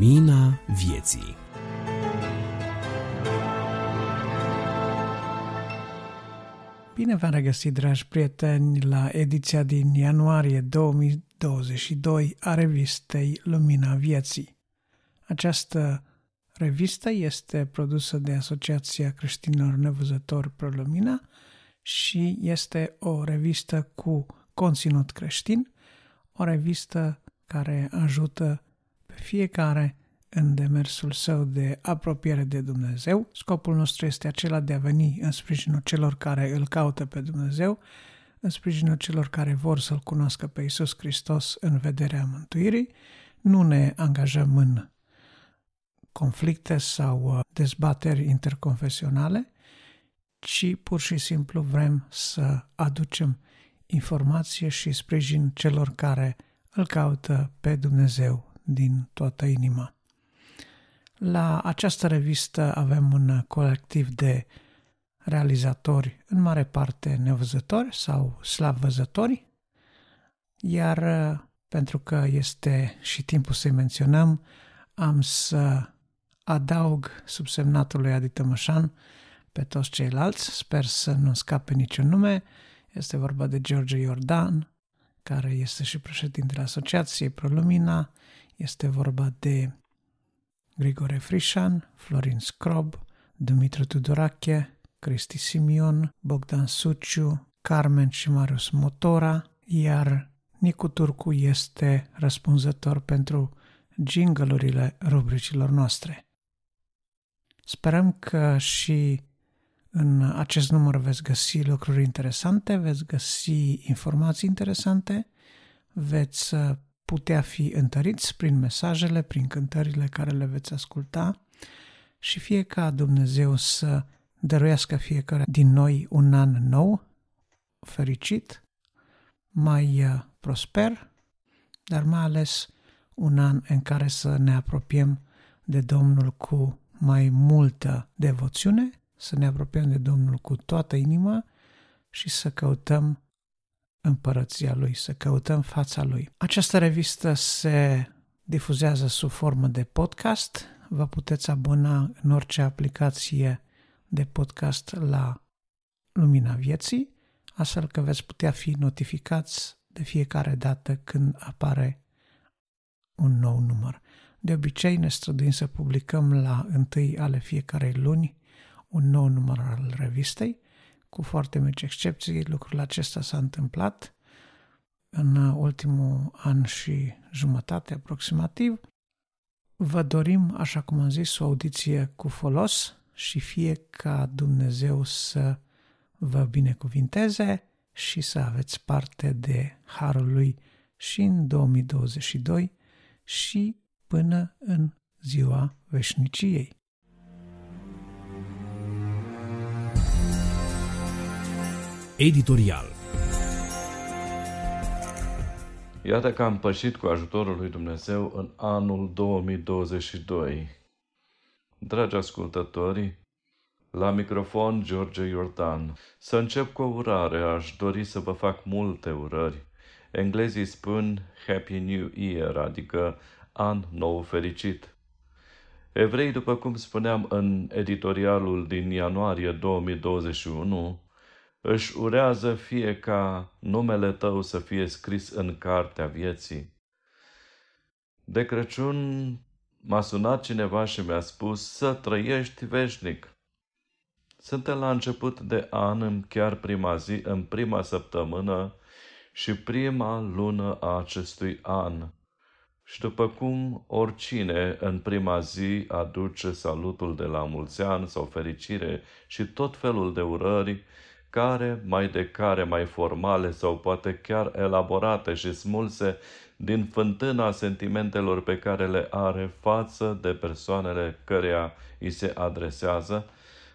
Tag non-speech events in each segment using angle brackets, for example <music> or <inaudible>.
Lumina vieții Bine v-am regăsit, dragi prieteni, la ediția din ianuarie 2022 a revistei Lumina Vieții. Această revistă este produsă de Asociația Creștinilor Nevăzători Prolumina și este o revistă cu conținut creștin, o revistă care ajută pe fiecare în demersul său de apropiere de Dumnezeu. Scopul nostru este acela de a veni în sprijinul celor care îl caută pe Dumnezeu, în sprijinul celor care vor să-L cunoască pe Isus Hristos în vederea mântuirii. Nu ne angajăm în conflicte sau uh, dezbateri interconfesionale, ci pur și simplu vrem să aducem informație și sprijin celor care îl caută pe Dumnezeu din toată inima. La această revistă avem un colectiv de realizatori, în mare parte nevăzători sau slab-văzători, iar pentru că este și timpul să-i menționăm, am să adaug subsemnatului Adi Tămășan pe toți ceilalți, sper să nu scape niciun nume, este vorba de George Iordan, care este și președintele Asociației Prolumina, este vorba de Grigore Frișan, Florin Scrob, Dumitru Tudorache, Cristi Simion, Bogdan Suciu, Carmen și Marius Motora, iar Nicu Turcu este răspunzător pentru jingle rubricilor noastre. Sperăm că și în acest număr veți găsi lucruri interesante, veți găsi informații interesante, veți putea fi întăriți prin mesajele, prin cântările care le veți asculta și fie ca Dumnezeu să dăruiască fiecare din noi un an nou, fericit, mai uh, prosper, dar mai ales un an în care să ne apropiem de Domnul cu mai multă devoțiune, să ne apropiem de Domnul cu toată inima și să căutăm împărăția lui, să căutăm fața lui. Această revistă se difuzează sub formă de podcast. Vă puteți abona în orice aplicație de podcast la Lumina Vieții, astfel că veți putea fi notificați de fiecare dată când apare un nou număr. De obicei ne străduim să publicăm la întâi ale fiecarei luni un nou număr al revistei, cu foarte mici excepții, lucrul acesta s-a întâmplat în ultimul an și jumătate aproximativ. Vă dorim, așa cum am zis, o audiție cu folos și fie ca Dumnezeu să vă binecuvinteze și să aveți parte de Harul Lui și în 2022 și până în ziua veșniciei. Editorial Iată că am pășit cu ajutorul lui Dumnezeu în anul 2022. Dragi ascultători, la microfon George Iordan. Să încep cu o urare, aș dori să vă fac multe urări. Englezii spun Happy New Year, adică an nou fericit. Evrei, după cum spuneam în editorialul din ianuarie 2021, își urează fie ca numele tău să fie scris în cartea vieții. De Crăciun m-a sunat cineva și mi-a spus să trăiești veșnic. Suntem la început de an, în chiar prima zi, în prima săptămână și prima lună a acestui an. Și după cum oricine în prima zi aduce salutul de la mulți ani sau fericire și tot felul de urări, care, mai de care mai formale sau poate chiar elaborate și smulse din fântâna sentimentelor pe care le are față de persoanele căreia îi se adresează,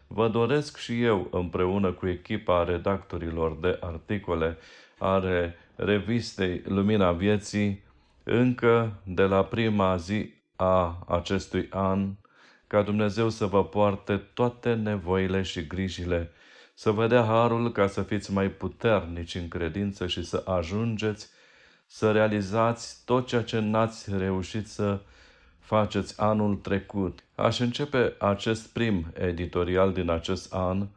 vă doresc și eu, împreună cu echipa redactorilor de articole are revistei Lumina Vieții, încă de la prima zi a acestui an, ca Dumnezeu să vă poarte toate nevoile și grijile să vă dea harul ca să fiți mai puternici în credință și să ajungeți să realizați tot ceea ce n-ați reușit să faceți anul trecut. Aș începe acest prim editorial din acest an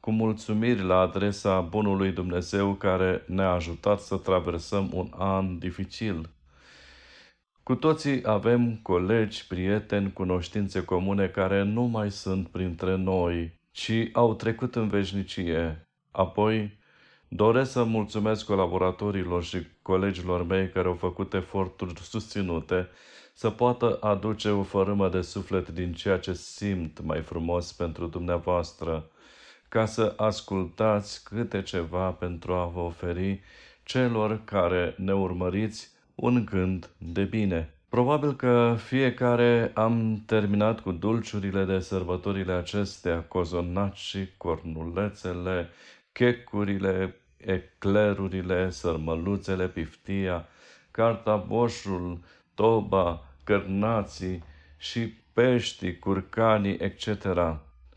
cu mulțumiri la adresa Bunului Dumnezeu care ne-a ajutat să traversăm un an dificil. Cu toții avem colegi, prieteni, cunoștințe comune care nu mai sunt printre noi, ci au trecut în veșnicie. Apoi, doresc să mulțumesc colaboratorilor și colegilor mei care au făcut eforturi susținute să poată aduce o fărâmă de suflet din ceea ce simt mai frumos pentru dumneavoastră, ca să ascultați câte ceva pentru a vă oferi celor care ne urmăriți un gând de bine. Probabil că fiecare am terminat cu dulciurile de sărbătorile acestea, cozonacii, cornulețele, checurile, eclerurile, sărmăluțele, piftia, cartaboșul, toba, cărnații și peștii, curcanii, etc.,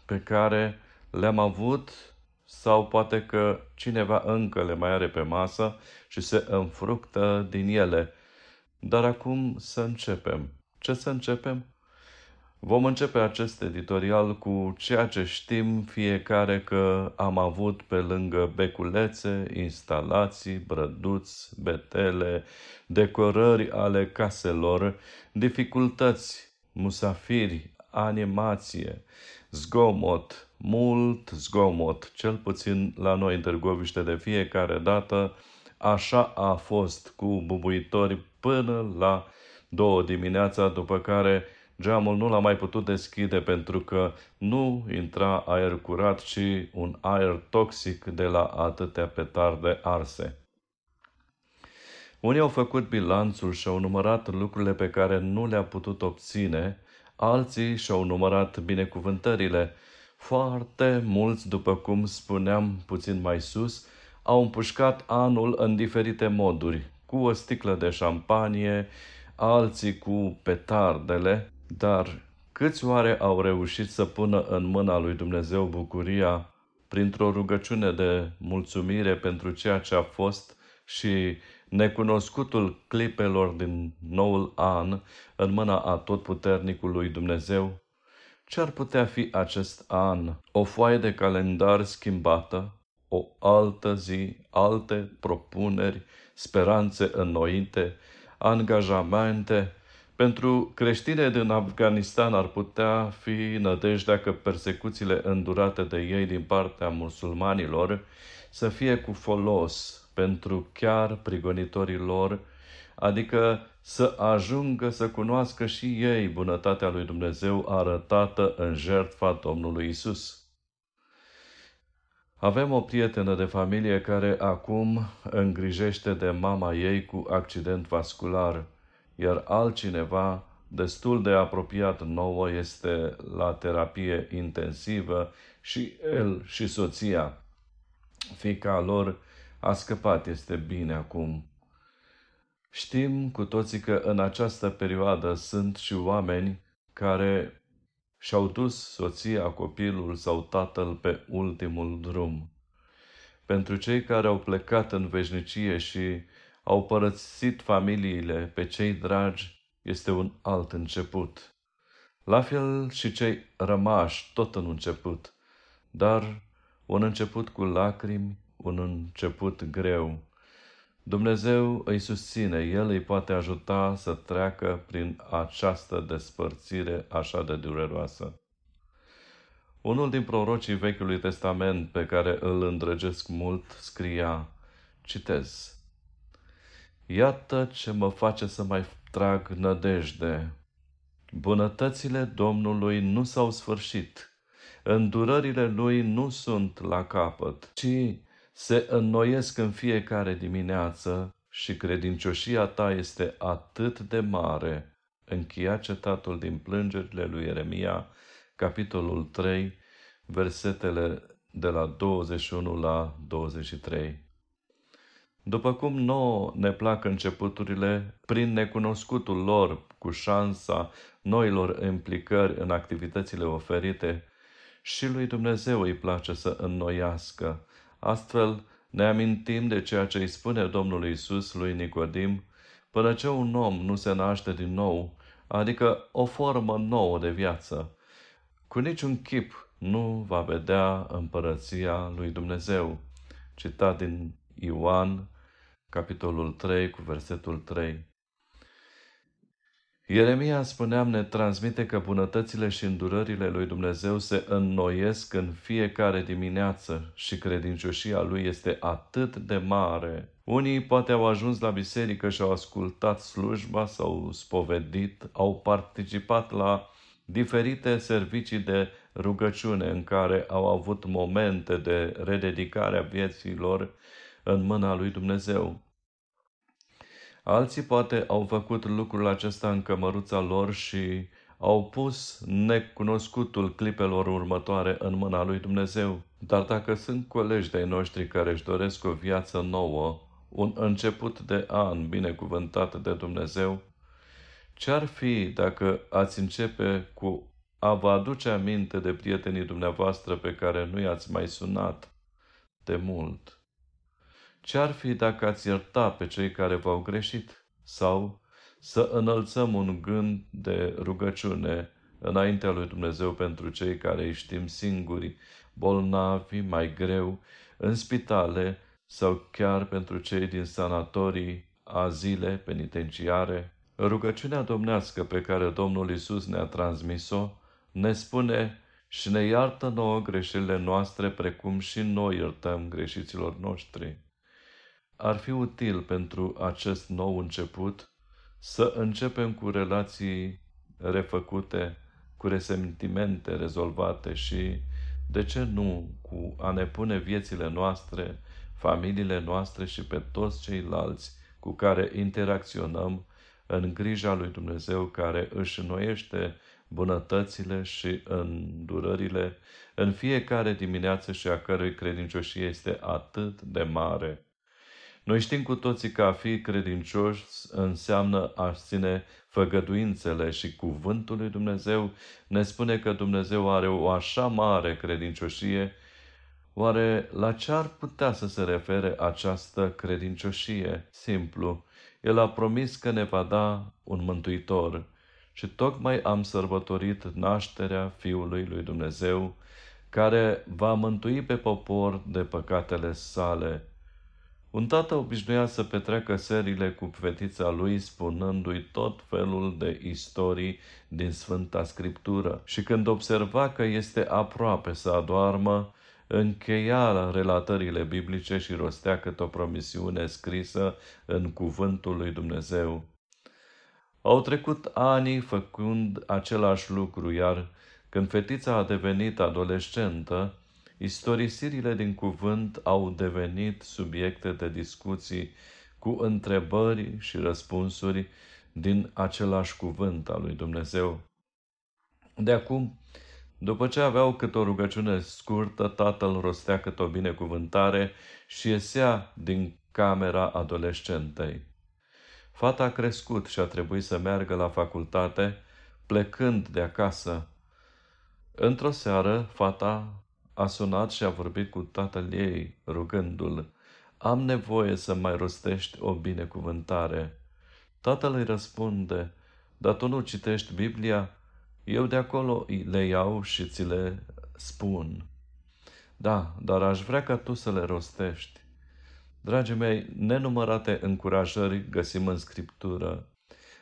pe care le-am avut sau poate că cineva încă le mai are pe masă și se înfructă din ele. Dar acum să începem. Ce să începem? Vom începe acest editorial cu ceea ce știm fiecare că am avut pe lângă beculețe, instalații, brăduți, betele, decorări ale caselor, dificultăți, musafiri, animație, zgomot, mult zgomot, cel puțin la noi în Târgoviște de fiecare dată, așa a fost cu bubuitori până la două dimineața, după care Geamul nu l-a mai putut deschide pentru că nu intra aer curat, ci un aer toxic de la atâtea petarde arse. Unii au făcut bilanțul și au numărat lucrurile pe care nu le-a putut obține, alții și-au numărat binecuvântările. Foarte mulți, după cum spuneam puțin mai sus, au împușcat anul în diferite moduri, cu o sticlă de șampanie, alții cu petardele, dar câți oare au reușit să pună în mâna lui Dumnezeu bucuria printr-o rugăciune de mulțumire pentru ceea ce a fost și necunoscutul clipelor din noul an în mâna a totputernicului Dumnezeu? Ce ar putea fi acest an? O foaie de calendar schimbată? O altă zi, alte propuneri, speranțe înnoite, angajamente, pentru creștine din Afganistan ar putea fi nădejdea că persecuțiile îndurate de ei din partea musulmanilor să fie cu folos pentru chiar prigonitorii lor, adică să ajungă să cunoască și ei bunătatea lui Dumnezeu arătată în jertfa Domnului Isus. Avem o prietenă de familie care acum îngrijește de mama ei cu accident vascular – iar altcineva destul de apropiat nouă este la terapie intensivă și el și soția. Fica lor a scăpat, este bine acum. Știm cu toții că în această perioadă sunt și oameni care și-au dus soția, copilul sau tatăl pe ultimul drum. Pentru cei care au plecat în veșnicie și au părăsit familiile pe cei dragi, este un alt început. La fel și cei rămași, tot în început, dar un început cu lacrimi, un început greu. Dumnezeu îi susține, El îi poate ajuta să treacă prin această despărțire așa de dureroasă. Unul din prorocii Vechiului Testament pe care îl îndrăgesc mult scria, citez, Iată ce mă face să mai trag nădejde. Bunătățile Domnului nu s-au sfârșit, îndurările Lui nu sunt la capăt, ci se înnoiesc în fiecare dimineață și credincioșia ta este atât de mare. Încheia cetatul din plângerile lui Ieremia, capitolul 3, versetele de la 21 la 23. După cum nouă ne plac începuturile, prin necunoscutul lor, cu șansa noilor implicări în activitățile oferite, și lui Dumnezeu îi place să înnoiască. Astfel, ne amintim de ceea ce îi spune Domnul Isus lui Nicodim, până ce un om nu se naște din nou, adică o formă nouă de viață. Cu niciun chip nu va vedea împărăția lui Dumnezeu. Citat din Ioan, capitolul 3, cu versetul 3. Ieremia, spuneam, ne transmite că bunătățile și îndurările lui Dumnezeu se înnoiesc în fiecare dimineață și credincioșia lui este atât de mare. Unii poate au ajuns la biserică și au ascultat slujba, s-au spovedit, au participat la diferite servicii de rugăciune în care au avut momente de rededicare a vieții lor în mâna lui Dumnezeu. Alții poate au făcut lucrul acesta în cămăruța lor și au pus necunoscutul clipelor următoare în mâna lui Dumnezeu. Dar dacă sunt colegi de-ai noștri care își doresc o viață nouă, un început de an binecuvântat de Dumnezeu, ce-ar fi dacă ați începe cu a vă aduce aminte de prietenii dumneavoastră pe care nu i-ați mai sunat de mult? Ce-ar fi dacă ați ierta pe cei care v-au greșit? Sau să înălțăm un gând de rugăciune înaintea lui Dumnezeu pentru cei care îi știm singuri, bolnavi, mai greu, în spitale sau chiar pentru cei din sanatorii, azile, penitenciare? Rugăciunea domnească pe care Domnul Isus ne-a transmis-o ne spune și ne iartă nouă greșelile noastre precum și noi iertăm greșiților noștri ar fi util pentru acest nou început să începem cu relații refăcute, cu resentimente rezolvate și, de ce nu, cu a ne pune viețile noastre, familiile noastre și pe toți ceilalți cu care interacționăm în grija lui Dumnezeu care își înnoiește bunătățile și îndurările în fiecare dimineață și a cărui credincioșie este atât de mare. Noi știm cu toții că a fi credincioși înseamnă a ține făgăduințele și cuvântul lui Dumnezeu ne spune că Dumnezeu are o așa mare credincioșie, oare la ce ar putea să se refere această credincioșie? Simplu, El a promis că ne va da un mântuitor și tocmai am sărbătorit nașterea Fiului lui Dumnezeu, care va mântui pe popor de păcatele sale. Un tată obișnuia să petreacă serile cu fetița lui spunându-i tot felul de istorii din Sfânta Scriptură și când observa că este aproape să adoarmă, încheia relatările biblice și rostea câte o promisiune scrisă în cuvântul lui Dumnezeu. Au trecut ani făcând același lucru, iar când fetița a devenit adolescentă, Istorisirile din cuvânt au devenit subiecte de discuții cu întrebări și răspunsuri din același cuvânt al lui Dumnezeu. De acum, după ce aveau câte o rugăciune scurtă, tatăl rostea câte o binecuvântare și iesea din camera adolescentei. Fata a crescut și a trebuit să meargă la facultate, plecând de acasă. Într-o seară, fata a sunat și a vorbit cu tatăl ei, rugându-l, Am nevoie să mai rostești o binecuvântare. Tatăl îi răspunde, Dar tu nu citești Biblia? Eu de acolo le iau și ți le spun. Da, dar aș vrea ca tu să le rostești. Dragii mei, nenumărate încurajări găsim în Scriptură.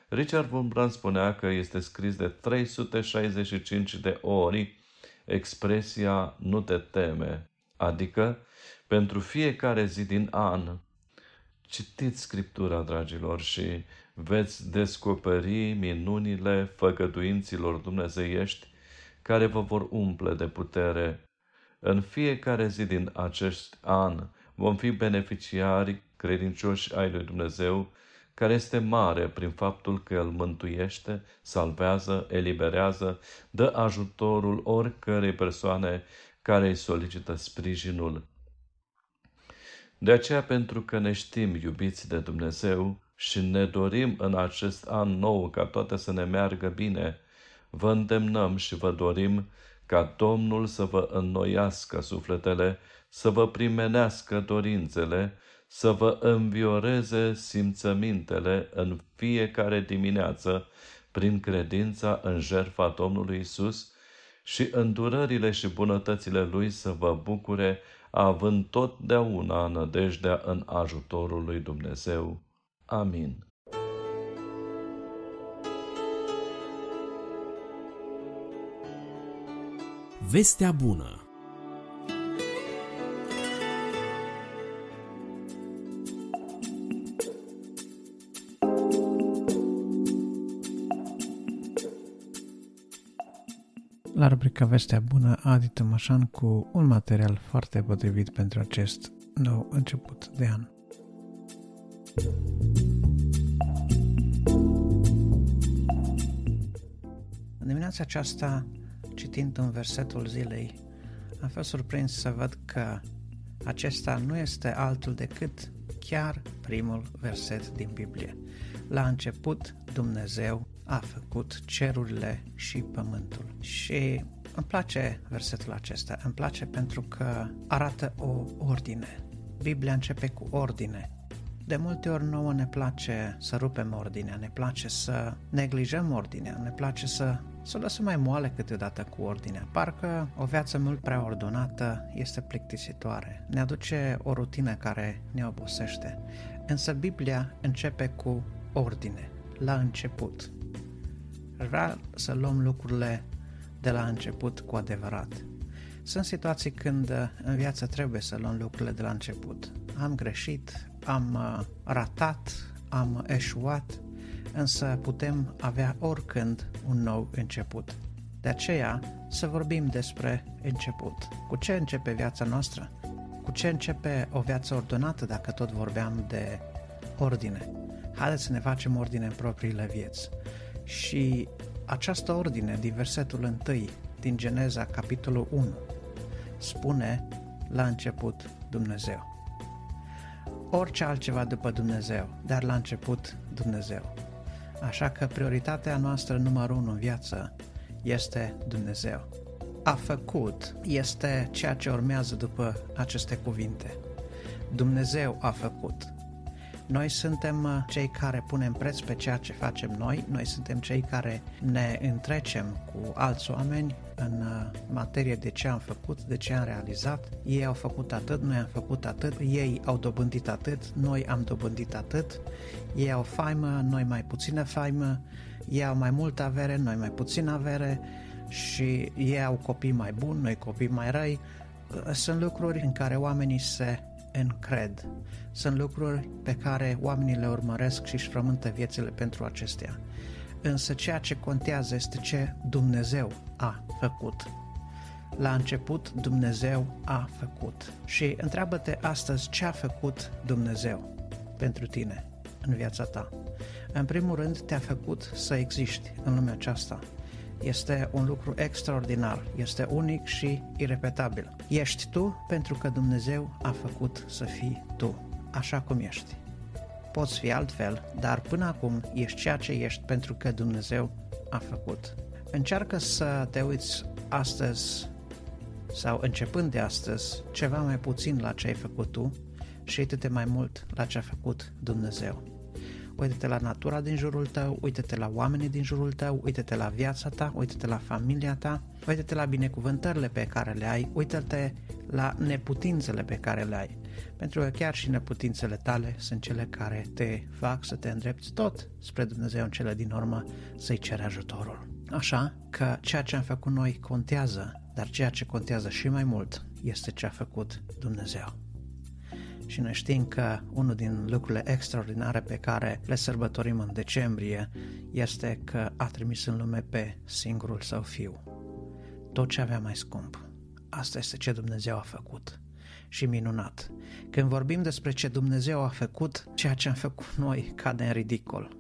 Richard Wurmbrand spunea că este scris de 365 de ori expresia nu te teme, adică pentru fiecare zi din an. Citiți Scriptura, dragilor, și veți descoperi minunile făgăduinților dumnezeiești care vă vor umple de putere. În fiecare zi din acest an vom fi beneficiari credincioși ai lui Dumnezeu care este mare prin faptul că îl mântuiește, salvează, eliberează, dă ajutorul oricărei persoane care îi solicită sprijinul. De aceea, pentru că ne știm iubiți de Dumnezeu și ne dorim în acest an nou ca toate să ne meargă bine, vă îndemnăm și vă dorim ca Domnul să vă înnoiască sufletele, să vă primenească dorințele, să vă învioreze simțămintele în fiecare dimineață, prin credința în jertfa Domnului Isus și îndurările și bunătățile Lui să vă bucure, având totdeauna nădejdea în ajutorul lui Dumnezeu. Amin. Vestea bună La rubrica Vestea Bună, Adi Tămășan cu un material foarte potrivit pentru acest nou început de an. În dimineața aceasta, citind un versetul zilei, am fost surprins să văd că acesta nu este altul decât chiar primul verset din Biblie. La început, Dumnezeu a făcut cerurile și pământul. Și îmi place versetul acesta, îmi place pentru că arată o ordine. Biblia începe cu ordine. De multe ori nouă ne place să rupem ordinea, ne place să neglijăm ordinea, ne place să, să lăsăm mai moale câteodată cu ordinea. Parcă o viață mult prea ordonată este plictisitoare. Ne aduce o rutină care ne obosește. Însă Biblia începe cu ordine, la început. Vrea să luăm lucrurile de la început cu adevărat. Sunt situații când uh, în viață trebuie să luăm lucrurile de la început. Am greșit, am uh, ratat, am eșuat, însă putem avea oricând un nou început. De aceea să vorbim despre început. Cu ce începe viața noastră? Cu ce începe o viață ordonată dacă tot vorbeam de ordine? Haideți să ne facem ordine în propriile vieți. Și această ordine din versetul 1 din Geneza, capitolul 1, spune la început Dumnezeu. Orice altceva după Dumnezeu, dar la început Dumnezeu. Așa că prioritatea noastră numărul unu în viață este Dumnezeu. A făcut este ceea ce urmează după aceste cuvinte. Dumnezeu a făcut. Noi suntem uh, cei care punem preț pe ceea ce facem noi, noi suntem cei care ne întrecem cu alți oameni în uh, materie de ce am făcut, de ce am realizat. Ei au făcut atât, noi am făcut atât, ei au dobândit atât, noi am dobândit atât, ei au faimă, noi mai puțină faimă, ei au mai multă avere, noi mai puțin avere și ei au copii mai buni, noi copii mai răi. Uh, sunt lucruri în care oamenii se încred. Sunt lucruri pe care oamenii le urmăresc și își frământă viețile pentru acestea. Însă ceea ce contează este ce Dumnezeu a făcut. La început Dumnezeu a făcut. Și întreabă-te astăzi ce a făcut Dumnezeu pentru tine în viața ta. În primul rând te-a făcut să existi în lumea aceasta este un lucru extraordinar, este unic și irepetabil. Ești tu pentru că Dumnezeu a făcut să fii tu, așa cum ești. Poți fi altfel, dar până acum ești ceea ce ești pentru că Dumnezeu a făcut. Încearcă să te uiți astăzi sau începând de astăzi ceva mai puțin la ce ai făcut tu și uită-te mai mult la ce a făcut Dumnezeu uite-te la natura din jurul tău, uite-te la oamenii din jurul tău, uite-te la viața ta, uite-te la familia ta, uite-te la binecuvântările pe care le ai, uite-te la neputințele pe care le ai. Pentru că chiar și neputințele tale sunt cele care te fac să te îndrepți tot spre Dumnezeu în cele din urmă să-i cere ajutorul. Așa că ceea ce am făcut noi contează, dar ceea ce contează și mai mult este ce a făcut Dumnezeu și noi știm că unul din lucrurile extraordinare pe care le sărbătorim în decembrie este că a trimis în lume pe singurul său fiu. Tot ce avea mai scump. Asta este ce Dumnezeu a făcut. Și minunat. Când vorbim despre ce Dumnezeu a făcut, ceea ce am făcut noi cade în ridicol.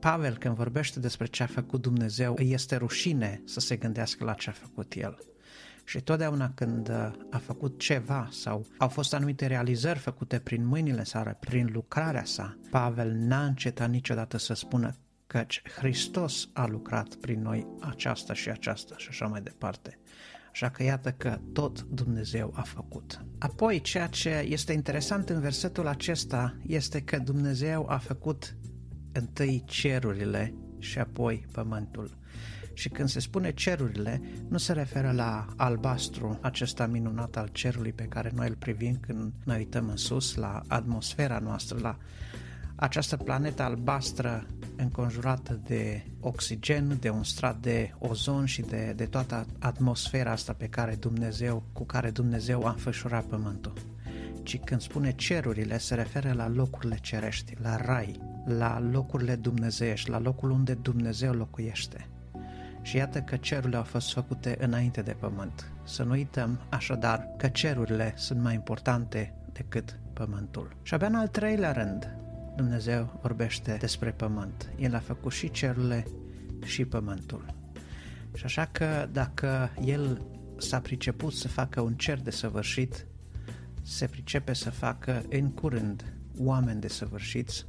Pavel, când vorbește despre ce a făcut Dumnezeu, îi este rușine să se gândească la ce a făcut el. Și totdeauna când uh, a făcut ceva sau au fost anumite realizări făcute prin mâinile sale, prin lucrarea sa, Pavel n-a încetat niciodată să spună căci Hristos a lucrat prin noi aceasta și aceasta și așa mai departe. Așa că iată că tot Dumnezeu a făcut. Apoi, ceea ce este interesant în versetul acesta este că Dumnezeu a făcut întâi cerurile și apoi pământul. Și când se spune cerurile, nu se referă la albastru, acesta minunat al cerului pe care noi îl privim când ne uităm în sus, la atmosfera noastră, la această planetă albastră înconjurată de oxigen, de un strat de ozon și de, de toată atmosfera asta pe care Dumnezeu, cu care Dumnezeu a înfășurat pământul. Ci când spune cerurile, se referă la locurile cerești, la rai, la locurile dumnezeiești, la locul unde Dumnezeu locuiește. Și iată că cerurile au fost făcute înainte de pământ. Să nu uităm așadar că cerurile sunt mai importante decât pământul. Și abia în al treilea rând, Dumnezeu vorbește despre pământ. El a făcut și cerurile și pământul. Și așa că dacă El s-a priceput să facă un cer de săvârșit, se pricepe să facă în curând oameni de săvârșiți,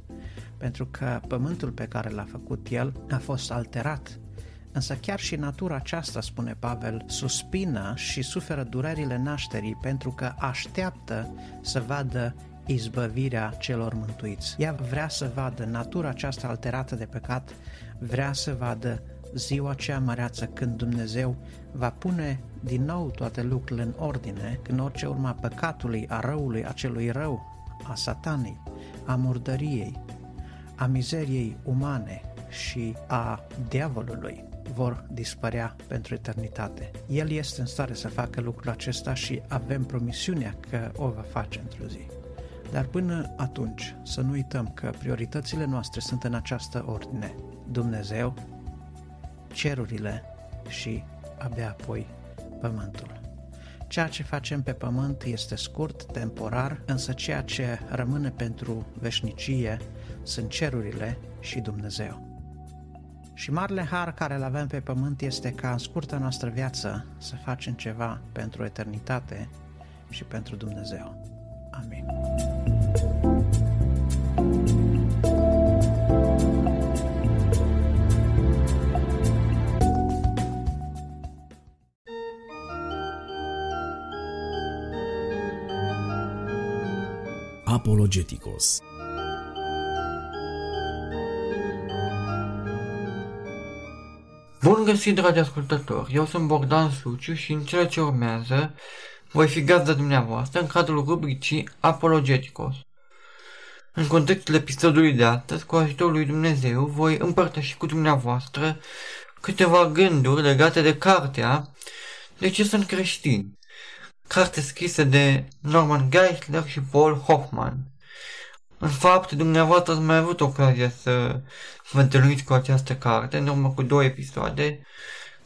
pentru că pământul pe care l-a făcut El a fost alterat Însă chiar și natura aceasta, spune Pavel, suspină și suferă durerile nașterii pentru că așteaptă să vadă izbăvirea celor mântuiți. Ea vrea să vadă natura aceasta alterată de păcat, vrea să vadă ziua aceea măreață când Dumnezeu va pune din nou toate lucrurile în ordine, când orice urma păcatului, a răului, a celui rău, a satanei, a murdăriei, a mizeriei umane și a diavolului vor dispărea pentru eternitate. El este în stare să facă lucrul acesta și avem promisiunea că o va face într-o zi. Dar până atunci, să nu uităm că prioritățile noastre sunt în această ordine. Dumnezeu, cerurile și abia apoi pământul. Ceea ce facem pe pământ este scurt, temporar, însă ceea ce rămâne pentru veșnicie sunt cerurile și Dumnezeu. Și marele har care îl avem pe pământ este ca în scurta noastră viață să facem ceva pentru eternitate și pentru Dumnezeu. Amin. Apologeticos Bun găsit, dragi ascultători! Eu sunt Bogdan Suciu și în cele ce urmează voi fi gazda dumneavoastră în cadrul rubricii Apologeticos. În contextul episodului de astăzi, cu ajutorul lui Dumnezeu, voi împărtăși cu dumneavoastră câteva gânduri legate de cartea De ce sunt creștini, carte scrisă de Norman Geisler și Paul Hoffman. În fapt, dumneavoastră ați mai avut ocazia să vă întâlniți cu această carte în urmă cu două episoade,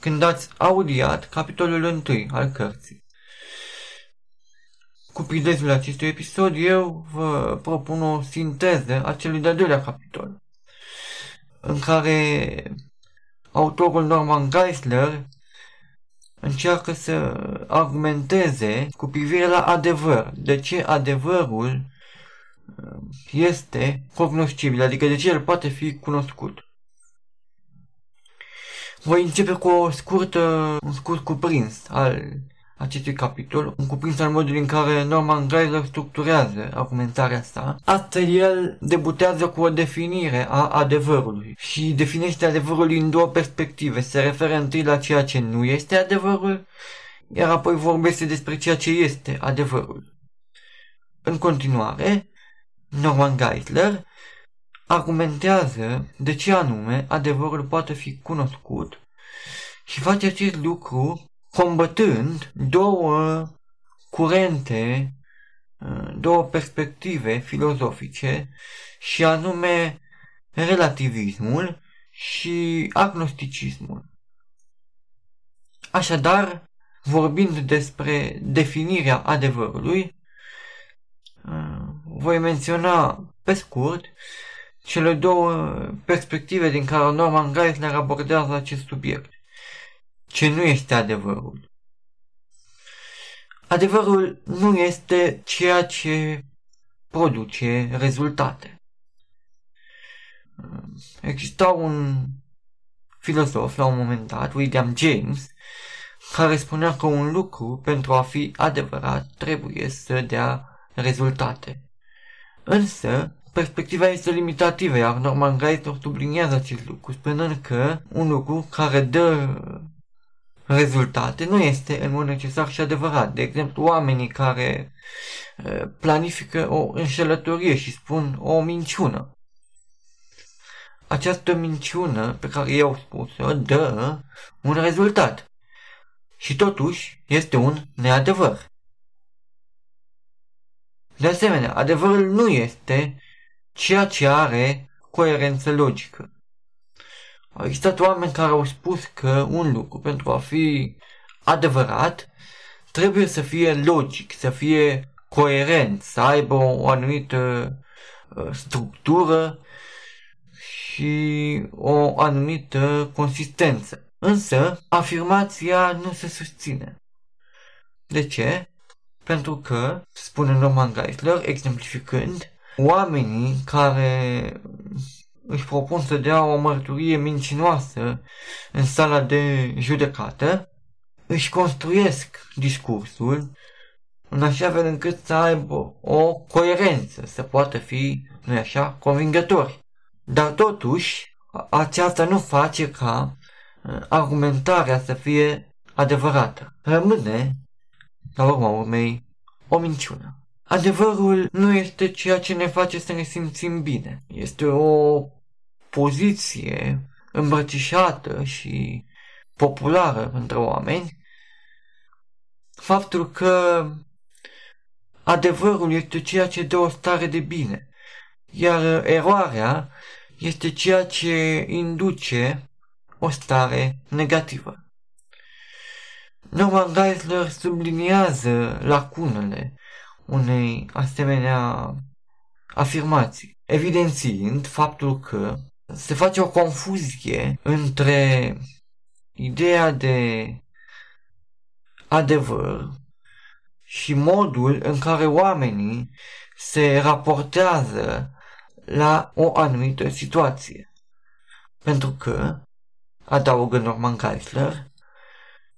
când ați audiat capitolul 1 al cărții. Cu prilejul acestui episod, eu vă propun o sinteză a celui de-al doilea capitol, în care autorul Norman Geisler încearcă să argumenteze cu privire la adevăr, de ce adevărul este cognoscibil, adică de ce el poate fi cunoscut. Voi începe cu o scurtă, un scurt cuprins al acestui capitol, un cuprins al modului în care Norman Geisler structurează argumentarea sa. Astfel el debutează cu o definire a adevărului și definește adevărul în două perspective. Se referă întâi la ceea ce nu este adevărul, iar apoi vorbește despre ceea ce este adevărul. În continuare, Norman Geisler argumentează de ce anume adevărul poate fi cunoscut și face acest lucru combătând două curente, două perspective filozofice și anume relativismul și agnosticismul. Așadar, vorbind despre definirea adevărului, voi menționa pe scurt cele două perspective din care Norman Geisler abordează acest subiect. Ce nu este adevărul? Adevărul nu este ceea ce produce rezultate. Exista un filozof la un moment dat, William James, care spunea că un lucru, pentru a fi adevărat, trebuie să dea rezultate. Însă, perspectiva este limitativă, iar Norman Geisler subliniază acest lucru, spunând că un lucru care dă rezultate nu este în mod necesar și adevărat. De exemplu, oamenii care planifică o înșelătorie și spun o minciună. Această minciună pe care i-au spus-o dă un rezultat. Și totuși este un neadevăr. De asemenea, adevărul nu este ceea ce are coerență logică. Au existat oameni care au spus că un lucru, pentru a fi adevărat, trebuie să fie logic, să fie coerent, să aibă o anumită uh, structură și o anumită consistență. Însă, afirmația nu se susține. De ce? Pentru că, spune Norman Geisler, exemplificând, oamenii care își propun să dea o mărturie mincinoasă în sala de judecată, își construiesc discursul în așa fel încât să aibă o coerență, să poată fi, nu așa, convingători. Dar totuși, aceasta nu face ca uh, argumentarea să fie adevărată. Rămâne, la urma urmei, o minciună. Adevărul nu este ceea ce ne face să ne simțim bine. Este o poziție îmbrățișată și populară între oameni. Faptul că adevărul este ceea ce dă o stare de bine, iar eroarea este ceea ce induce o stare negativă. Norman Geisler subliniază lacunele unei asemenea afirmații, evidențiind faptul că se face o confuzie între ideea de adevăr și modul în care oamenii se raportează la o anumită situație. Pentru că, adaugă Norman Geisler,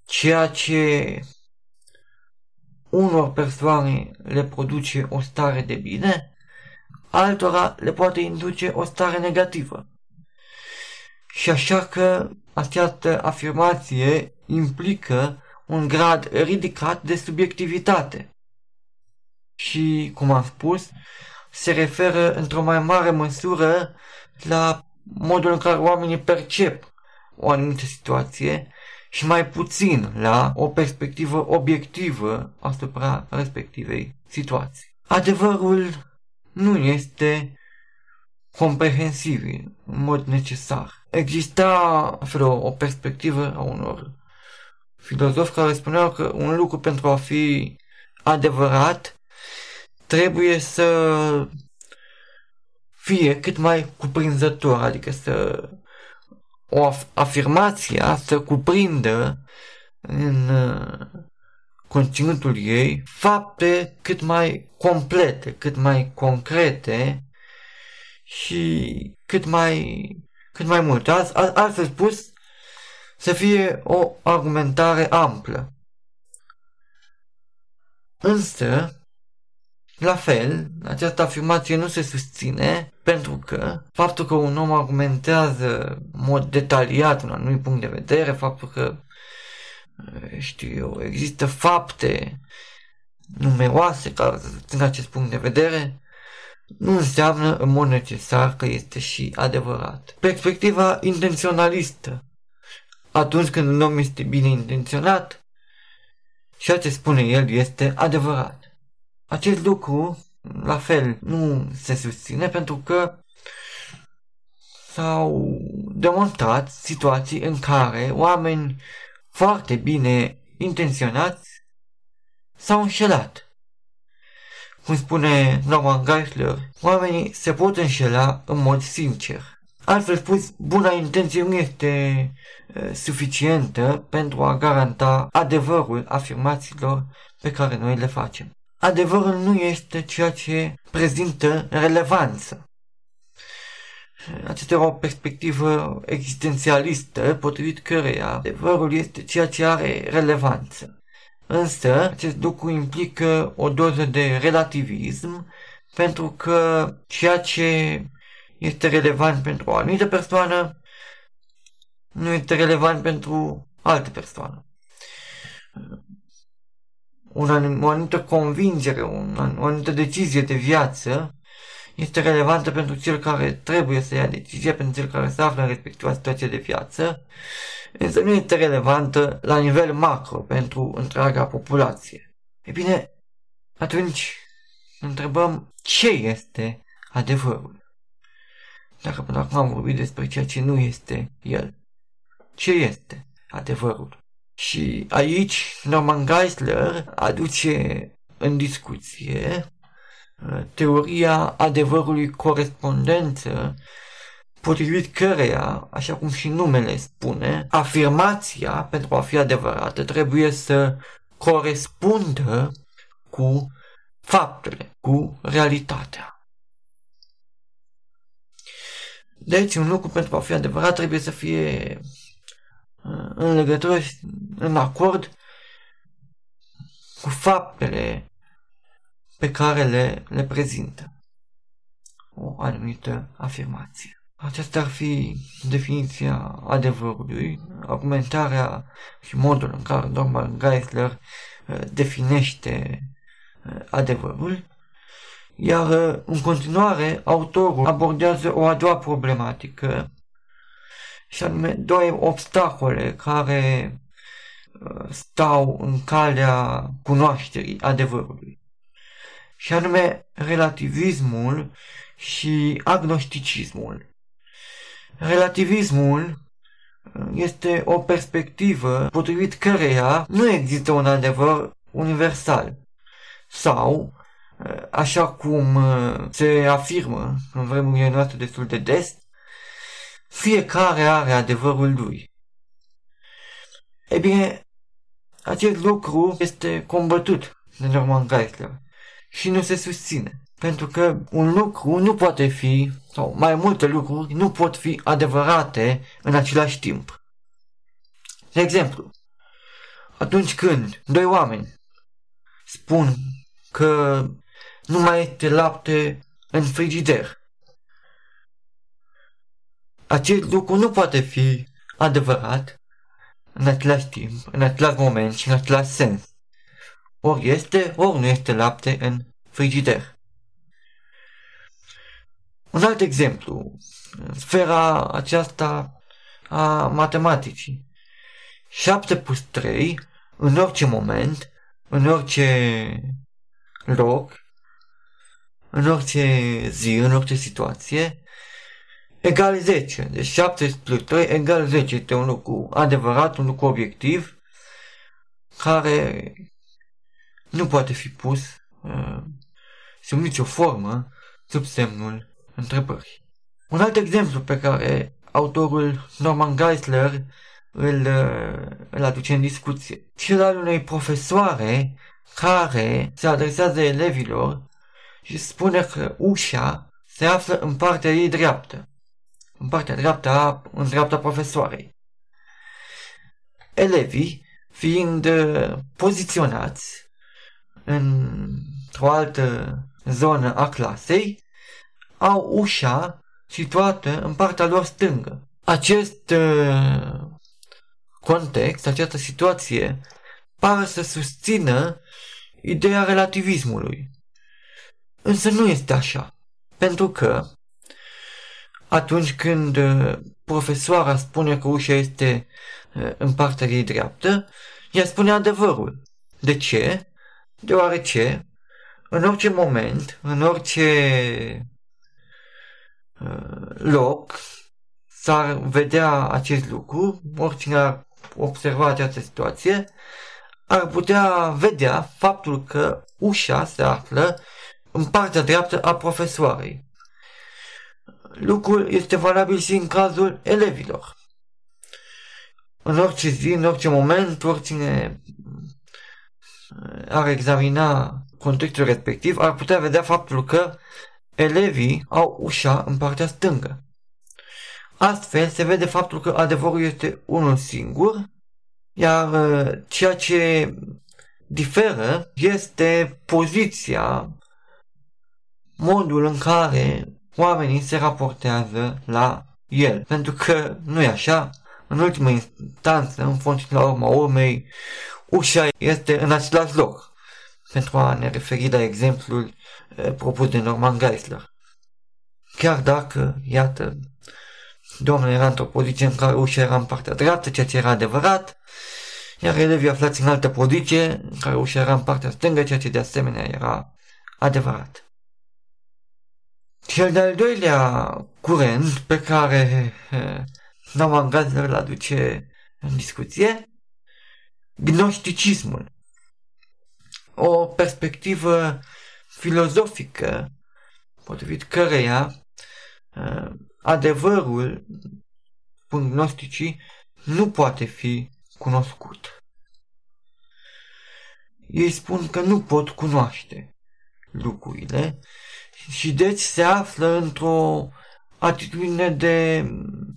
ceea ce unor persoane le produce o stare de bine, altora le poate induce o stare negativă. Și așa că această afirmație implică un grad ridicat de subiectivitate. Și, cum am spus, se referă într-o mai mare măsură la modul în care oamenii percep o anumită situație și mai puțin la o perspectivă obiectivă asupra respectivei situații. Adevărul nu este comprehensibil în mod necesar. Exista vreo o perspectivă a unor filozofi care spuneau că un lucru pentru a fi adevărat trebuie să fie cât mai cuprinzător, adică să o af- afirmația să cuprindă în uh, conținutul ei fapte cât mai complete, cât mai concrete și cât mai, cât mai mult. Altfel spus, să fie o argumentare amplă. Însă, la fel, această afirmație nu se susține pentru că faptul că un om argumentează în mod detaliat un anumit punct de vedere, faptul că știu eu, există fapte numeroase care susțin acest punct de vedere, nu înseamnă în mod necesar că este și adevărat. Perspectiva intenționalistă atunci când un om este bine intenționat, ceea ce spune el este adevărat. Acest lucru, la fel, nu se susține pentru că s-au demonstrat situații în care oameni foarte bine intenționați s-au înșelat. Cum spune Norman Geisler, oamenii se pot înșela în mod sincer. Altfel spus, buna intenție nu este suficientă pentru a garanta adevărul afirmațiilor pe care noi le facem. Adevărul nu este ceea ce prezintă relevanță. Aceasta era o perspectivă existențialistă, potrivit căreia adevărul este ceea ce are relevanță. Însă, acest lucru implică o doză de relativism pentru că ceea ce este relevant pentru o anumită persoană nu este relevant pentru altă persoană. Una, o anumită convingere, un, o anumită decizie de viață este relevantă pentru cel care trebuie să ia decizia, pentru cel care se află în respectiva situație de viață, însă nu este relevantă la nivel macro pentru întreaga populație. E bine, atunci întrebăm ce este adevărul. Dacă până acum am vorbit despre ceea ce nu este el, ce este adevărul? Și aici Norman Geisler aduce în discuție uh, teoria adevărului corespondență potrivit căreia, așa cum și numele spune, afirmația, pentru a fi adevărată, trebuie să corespundă cu faptele, cu realitatea. Deci, un lucru pentru a fi adevărat trebuie să fie uh, în legătură, în acord cu faptele pe care le, le prezintă o anumită afirmație. Aceasta ar fi definiția adevărului, argumentarea și modul în care Norman Geisler uh, definește uh, adevărul, iar uh, în continuare autorul abordează o a doua problematică, și anume două obstacole care stau în calea cunoașterii adevărului, și anume relativismul și agnosticismul. Relativismul uh, este o perspectivă potrivit căreia nu există un adevăr universal sau, uh, așa cum uh, se afirmă în vremurile noastre destul de des, fiecare are adevărul lui. E bine, acest lucru este combătut de Norman Geisler și nu se susține. Pentru că un lucru nu poate fi, sau mai multe lucruri nu pot fi adevărate în același timp. De exemplu, atunci când doi oameni spun că nu mai este lapte în frigider, acest lucru nu poate fi adevărat în același timp, în același moment și în același sens. Ori este, ori nu este lapte în frigider. Un alt exemplu, sfera aceasta a matematicii. 7 plus 3, în orice moment, în orice loc, în orice zi, în orice situație, egal 10. Deci 7 plus 3 egal 10 este un lucru adevărat, un lucru obiectiv, care nu poate fi pus uh, sub nicio formă sub semnul întrebări. Un alt exemplu pe care autorul Norman Geisler îl, îl aduce în discuție. Cel al unei profesoare care se adresează elevilor și spune că ușa se află în partea ei dreaptă. În partea dreaptă a, în dreapta profesoarei. Elevii, fiind uh, poziționați într-o altă zonă a clasei, au ușa situată în partea lor stângă. Acest uh, context, această situație, pare să susțină ideea relativismului. Însă nu este așa. Pentru că atunci când uh, profesoara spune că ușa este uh, în partea ei dreaptă, ea spune adevărul. De ce? Deoarece în orice moment, în orice Uh, loc s-ar vedea acest lucru, oricine ar observa această situație, ar putea vedea faptul că ușa se află în partea dreaptă a profesoarei. Lucrul este valabil și în cazul elevilor. În orice zi, în orice moment, oricine ar examina contextul respectiv, ar putea vedea faptul că Elevii au ușa în partea stângă. Astfel se vede faptul că adevărul este unul singur, iar uh, ceea ce diferă este poziția modul în care oamenii se raportează la el. Pentru că nu e așa, în ultima instanță, în fond și la urma urmei, ușa este în același loc. Pentru a ne referi la exemplul eh, propus de Norman Geisler. Chiar dacă, iată, domnul era într-o poziție în care ușa era în partea dreaptă, ceea ce era adevărat, iar elevii aflați în altă poziție, în care ușa era în partea stângă, ceea ce de asemenea era adevărat. Cel de-al doilea curent pe care Nauman Gazler îl aduce în discuție, gnosticismul. O perspectivă filozofică potrivit căreia adevărul, spun gnosticii, nu poate fi cunoscut. Ei spun că nu pot cunoaște lucrurile și deci se află într-o atitudine de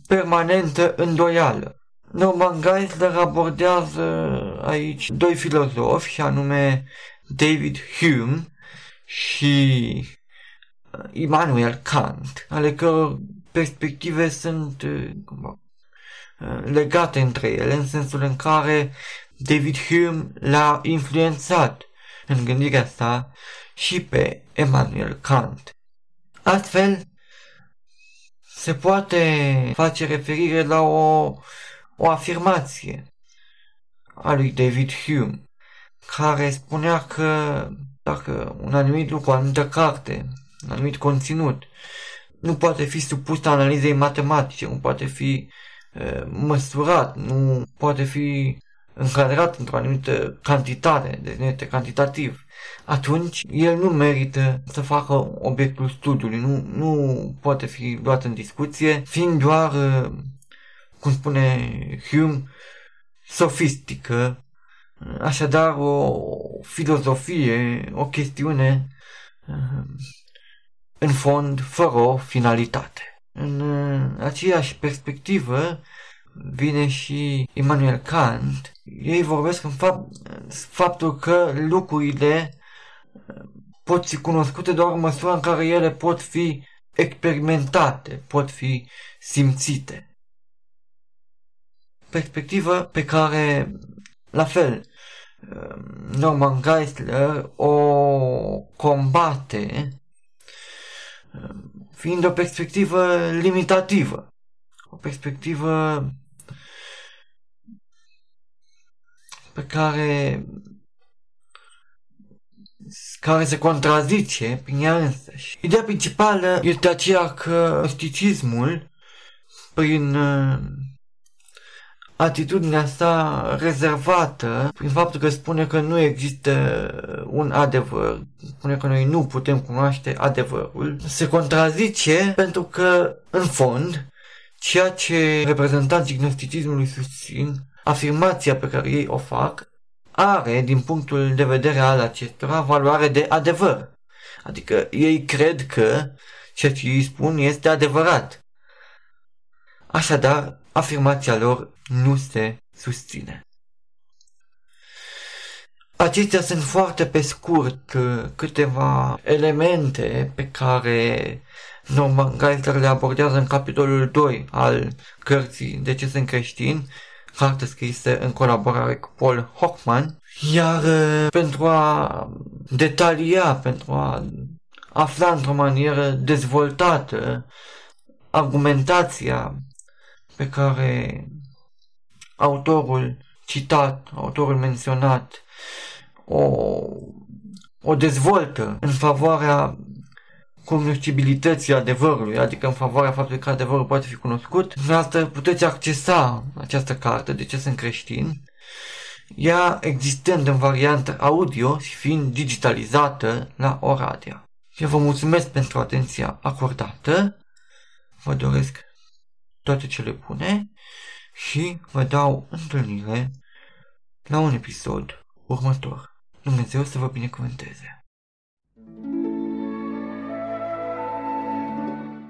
permanentă îndoială. Norman Geisler abordează aici doi filozofi, și anume David Hume și Immanuel Kant, ale căror perspective sunt cum, legate între ele, în sensul în care David Hume l-a influențat în gândirea sa și pe Emmanuel Kant. Astfel, se poate face referire la o, o afirmație a lui David Hume, care spunea că dacă un anumit lucru, o anumită carte, un anumit conținut, nu poate fi supus analizei matematice, nu poate fi uh, măsurat, nu poate fi încadrat într-o anumită cantitate, deci nu este cantitativ, atunci el nu merită să facă obiectul studiului, nu, nu poate fi luat în discuție, fiind doar, uh, cum spune Hume, sofistică, așadar o filozofie, o chestiune uh, în fond fără o finalitate. În uh, aceeași perspectivă vine și Immanuel Kant, ei vorbesc în fapt, faptul că lucrurile pot fi cunoscute doar în măsura în care ele pot fi experimentate, pot fi simțite. Perspectivă pe care, la fel, Norman Geisler o combate fiind o perspectivă limitativă, o perspectivă pe care care se contrazice prin ea însăși. Ideea principală este aceea că misticismul, prin uh, atitudinea sa rezervată, prin faptul că spune că nu există un adevăr, spune că noi nu putem cunoaște adevărul, se contrazice pentru că, în fond, ceea ce reprezentanții gnosticismului susțin, afirmația pe care ei o fac, are, din punctul de vedere al acestora, valoare de adevăr. Adică ei cred că ceea ce ei spun este adevărat. Așadar, afirmația lor nu se susține. Acestea sunt foarte pe scurt uh, câteva elemente pe care Norman Geisler le abordează în capitolul 2 al cărții De ce sunt creștini carte scrisă în colaborare cu Paul Hockman, iar uh, pentru a detalia, pentru a afla într-o manieră dezvoltată argumentația pe care autorul citat, autorul menționat, o, o dezvoltă în favoarea cunoscibilității adevărului, adică în favoarea faptului că adevărul poate fi cunoscut, dumneavoastră puteți accesa această carte, de ce sunt creștin, ea existând în variantă audio și fiind digitalizată la Oradea. Eu vă mulțumesc pentru atenția acordată, vă doresc toate cele bune și vă dau întâlnire la un episod următor. Dumnezeu să vă binecuvânteze!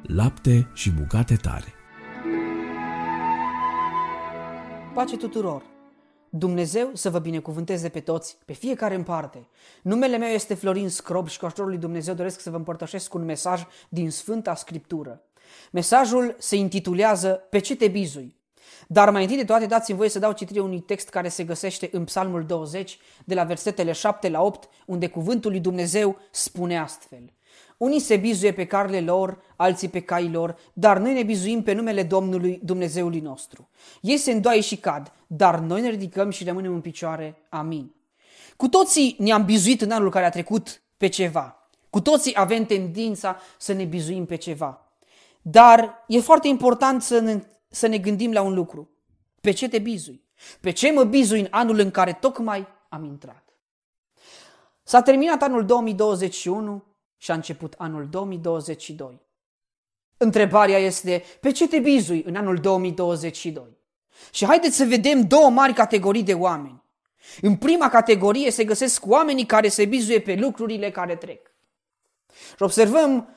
Lapte și bucate tare. Pace tuturor! Dumnezeu să vă binecuvânteze pe toți, pe fiecare în parte. Numele meu este Florin Scrob și cu ajutorul lui Dumnezeu doresc să vă împărtășesc un mesaj din Sfânta Scriptură. Mesajul se intitulează Pe ce te bizui? Dar mai întâi de toate dați-mi voie să dau citire unui text care se găsește în Psalmul 20, de la versetele 7 la 8, unde cuvântul lui Dumnezeu spune astfel. Unii se bizuie pe carele lor, alții pe caii lor, dar noi ne bizuim pe numele Domnului Dumnezeului nostru. Ei se îndoaie și cad, dar noi ne ridicăm și rămânem în picioare. Amin. Cu toții ne-am bizuit în anul care a trecut pe ceva. Cu toții avem tendința să ne bizuim pe ceva. Dar e foarte important să ne, să ne gândim la un lucru. Pe ce te bizui? Pe ce mă bizui în anul în care tocmai am intrat? S-a terminat anul 2021 și a început anul 2022. Întrebarea este, pe ce te bizui în anul 2022? Și haideți să vedem două mari categorii de oameni. În prima categorie se găsesc oamenii care se bizuie pe lucrurile care trec. Și observăm,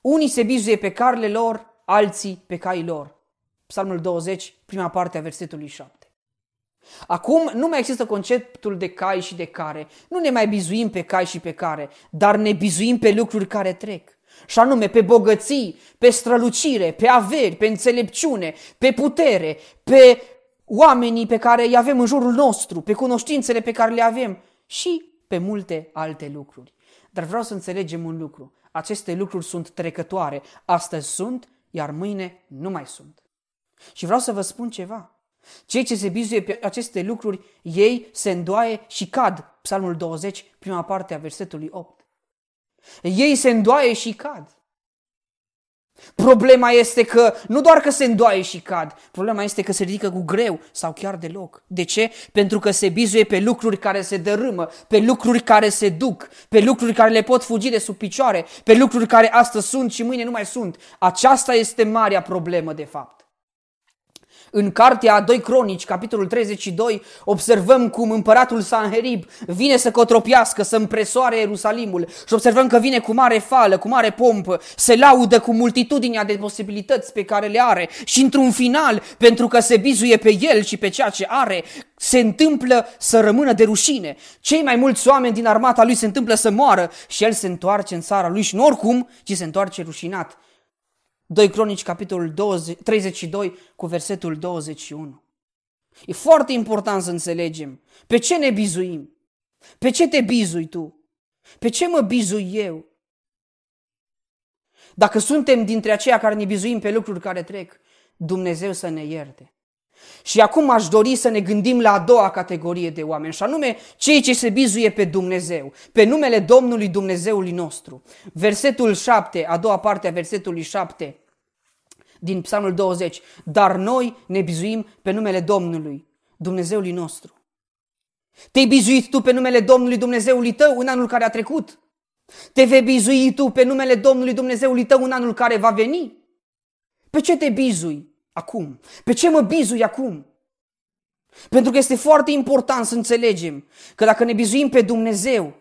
unii se bizuie pe carele lor, alții pe caii lor. Psalmul 20, prima parte a versetului 7. Acum nu mai există conceptul de cai și de care. Nu ne mai bizuim pe cai și pe care, dar ne bizuim pe lucruri care trec. Și anume pe bogății, pe strălucire, pe averi, pe înțelepciune, pe putere, pe oamenii pe care îi avem în jurul nostru, pe cunoștințele pe care le avem și pe multe alte lucruri. Dar vreau să înțelegem un lucru. Aceste lucruri sunt trecătoare. Astăzi sunt, iar mâine nu mai sunt. Și vreau să vă spun ceva. Cei ce se bizuie pe aceste lucruri, ei se îndoaie și cad. Psalmul 20, prima parte a versetului 8. Ei se îndoaie și cad. Problema este că nu doar că se îndoaie și cad, problema este că se ridică cu greu sau chiar deloc. De ce? Pentru că se bizuie pe lucruri care se dărâmă, pe lucruri care se duc, pe lucruri care le pot fugi de sub picioare, pe lucruri care astăzi sunt și mâine nu mai sunt. Aceasta este marea problemă de fapt. În cartea a 2 Cronici, capitolul 32, observăm cum împăratul Sanherib vine să cotropiască, să împresoare Ierusalimul și observăm că vine cu mare fală, cu mare pompă, se laudă cu multitudinea de posibilități pe care le are și într-un final, pentru că se bizuie pe el și pe ceea ce are, se întâmplă să rămână de rușine. Cei mai mulți oameni din armata lui se întâmplă să moară și el se întoarce în țara lui și nu oricum, ci se întoarce rușinat. 2 Cronici, capitolul 20, 32, cu versetul 21. E foarte important să înțelegem pe ce ne bizuim. Pe ce te bizui tu? Pe ce mă bizui eu? Dacă suntem dintre aceia care ne bizuim pe lucruri care trec, Dumnezeu să ne ierte. Și acum aș dori să ne gândim la a doua categorie de oameni, și anume cei ce se bizuie pe Dumnezeu, pe numele Domnului Dumnezeului nostru. Versetul 7, a doua parte a versetului 7, din Psalmul 20. Dar noi ne bizuim pe numele Domnului, Dumnezeului nostru. Te-ai bizuit tu pe numele Domnului Dumnezeului tău în anul care a trecut? Te vei bizui tu pe numele Domnului Dumnezeului tău în anul care va veni? Pe ce te bizui acum? Pe ce mă bizui acum? Pentru că este foarte important să înțelegem că dacă ne bizuim pe Dumnezeu,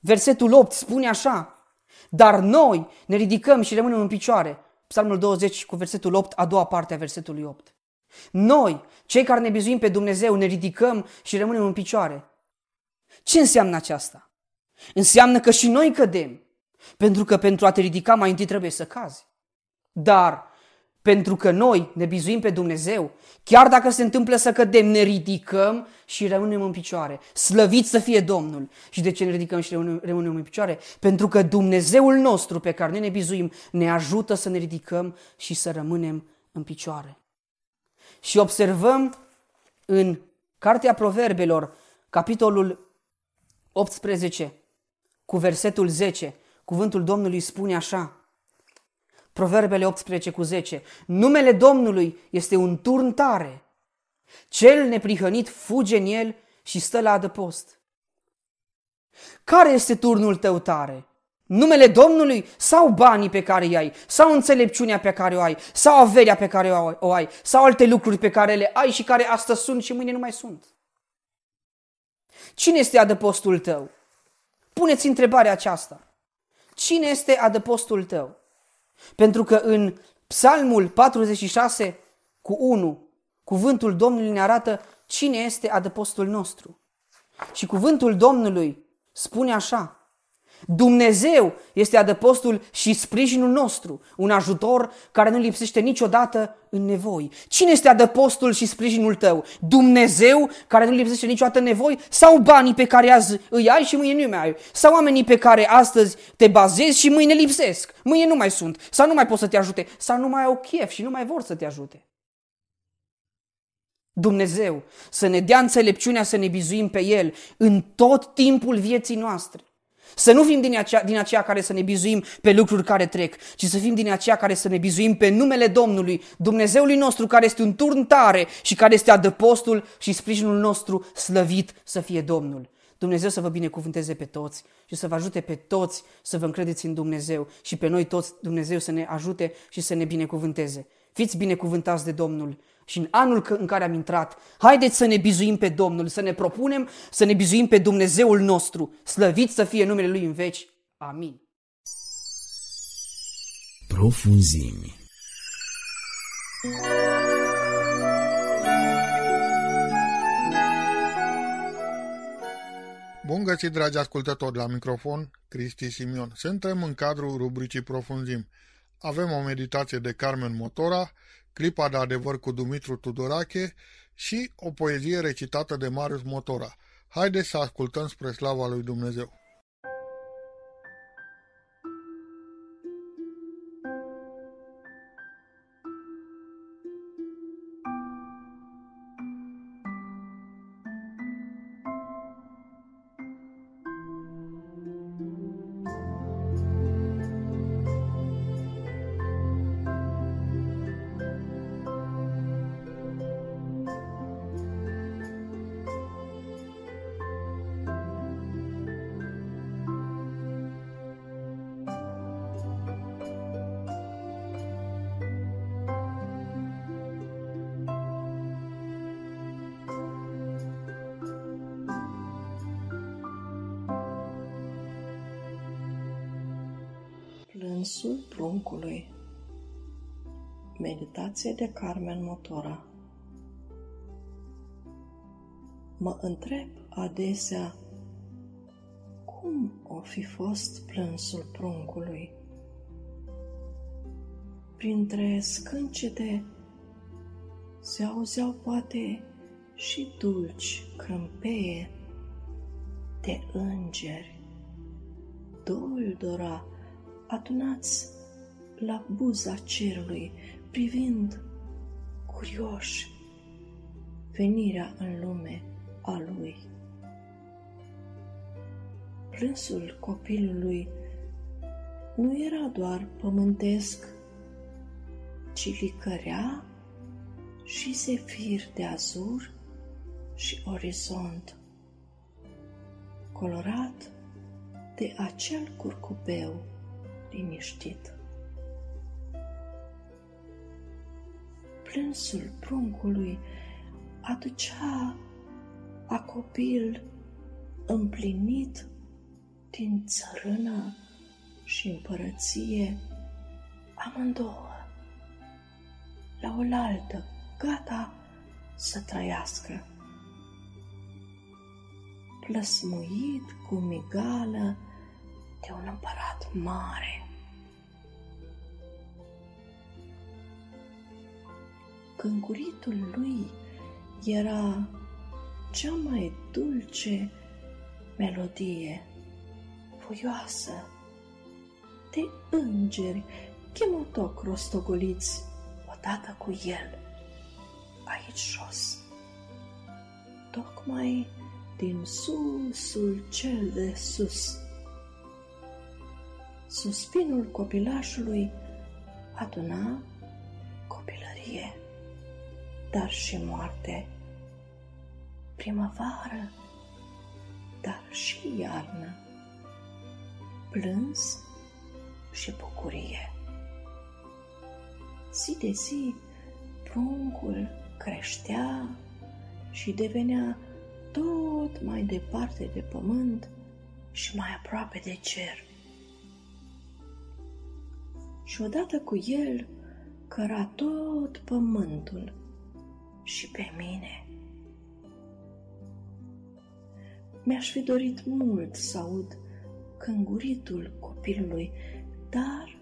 versetul 8 spune așa, dar noi ne ridicăm și rămânem în picioare Psalmul 20 cu versetul 8, a doua parte a versetului 8. Noi, cei care ne bizuim pe Dumnezeu, ne ridicăm și rămânem în picioare. Ce înseamnă aceasta? Înseamnă că și noi cădem. Pentru că pentru a te ridica mai întâi trebuie să cazi. Dar pentru că noi ne bizuim pe Dumnezeu, chiar dacă se întâmplă să cădem, ne ridicăm și rămânem în picioare. Slăvit să fie Domnul! Și de ce ne ridicăm și rămânem în picioare? Pentru că Dumnezeul nostru pe care noi ne bizuim ne ajută să ne ridicăm și să rămânem în picioare. Și observăm în Cartea Proverbelor, capitolul 18, cu versetul 10, cuvântul Domnului spune așa, Proverbele 18 cu 10. Numele Domnului este un turn tare. Cel neprihănit fuge în el și stă la adăpost. Care este turnul tău tare? Numele Domnului sau banii pe care îi ai, sau înțelepciunea pe care o ai, sau averea pe care o ai, sau alte lucruri pe care le ai și care astăzi sunt și mâine nu mai sunt? Cine este adăpostul tău? Puneți întrebarea aceasta. Cine este adăpostul tău? Pentru că în Psalmul 46 cu 1, cuvântul Domnului ne arată cine este adăpostul nostru. Și cuvântul Domnului spune așa, Dumnezeu este adăpostul și sprijinul nostru, un ajutor care nu lipsește niciodată în nevoi. Cine este adăpostul și sprijinul tău? Dumnezeu care nu lipsește niciodată în nevoi? Sau banii pe care azi îi ai și mâine nu mai ai? Sau oamenii pe care astăzi te bazezi și mâine lipsesc? Mâine nu mai sunt? Sau nu mai pot să te ajute? Sau nu mai au chef și nu mai vor să te ajute? Dumnezeu să ne dea înțelepciunea să ne bizuim pe El în tot timpul vieții noastre. Să nu fim din aceea, din aceea care să ne bizuim pe lucruri care trec, ci să fim din aceea care să ne bizuim pe numele Domnului, Dumnezeului nostru care este un turn tare și care este adăpostul și sprijinul nostru slăvit să fie Domnul. Dumnezeu să vă binecuvânteze pe toți și să vă ajute pe toți să vă încredeți în Dumnezeu și pe noi toți Dumnezeu să ne ajute și să ne binecuvânteze. Fiți binecuvântați de Domnul și în anul în care am intrat, haideți să ne bizuim pe Domnul, să ne propunem să ne bizuim pe Dumnezeul nostru, slăvit să fie numele Lui în veci. Amin. Profunzimi Bun găsit, dragi ascultători, la microfon, Cristi Simion. Suntem în cadrul rubricii Profunzim. Avem o meditație de Carmen Motora, clipa de adevăr cu Dumitru Tudorache și o poezie recitată de Marius Motora. Haideți să ascultăm spre slava lui Dumnezeu. Meditație de Carmen Motora Mă întreb adesea cum o fi fost plânsul pruncului. Printre scâncete se auzeau poate și dulci crâmpeie de îngeri. Duldora adunați la buza cerului, privind curioși venirea în lume a lui. Plânsul copilului nu era doar pământesc, ci licărea și zefir de azur și orizont, colorat de acel curcubeu liniștit. Plânsul pruncului aducea a copil împlinit din țărână și împărăție amândouă la oaltă, gata să trăiască. Plăsmuit cu migală de un împărat mare. Cânguritul lui era cea mai dulce melodie, voioasă, de îngeri chemotoc rostogoliți odată cu el, aici jos, tocmai din susul cel de sus. Suspinul copilașului aduna copilărie dar și moarte, primăvară, dar și iarnă, plâns și bucurie. Zi de zi, pruncul creștea și devenea tot mai departe de pământ și mai aproape de cer. Și odată cu el căra tot pământul și pe mine. Mi-aș fi dorit mult să aud cânguritul copilului, dar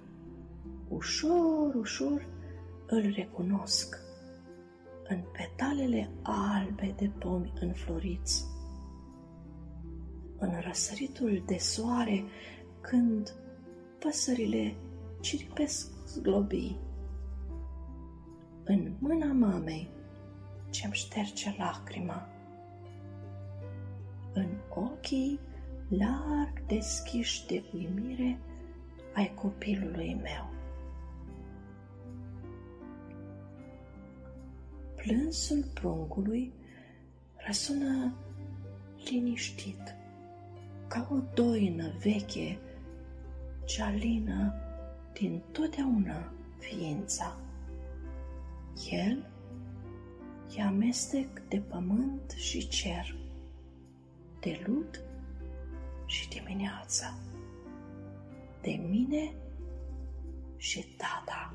ușor, ușor îl recunosc în petalele albe de pomi înfloriți, în răsăritul de soare când păsările ciripesc zglobii, în mâna mamei ce-mi șterge lacrima, în ochii larg deschiși de uimire ai copilului meu. Plânsul pruncului răsună liniștit, ca o doină veche ce alină din totdeauna ființa. El e amestec de pământ și cer, de lut și dimineața, de mine și tata.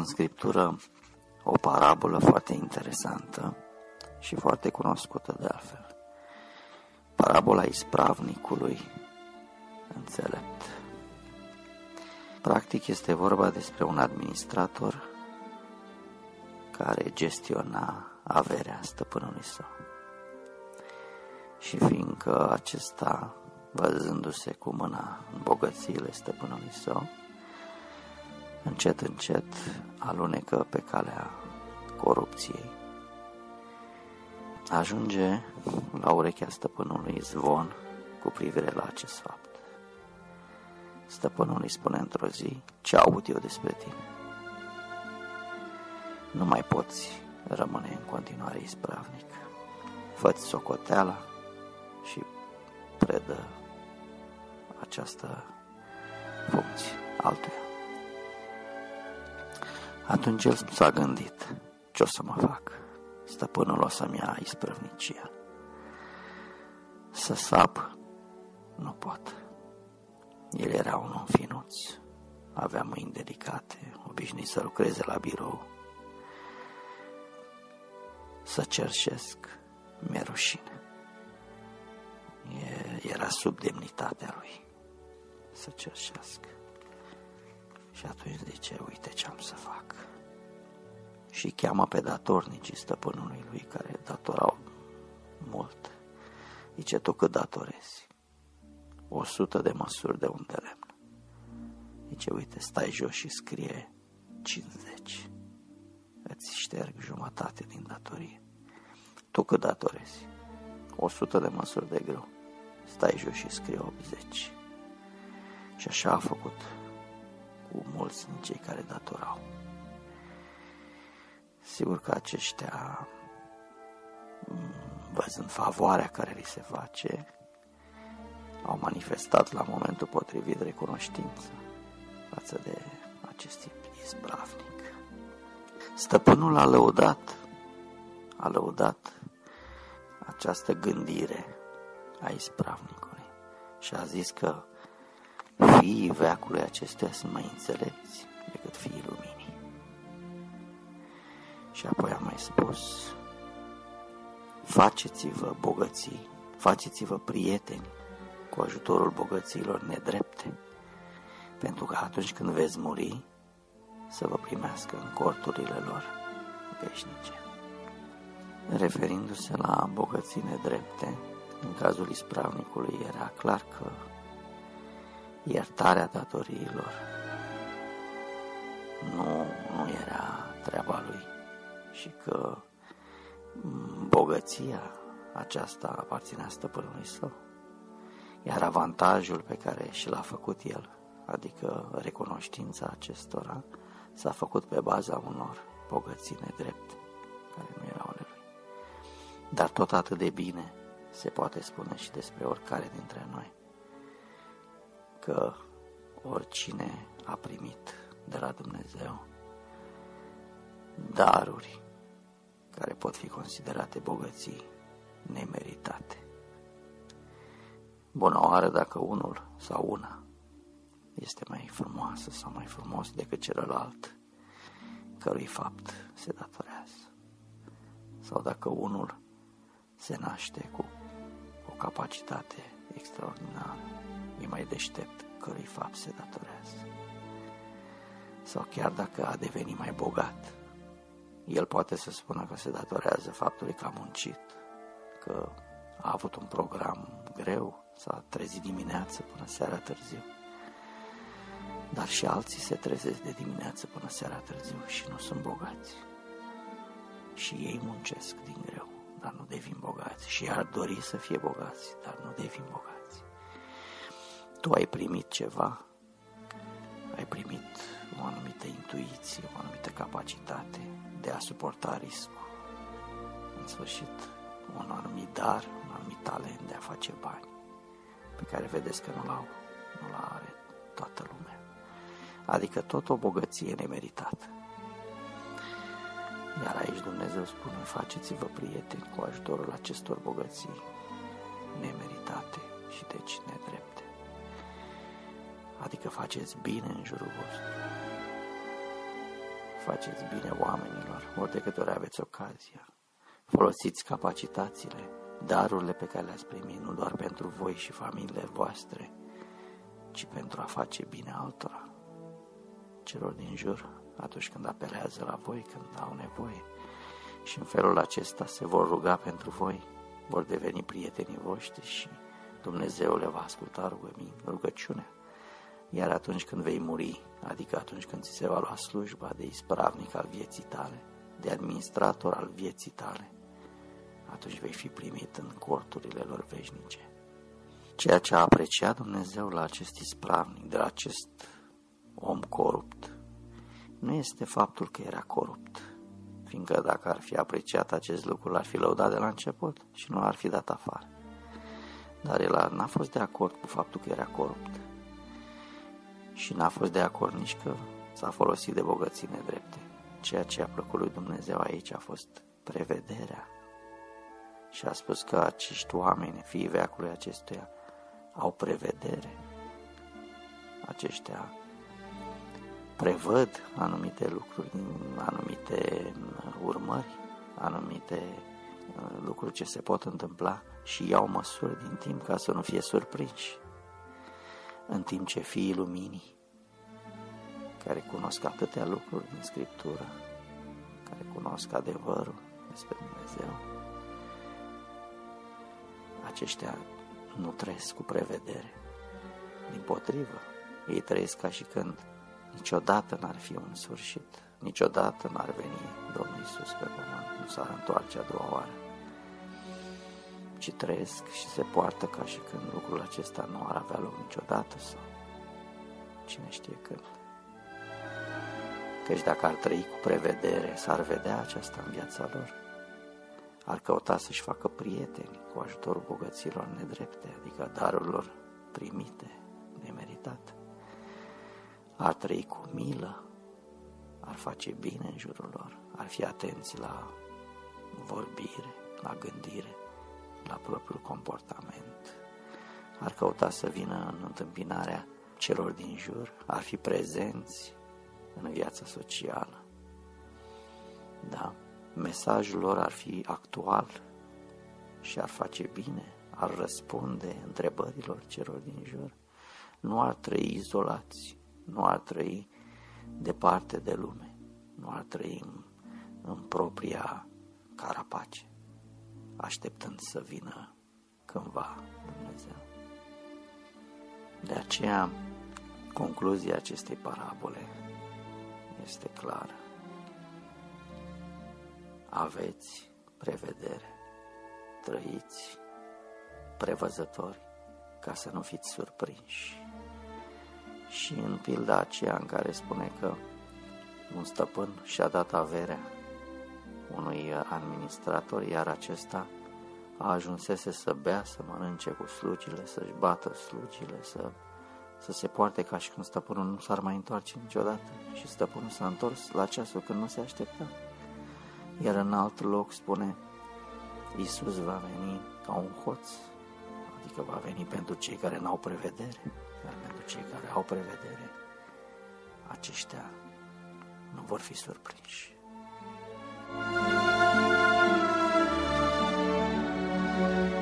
În Scriptură o parabolă foarte interesantă și foarte cunoscută de altfel. Parabola ispravnicului înțelept. Practic este vorba despre un administrator care gestiona averea stăpânului său. Și fiindcă acesta, văzându-se cu mâna în bogățiile stăpânului său, încet, încet alunecă pe calea corupției. Ajunge la urechea stăpânului zvon cu privire la acest fapt. Stăpânul îi spune într-o zi, ce aud eu despre tine? Nu mai poți rămâne în continuare ispravnic. Fă-ți socoteala și predă această funcție altuia. Atunci el s-a gândit, ce o să mă fac? Stăpânul o să-mi ia isprăvnicia. Să sap, nu pot. El era un om finuț, avea mâini delicate, obișnuit să lucreze la birou. Să cerșesc, mi-e rușine. Era sub demnitatea lui să cerșească. Și atunci zice, uite ce am să fac. Și cheamă pe datornicii stăpânului lui care datorau mult. Zice, tu cât datorezi? O sută de măsuri de un de lemn. Zice, uite, stai jos și scrie 50. Îți șterg jumătate din datorie. Tu cât datorezi? O sută de măsuri de greu. Stai jos și scrie 80. Și așa a făcut cu mulți din cei care datorau. Sigur că aceștia, văzând favoarea care li se face, au manifestat la momentul potrivit recunoștință față de acest tip izbravnic. Stăpânul a lăudat, a lăudat această gândire a ispravnicului și a zis că Fiii veacului acestuia sunt mai înțelepți decât fiii luminii. Și apoi am mai spus, faceți-vă bogății, faceți-vă prieteni cu ajutorul bogăților nedrepte, pentru că atunci când veți muri, să vă primească în corturile lor veșnice. Referindu-se la bogății nedrepte, în cazul ispravnicului era clar că iertarea datoriilor nu, nu era treaba lui și că bogăția aceasta aparținea stăpânului său. Iar avantajul pe care și l-a făcut el, adică recunoștința acestora, s-a făcut pe baza unor bogății nedrepte, care nu erau ale lui. Dar tot atât de bine se poate spune și despre oricare dintre noi că oricine a primit de la Dumnezeu daruri care pot fi considerate bogății nemeritate. Bună oară dacă unul sau una este mai frumoasă sau mai frumos decât celălalt, cărui fapt se datorează. Sau dacă unul se naște cu o capacitate extraordinară, e mai deștept cărui fapt se datorează. Sau chiar dacă a devenit mai bogat, el poate să spună că se datorează faptului că a muncit, că a avut un program greu, s-a trezit dimineață până seara târziu. Dar și alții se trezesc de dimineață până seara târziu și nu sunt bogați. Și ei muncesc din greu, dar nu devin bogați. Și ar dori să fie bogați, dar nu devin bogați. Tu ai primit ceva, ai primit o anumită intuiție, o anumită capacitate de a suporta riscul. În sfârșit, un anumit dar, un anumit talent de a face bani, pe care vedeți că nu l-au, nu l are toată lumea. Adică tot o bogăție nemeritată. Iar aici Dumnezeu spune, faceți-vă prieteni cu ajutorul acestor bogății nemeritate și deci nedrepte. Adică faceți bine în jurul vostru. Faceți bine oamenilor, ori de câte ori aveți ocazia. Folosiți capacitățile, darurile pe care le-ați primit, nu doar pentru voi și familiile voastre, ci pentru a face bine altora, celor din jur, atunci când apelează la voi, când au nevoie. Și în felul acesta se vor ruga pentru voi, vor deveni prietenii voștri și Dumnezeu le va asculta rugăciunea. Iar atunci când vei muri, adică atunci când ți se va lua slujba de ispravnic al vieții tale, de administrator al vieții tale, atunci vei fi primit în corturile lor veșnice. Ceea ce a apreciat Dumnezeu la acest ispravnic, de la acest om corupt, nu este faptul că era corupt, fiindcă dacă ar fi apreciat acest lucru, l-ar fi lăudat de la început și nu l-ar fi dat afară. Dar el n-a fost de acord cu faptul că era corupt și n-a fost de acord nici că s-a folosit de bogății nedrepte. Ceea ce a plăcut lui Dumnezeu aici a fost prevederea și a spus că acești oameni, fii veacului acestuia, au prevedere. Aceștia prevăd anumite lucruri, anumite urmări, anumite uh, lucruri ce se pot întâmpla și iau măsuri din timp ca să nu fie surprinși. În timp ce fiii luminii, care cunosc atâtea lucruri din Scriptură, care cunosc adevărul despre Dumnezeu, aceștia nu trăiesc cu prevedere. Din potrivă, ei trăiesc ca și când niciodată n-ar fi un sfârșit, niciodată n-ar veni Domnul Isus pe pământ, nu s-ar întoarce a doua oară, ci trăiesc și se poartă ca și când lucrul acesta nu ar avea loc niciodată sau cine știe când. Căci dacă ar trăi cu prevedere, s-ar vedea aceasta în viața lor. Ar căuta să-și facă prieteni cu ajutorul bogăților nedrepte, adică darurilor primite, nemeritate ar trăi cu milă, ar face bine în jurul lor, ar fi atenți la vorbire, la gândire, la propriul comportament, ar căuta să vină în întâmpinarea celor din jur, ar fi prezenți în viața socială. Da, mesajul lor ar fi actual și ar face bine, ar răspunde întrebărilor celor din jur. Nu ar trăi izolați, nu ar trăi departe de lume, nu ar trăi în, în propria carapace, așteptând să vină cândva Dumnezeu. De aceea, concluzia acestei parabole este clară. Aveți prevedere, trăiți prevăzători ca să nu fiți surprinși și în pilda aceea în care spune că un stăpân și-a dat averea unui administrator, iar acesta a ajunsese să bea, să mănânce cu slugile, să-și bată slugile, să, să se poarte ca și când stăpânul nu s-ar mai întoarce niciodată. Și stăpânul s-a întors la ceasul când nu se aștepta. Iar în alt loc spune, Iisus va veni ca un hoț, adică va veni pentru cei care n-au prevedere, dar pentru cei care au prevedere, aceștia nu vor fi surprinși. thank you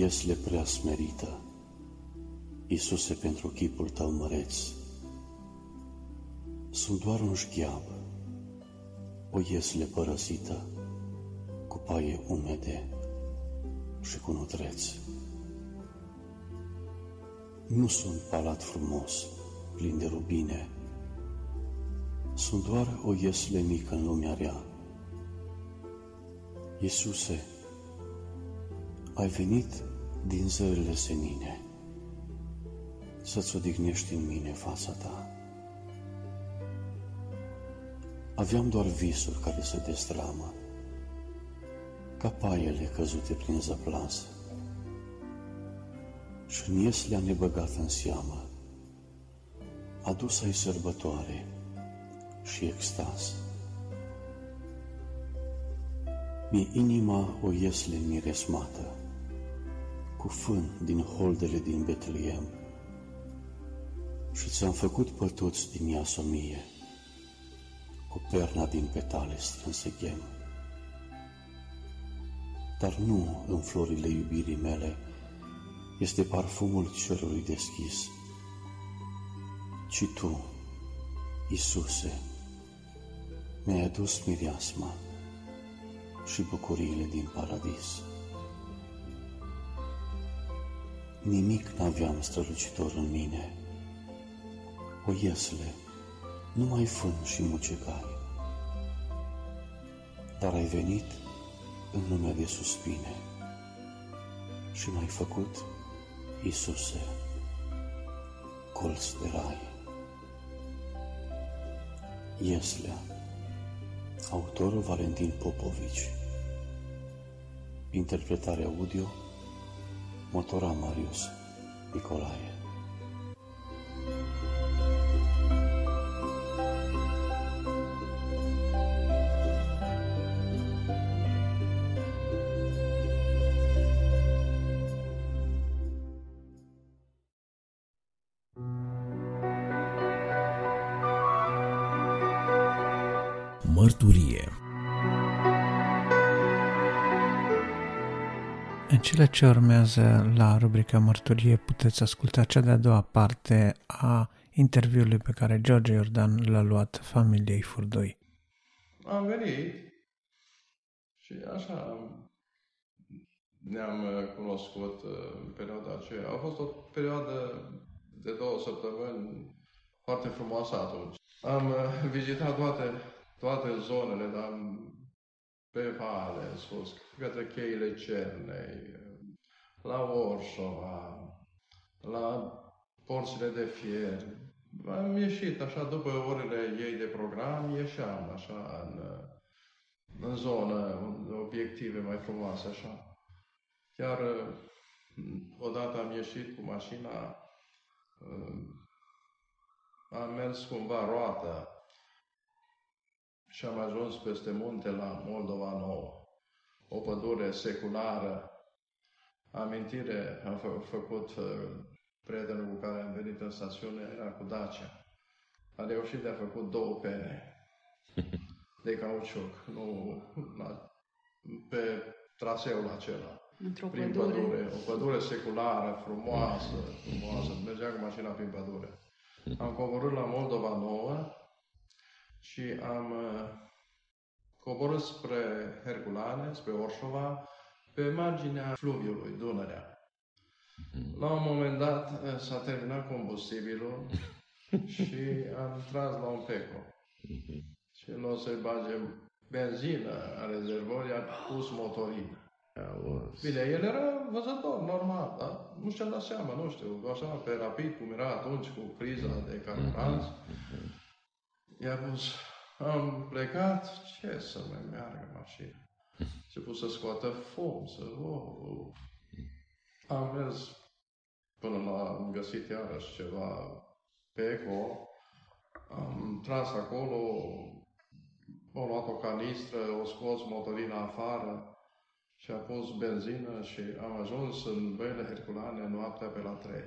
iesle prea smerită, Iisuse, pentru chipul tău măreț. Sunt doar un șchiab, o iesle părăsită, cu paie umede și cu nutreț. Nu sunt palat frumos, plin de rubine, sunt doar o iesle mică în lumea rea. Iisuse, ai venit din zările senine să-ți odihnești în mine fața ta. Aveam doar visuri care se destramă, ca paiele căzute prin zăplasă. Și în le-a nebăgat în seamă, adus ai sărbătoare și extaz. Mi inima o iesle miresmată, cu fân din holdele din Betleem și ți-am făcut pătuți din iasomie, cu perna din petale strânse ghem. Dar nu în florile iubirii mele este parfumul cerului deschis, ci tu, Isuse, mi-ai adus mireasma și bucuriile din paradis. Nimic n-aveam strălucitor în mine, o iesle, numai fân și mucecai. Dar ai venit în lumea de suspine și m-ai făcut, Iisuse, colț de rai. Ieslea, autorul Valentin Popovici, interpretare audio Motora Marius Nicolae În cele ce urmează la rubrica Mărturie puteți asculta cea de-a doua parte a interviului pe care George Iordan l-a luat familiei Furdoi. Am venit și așa ne-am cunoscut în perioada aceea. A fost o perioadă de două săptămâni foarte frumoasă atunci. Am vizitat toate, toate zonele, dar pe vale, sus, către cheile Cernei, la Orșova, la porțile de fier. Am ieșit așa, după orele ei de program, ieșeam așa în, în zonă, în obiective mai frumoase, așa. Chiar odată am ieșit cu mașina, am mers cumva roată și am ajuns peste munte la Moldova Nouă. O pădure seculară. Amintire am fă, făcut uh, prietenul cu care am venit în stațiune, era cu Dacia. A reușit de a făcut două pene <laughs> de cauciuc, nu la, pe traseul acela. Într-o prin pădure. pădure. O pădure seculară, frumoasă, frumoasă. Mergeam cu mașina prin pădure. <laughs> Am coborât la Moldova Nouă și am uh, coborât spre Herculane, spre Orșova, pe marginea fluviului Dunărea. La un moment dat uh, s-a terminat combustibilul <laughs> și am tras la un peco. Și nu o să-i bagem benzină a rezervorului, a pus motorină. Bine, el era văzător, normal, dar nu și-a dat seama, nu știu, așa, pe rapid, cum era atunci cu criza de carburanți. I-a pus, am plecat, ce să mai meargă mașina? Și pus să scoată fum, să... Oh, oh. Am mers până la, am găsit iarăși ceva pe eco, am tras acolo, am luat o canistră, o scos motorina afară și a pus benzină și am ajuns în Băile Herculane noaptea pe la 3.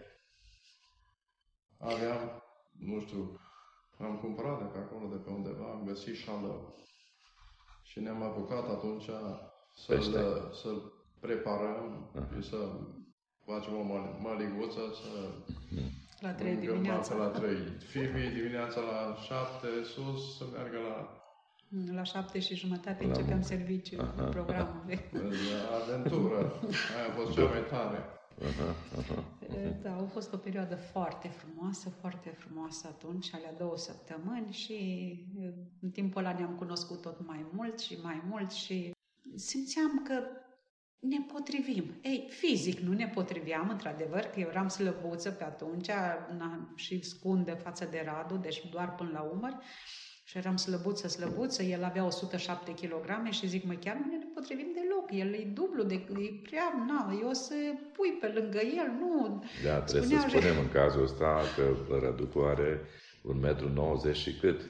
Aveam, nu știu, am cumpărat de pe acolo, de pe undeva, am găsit șalău. Și ne-am apucat atunci să-l, Pește. să-l preparăm și să facem o măl- măliguță, să La trei mâncăm dimineața. noaptea la 3. Fibii dimineața la 7 sus, să meargă la La șapte și jumătate La începeam muncă. serviciul, Aha, programul. la aventură. Aia a fost cea mai tare. Aha, aha. Da, a fost o perioadă foarte frumoasă, foarte frumoasă atunci, alea două săptămâni și eh, în timpul ăla ne-am cunoscut tot mai mult și mai mult și simțeam că ne potrivim. Ei, fizic nu ne potriveam, într-adevăr, că eu eram slăbuță pe atunci na, și scundă față de Radu, deci doar până la umăr. Și eram slăbuță, slăbuță, el avea 107 kg și zic, mă, chiar nu ne potrivim deloc, el e dublu, de, e prea, na, eu o să pui pe lângă el, nu. Da, trebuie Spuneau să spunem în cazul ăsta că Răducu are un metru 90 și cât? 1,90.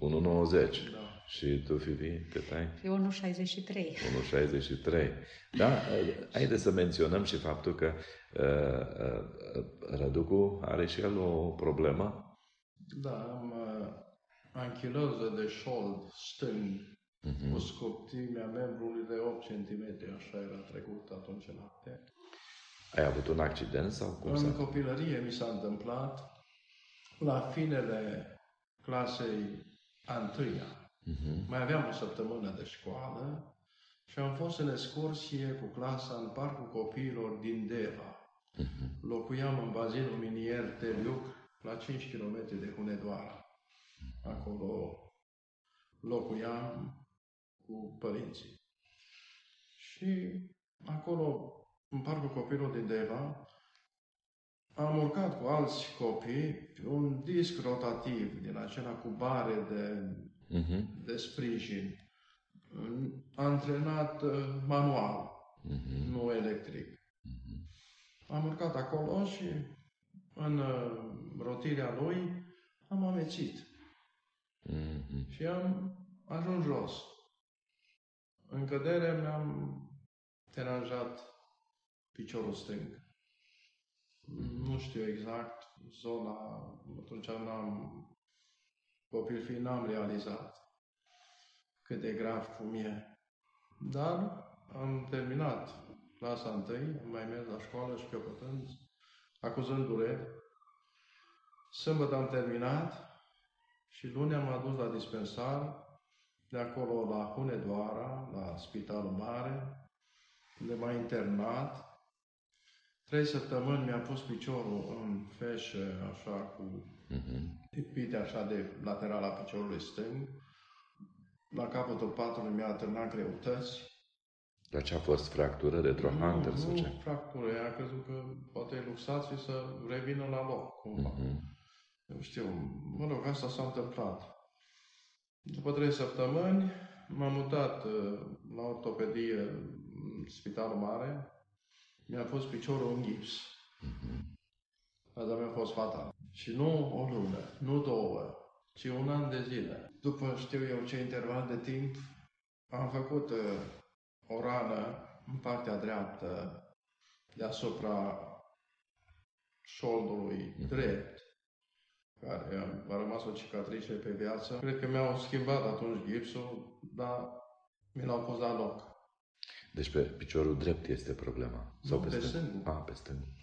1,90. Da. Și tu, Fifi, cât ai? Eu 1,63. 1,63. Da, haideți să menționăm și faptul că uh, uh, Răducu are și el o problemă. Da, am uh, anchiloză de șold stâng Mhm. cu scoptimea membrului de 8 cm, așa era trecut atunci noapte. Ai avut un accident sau cum În s-a... copilărie mi s-a întâmplat la finele clasei a întâia. Mhm. Mai aveam o săptămână de școală și am fost în excursie cu clasa în parcul copiilor din Deva. Mhm. Locuiam în bazinul minier Teliuc, la 5 km de Hunedoara. Acolo locuiam cu părinții. Și acolo, în parcul copiilor din Deva, am urcat cu alți copii pe un disc rotativ din acela cu bare de, Mhm. de sprijin, antrenat uh, manual, Mhm. nu electric. Am urcat acolo și în uh, rotirea lui am amețit Mhm. și am ajuns jos. În cădere mi-am deranjat piciorul stâng. Nu știu exact zona, atunci n-am, copil fiind, n-am realizat cât de grav cum e. Dar am terminat clasa întâi, am mai mers la școală și căpătând, acuzând dureri. Sâmbătă am terminat și luni am adus la dispensar, de acolo la Hunedoara, la Spitalul Mare, unde m-a internat. Trei săptămâni mi-a pus piciorul în feșe, așa, cu Mhm. Lipite așa de lateral a piciorului stâng. La capătul patului mi-a atârnat greutăți. Dar ce a fost fractură de trohanter sau nu, ce? nu fractură, ea a crezut că poate luxați și să revină la loc, cumva. Mhm. Nu știu, mă rog, asta s-a întâmplat. După trei săptămâni m-am mutat uh, la ortopedie în Spitalul Mare. Mi-a pus piciorul în gips. Asta mi-a fost fatal. Și nu o lună, nu două, ci un an de zile. După știu eu ce interval de timp, am făcut uh, o rană în partea dreaptă deasupra șoldului drept, care a rămas o cicatrice pe viață. Cred că mi-au schimbat atunci gipsul, dar mi l-au pus la loc. Deci pe piciorul drept este problema? Sau pe, pe stângul. Ah, pe stângul.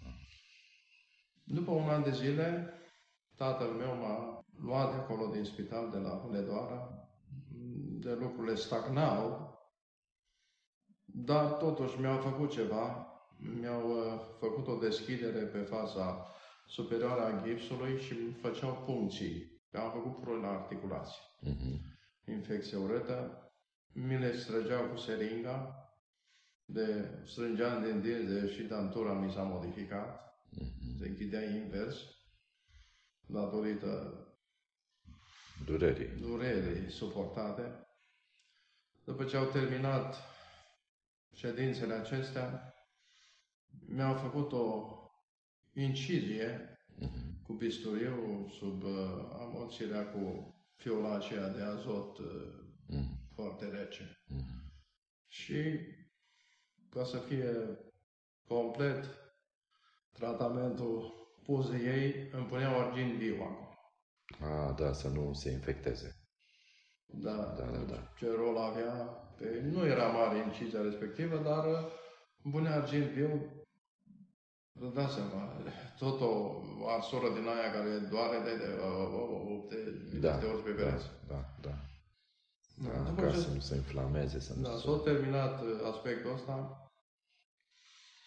După un an de zile, tatăl meu m-a luat de acolo din spital, de la Hunedoara, de lucrurile stagnau, dar totuși mi-au făcut ceva, mi-au uh, făcut o deschidere pe faza superioară a gipsului și îmi făceau puncții. Am făcut prun la articulație. Uh-huh. Infecție urâtă, mi le străgeau cu seringa, de strângeam din dinți și dantura mi s-a modificat, uh-huh. se închidea invers, datorită durerii. durerii suportate. După ce au terminat ședințele acestea, mi-au făcut o incizie uh-huh. cu bisturiu sub uh, amorțirea cu fiola aceea de azot uh, uh-huh. foarte rece. Uh-huh. Și ca să fie complet tratamentul pozei ei, îmi puneau argint viu acolo. Ah, da, să nu se infecteze. Da, da, da, da. ce rol avea? Pe, nu era mare incizia respectivă, dar îmi punea argint viu. Vă dați seama, tot o arsoră din aia care doare de, de, de, de, da, de ori pe pereți. Da, da, da. da ca ce... să nu se inflameze, să nu da, se... s-a terminat aspectul ăsta.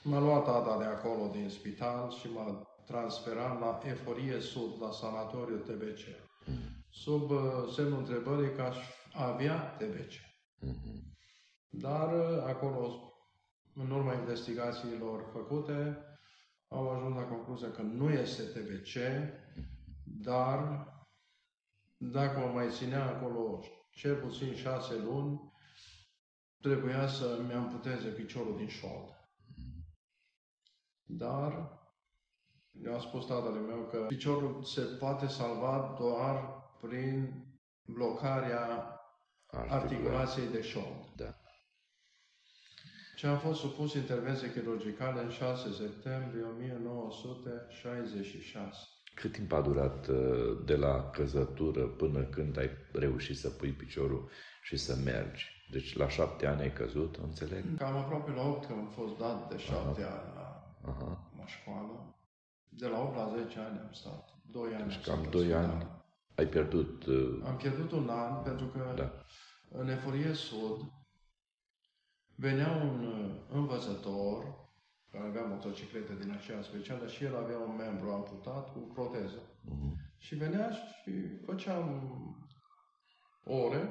M-a luat tata de acolo, din spital, și m-a transferat la Eforie Sud, la sanatoriu TBC. Mm. Sub uh, semnul întrebării că aș avea TBC. Mm-hmm. Dar uh, acolo, în urma investigațiilor făcute, au ajuns la concluzia că nu este TBC, dar dacă mă mai ținea acolo cel puțin șase luni, trebuia să-mi amputeze piciorul din șoldă. Dar mi-a spus tatăl meu că piciorul se poate salva doar prin blocarea articulației de șold. Da. Și am fost supus intervenție chirurgicală în 6 septembrie 1966. Cât timp a durat uh, de la căzătură până când ai reușit să pui piciorul și să mergi? Deci la șapte ani ai căzut, înțeleg? Cam aproape la opt, că am fost dat de șapte Aha. ani la, Aha. la școală. De la 8 la 10 ani am stat. 2 ani deci cam 2 ani ai pierdut... Uh... Am pierdut un an pentru că da. în Eforie Sud venea un uh, învățător care avea motociclete din aceea specială și el avea un membru amputat cu proteză. Uh-huh. Și venea și făceam ore,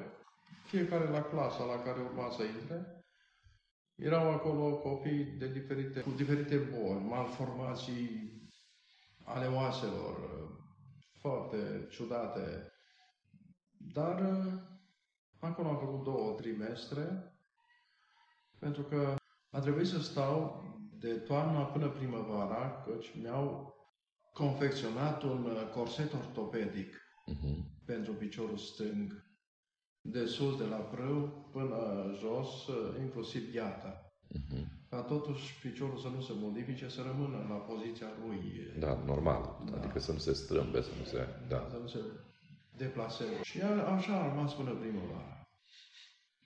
fiecare la clasa la care urma să intre. Erau acolo copii de diferite, cu diferite boli, malformații ale oaselor, foarte ciudate. Dar acolo am făcut două trimestre, pentru că a trebuit să stau de toamna până primăvara, căci mi-au confecționat un corset ortopedic uh-huh. pentru piciorul stâng, de sus de la prâu până jos, inclusiv gheata. Uh-huh ca totuși piciorul să nu se modifice, să rămână la poziția lui. Da, normal. Da. Adică să nu se strâmbe, să nu se... Da. Să nu se deplaseze. Și așa a rămas până primăvara.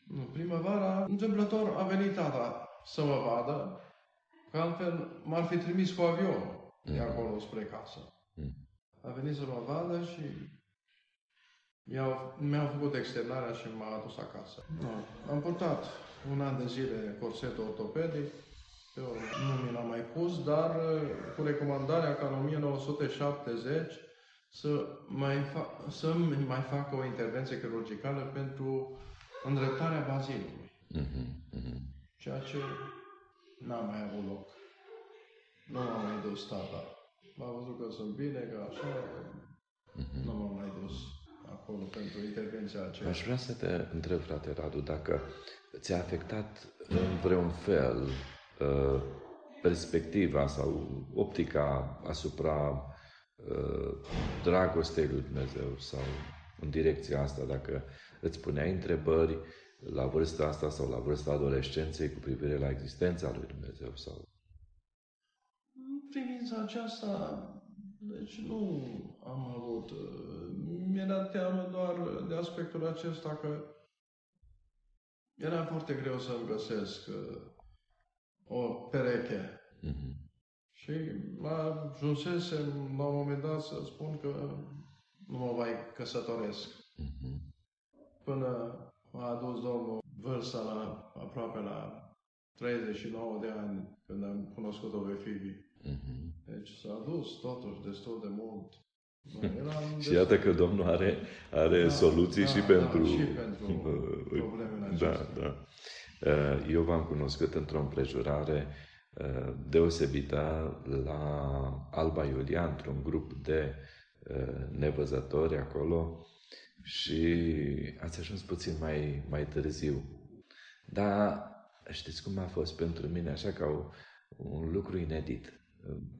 Nu, primăvara, întâmplător a venit tata să mă vadă, că altfel m-ar fi trimis cu avionul mm. de acolo spre casă. Mm. A venit să mă vadă și mi-au, mi-au făcut externarea și m-a adus acasă. No. Am purtat un an de zile corset ortopedic, eu nu mi l-am mai pus, dar uh, cu recomandarea ca în 1970 să mai, fa- să mai facă o intervenție chirurgicală pentru îndreptarea bazilului. Uh-huh, uh-huh. Ceea ce n-a mai avut loc. Nu m-am mai dus tata. M-a văzut că sunt bine, că așa, uh-huh. nu m-am mai dus acolo pentru intervenția aceea. Aș vrea să te întreb, frate Radu, dacă ți-a afectat în vreun fel uh, perspectiva sau optica asupra uh, dragostei lui Dumnezeu sau în direcția asta, dacă îți puneai întrebări la vârsta asta sau la vârsta adolescenței cu privire la existența lui Dumnezeu sau... În privința aceasta, deci nu am avut. Mi-era teamă doar de aspectul acesta că era foarte greu să-mi găsesc uh, o pereche. Mm-hmm. Și mă ajunsesem la un moment dat să spun că nu mă mai căsătoresc. Mm-hmm. Până m-a adus Domnul vârsta la aproape la 39 de ani când am cunoscut-o pe Fibi. Mm-hmm. Deci s-a dus totuși destul de mult. <laughs> și iată că Domnul are, are da, soluții da, și da, pentru, și pentru <laughs> problemele da, da. Uh, eu v-am cunoscut într-o împrejurare uh, deosebită la Alba Iulia, într-un grup de uh, nevăzători acolo și ați ajuns puțin mai, mai târziu. Dar știți cum a fost pentru mine, așa ca un lucru inedit,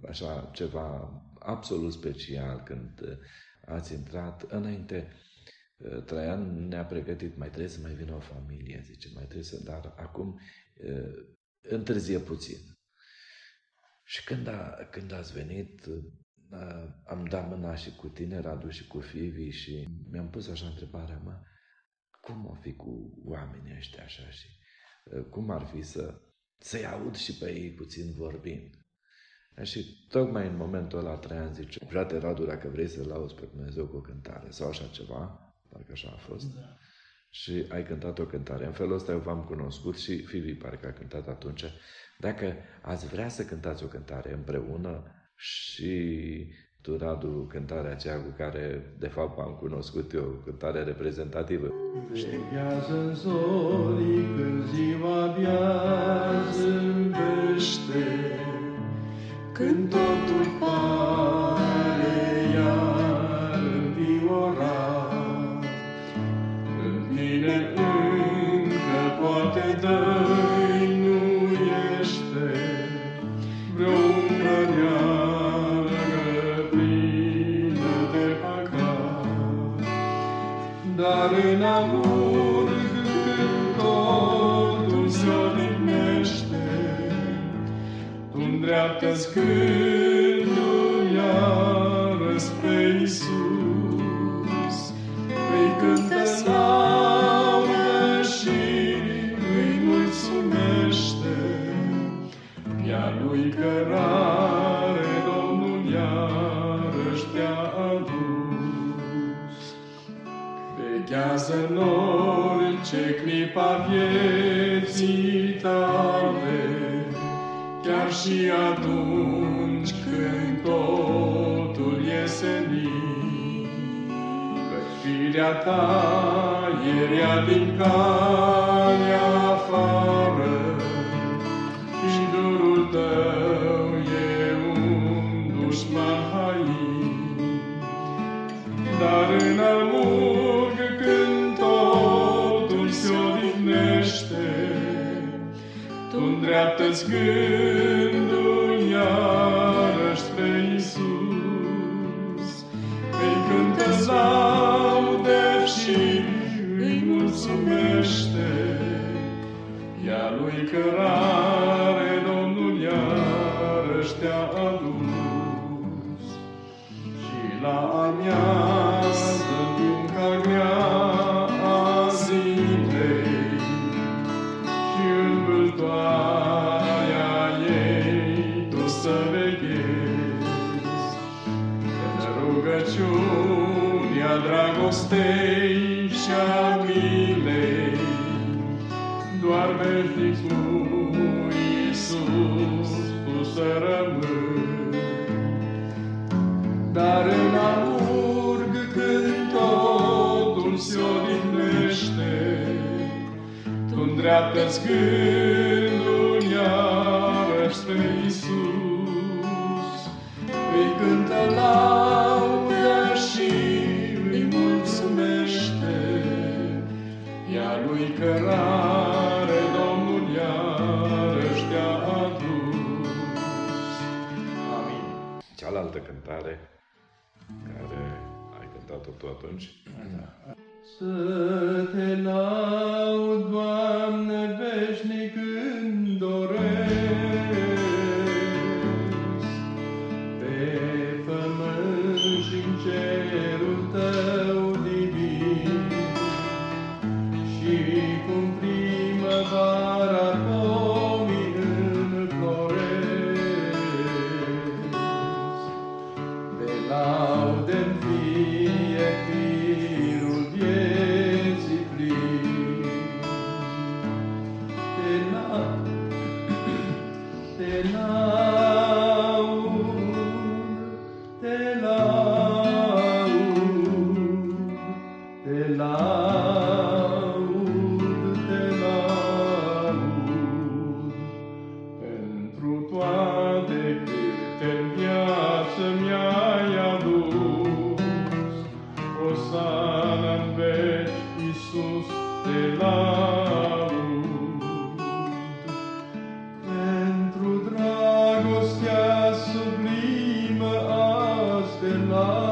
așa ceva absolut special când ați intrat înainte. Traian ne-a pregătit, mai trebuie să mai vină o familie, zice, mai trebuie să, dar acum întârzie puțin. Și când, a, când ați venit, am dat mâna și cu tine, Radu, și cu Fivi și mi-am pus așa întrebarea, mă, cum o fi cu oamenii ăștia așa și cum ar fi să, să-i aud și pe ei puțin vorbind. Și tocmai în momentul ăla Traian zice, frate Radu, dacă vrei să lauzi pe Dumnezeu cu o cântare sau așa ceva, parcă așa a fost, da. și ai cântat o cântare. În felul ăsta eu v-am cunoscut și Fivi parcă a cântat atunci. Dacă ați vrea să cântați o cântare împreună și tu, Radu, cântarea aceea cu care, de fapt, am cunoscut eu, cântare reprezentativă. Veghează în zorii când ziua abia zâmbește, când totul pare iar înviorat, când tine încă poate dăinuiește vreo umbră neagră plină de păcat, dar în amor îndreaptă-ți gândul iară spre Iisus, îi cântă laudă și îi mulțumește, ea lui cărare Domnul iarăși te-a adus. Vechează în orice clipa vieții și atunci când totul e senin. Că firea ta e rea din calea afară îndreaptă-ți gândul iarăși spre Iisus. Îi cântă laude și îi mulțumește. Ea lui cărare Domnul iarăși te-a adus. Și la amiază, să rămâi. Dar în amurg când totul se odihnește, tu îndreaptă-ți gândul iarăși spre Iisus. Îi cântă laudă și îi mulțumește. Ea lui cărare Amin. Cealaltă cântare care ai cântat-o tu atunci. Da. Să te laud, Doamne, veșnic azi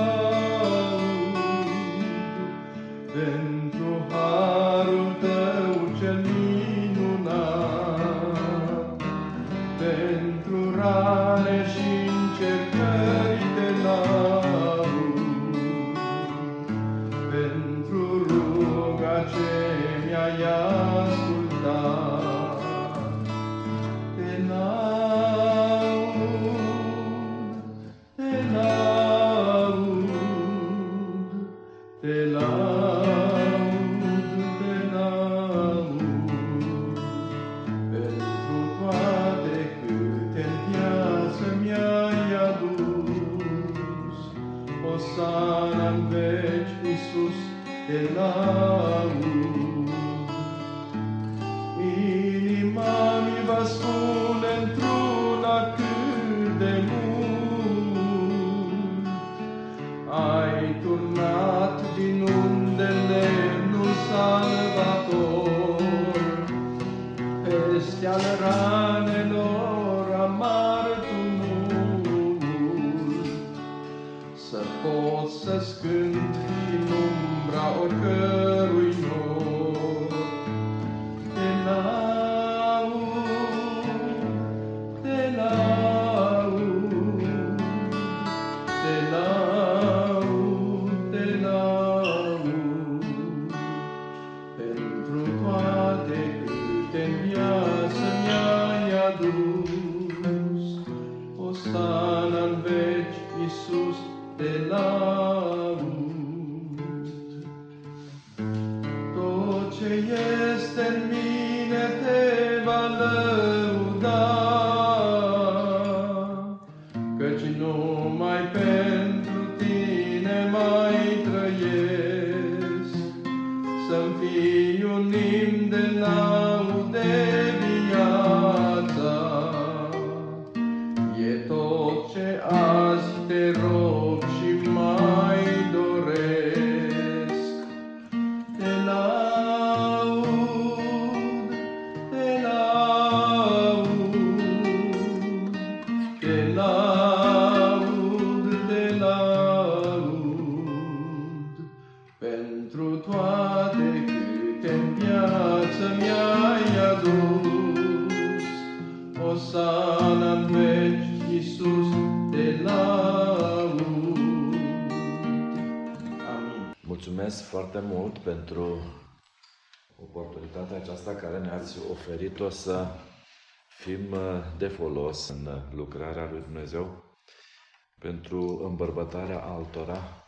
pentru oportunitatea aceasta care ne-ați oferit-o să fim uh, de folos în uh, lucrarea lui Dumnezeu pentru îmbărbătarea altora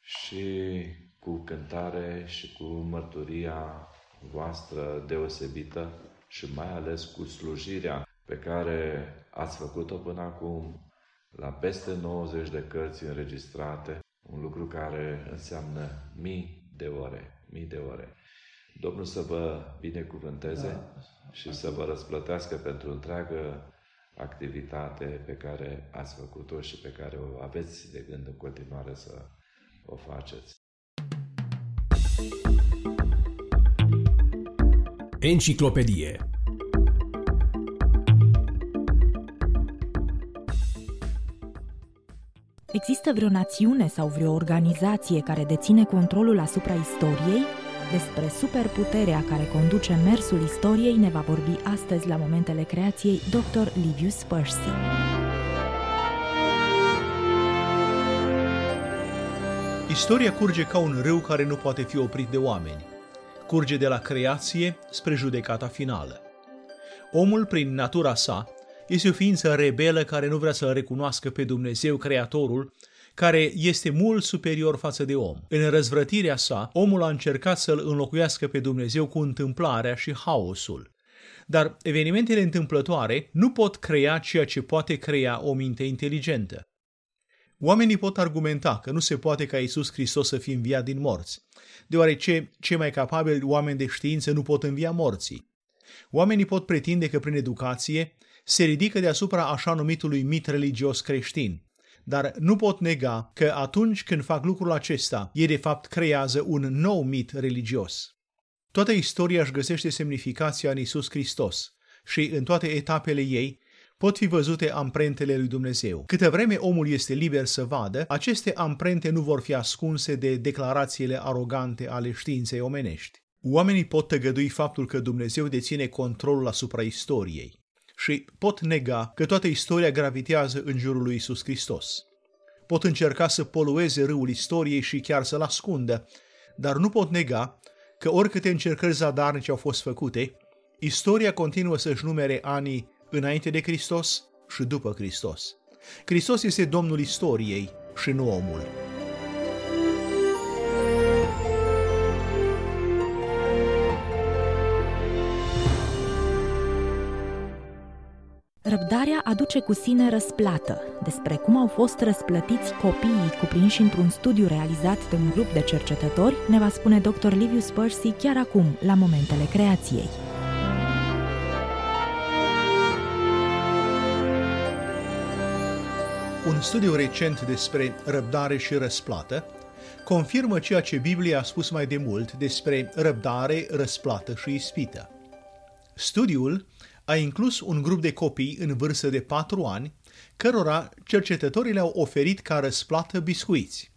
și cu cântare și cu mărturia voastră deosebită și mai ales cu slujirea pe care ați făcut-o până acum la peste 90 de cărți înregistrate, un lucru care înseamnă mii de ore, mii de ore. Domnul să vă binecuvânteze da. și să vă răsplătească pentru întreagă activitate pe care ați făcut-o și pe care o aveți de gând în continuare să o faceți. Enciclopedie Există vreo națiune sau vreo organizație care deține controlul asupra istoriei? Despre superputerea care conduce mersul istoriei ne va vorbi astăzi la momentele creației dr. Livius Percy. Istoria curge ca un râu care nu poate fi oprit de oameni. Curge de la creație spre judecata finală. Omul, prin natura sa, este o ființă rebelă care nu vrea să recunoască pe Dumnezeu, Creatorul, care este mult superior față de om. În răzvrătirea sa, omul a încercat să-l înlocuiască pe Dumnezeu cu întâmplarea și haosul. Dar evenimentele întâmplătoare nu pot crea ceea ce poate crea o minte inteligentă. Oamenii pot argumenta că nu se poate ca Isus Hristos să fie înviat din morți, deoarece cei mai capabili oameni de știință nu pot învia morții. Oamenii pot pretinde că prin educație se ridică deasupra așa numitului mit religios creștin, dar nu pot nega că atunci când fac lucrul acesta, ei de fapt creează un nou mit religios. Toată istoria își găsește semnificația în Isus Hristos și în toate etapele ei pot fi văzute amprentele lui Dumnezeu. Câte vreme omul este liber să vadă, aceste amprente nu vor fi ascunse de declarațiile arogante ale științei omenești. Oamenii pot tăgădui faptul că Dumnezeu deține controlul asupra istoriei și pot nega că toată istoria gravitează în jurul lui Isus Hristos. Pot încerca să polueze râul istoriei și chiar să-l ascundă, dar nu pot nega că oricâte încercări zadarnice au fost făcute, istoria continuă să-și numere anii înainte de Hristos și după Hristos. Hristos este Domnul istoriei și nu omul. Răbdarea aduce cu sine răsplată. Despre cum au fost răsplătiți copiii cuprinși într-un studiu realizat de un grup de cercetători, ne va spune dr. Livius Percy chiar acum, la momentele creației. Un studiu recent despre răbdare și răsplată confirmă ceea ce Biblia a spus mai de mult despre răbdare, răsplată și ispită. Studiul a inclus un grup de copii în vârstă de 4 ani, cărora cercetătorii le-au oferit ca răsplată biscuiți.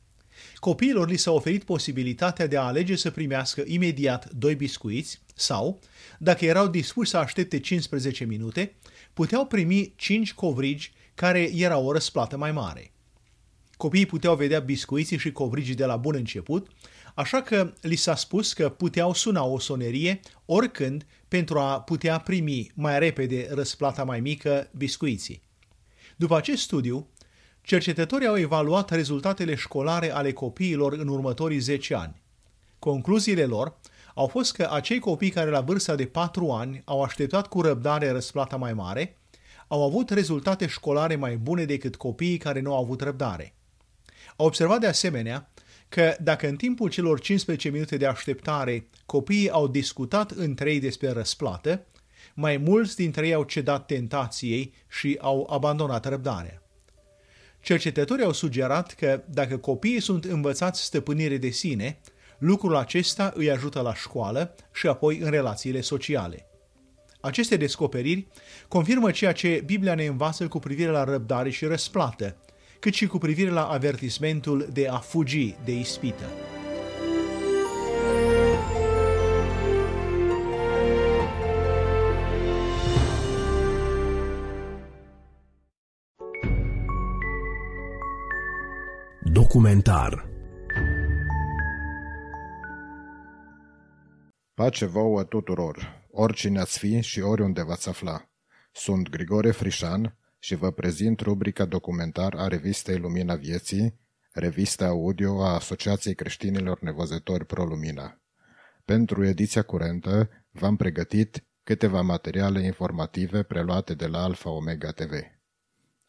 Copiilor li s-a oferit posibilitatea de a alege să primească imediat doi biscuiți sau, dacă erau dispuși să aștepte 15 minute, puteau primi 5 covrigi care era o răsplată mai mare. Copiii puteau vedea biscuiții și covrigii de la bun început, așa că li s-a spus că puteau suna o sonerie oricând pentru a putea primi mai repede răsplata mai mică biscuiții. După acest studiu, cercetătorii au evaluat rezultatele școlare ale copiilor în următorii 10 ani. Concluziile lor au fost că acei copii care la vârsta de 4 ani au așteptat cu răbdare răsplata mai mare, au avut rezultate școlare mai bune decât copiii care nu au avut răbdare. Au observat de asemenea că dacă în timpul celor 15 minute de așteptare copiii au discutat între ei despre răsplată, mai mulți dintre ei au cedat tentației și au abandonat răbdarea. Cercetătorii au sugerat că dacă copiii sunt învățați stăpânire de sine, lucrul acesta îi ajută la școală și apoi în relațiile sociale. Aceste descoperiri confirmă ceea ce Biblia ne învață cu privire la răbdare și răsplată, cât și cu privire la avertismentul de a fugi de ispită. Documentar Pace vouă tuturor, oricine ați fi și oriunde v-ați afla. Sunt Grigore Frișan și vă prezint rubrica documentar a revistei Lumina Vieții, revista audio a Asociației Creștinilor Nevăzători Pro Lumina. Pentru ediția curentă v-am pregătit câteva materiale informative preluate de la Alfa Omega TV.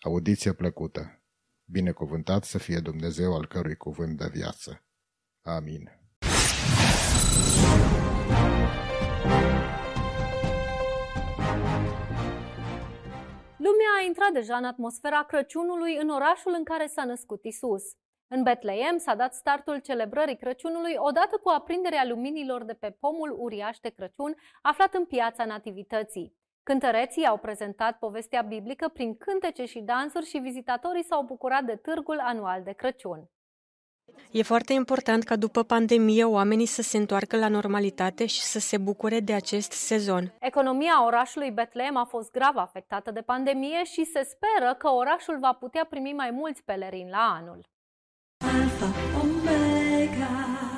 Audiție plăcută! Binecuvântat să fie Dumnezeu al cărui cuvânt de viață. Amin. Lumea a intrat deja în atmosfera Crăciunului în orașul în care s-a născut Isus. În Betleem s-a dat startul celebrării Crăciunului odată cu aprinderea luminilor de pe pomul uriaș de Crăciun aflat în piața Nativității. Cântăreții au prezentat povestea biblică prin cântece și dansuri și vizitatorii s-au bucurat de târgul anual de Crăciun. E foarte important ca după pandemie oamenii să se întoarcă la normalitate și să se bucure de acest sezon. Economia orașului Betlehem a fost grav afectată de pandemie și se speră că orașul va putea primi mai mulți pelerinți la anul. Alpha, Omega.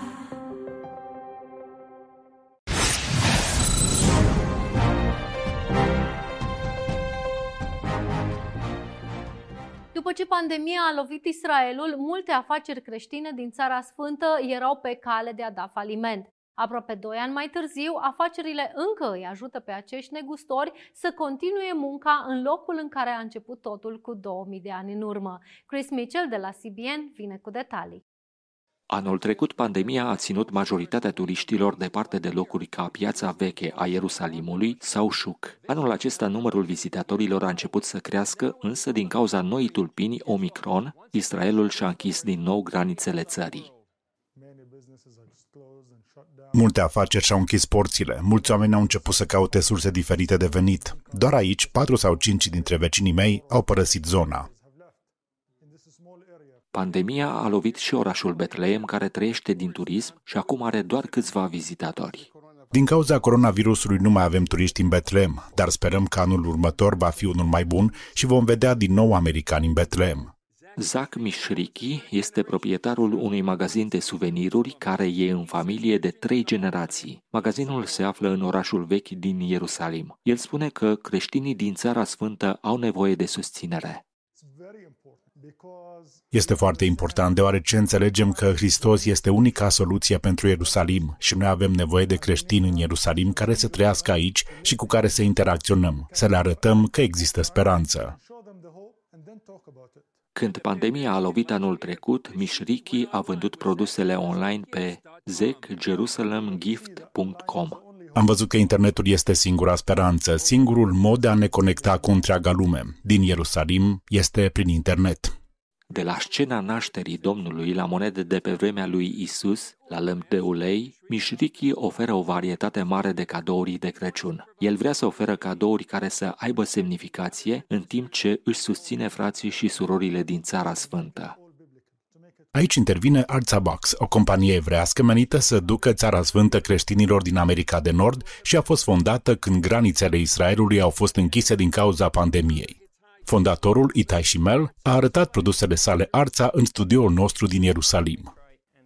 După ce pandemia a lovit Israelul, multe afaceri creștine din Țara Sfântă erau pe cale de a da faliment. Aproape doi ani mai târziu, afacerile încă îi ajută pe acești negustori să continue munca în locul în care a început totul cu 2000 de ani în urmă. Chris Mitchell de la CBN vine cu detalii. Anul trecut, pandemia a ținut majoritatea turiștilor departe de locuri ca piața veche a Ierusalimului sau Șuc. Anul acesta, numărul vizitatorilor a început să crească, însă din cauza noii tulpini Omicron, Israelul și-a închis din nou granițele țării. Multe afaceri și-au închis porțile, mulți oameni au început să caute surse diferite de venit. Doar aici, patru sau cinci dintre vecinii mei au părăsit zona. Pandemia a lovit și orașul Betleem, care trăiește din turism și acum are doar câțiva vizitatori. Din cauza coronavirusului nu mai avem turiști în Betleem, dar sperăm că anul următor va fi unul mai bun și vom vedea din nou americani în Betleem. Zach Mishriki este proprietarul unui magazin de suveniruri care e în familie de trei generații. Magazinul se află în orașul vechi din Ierusalim. El spune că creștinii din Țara Sfântă au nevoie de susținere. Este foarte important deoarece înțelegem că Hristos este unica soluție pentru Ierusalim și noi avem nevoie de creștini în Ierusalim care să trăiască aici și cu care să interacționăm, să le arătăm că există speranță. Când pandemia a lovit anul trecut, Mishriki a vândut produsele online pe zekjerusalemgift.com. Am văzut că internetul este singura speranță, singurul mod de a ne conecta cu întreaga lume. Din Ierusalim este prin internet. De la scena nașterii Domnului la monede de pe vremea lui Isus, la lămpi de ulei, Mișrichi oferă o varietate mare de cadouri de Crăciun. El vrea să oferă cadouri care să aibă semnificație, în timp ce își susține frații și surorile din Țara Sfântă. Aici intervine Artsabox, o companie evrească menită să ducă țara sfântă creștinilor din America de Nord și a fost fondată când granițele Israelului au fost închise din cauza pandemiei. Fondatorul Itai Shimel a arătat produsele sale Arța în studioul nostru din Ierusalim.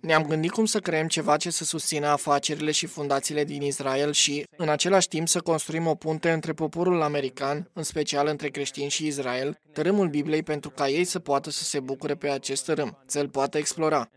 Ne-am gândit cum să creăm ceva ce să susțină afacerile și fundațiile din Israel și, în același timp, să construim o punte între poporul american, în special între creștini și Israel, tărâmul Bibliei pentru ca ei să poată să se bucure pe acest tărâm, să-l poată explora.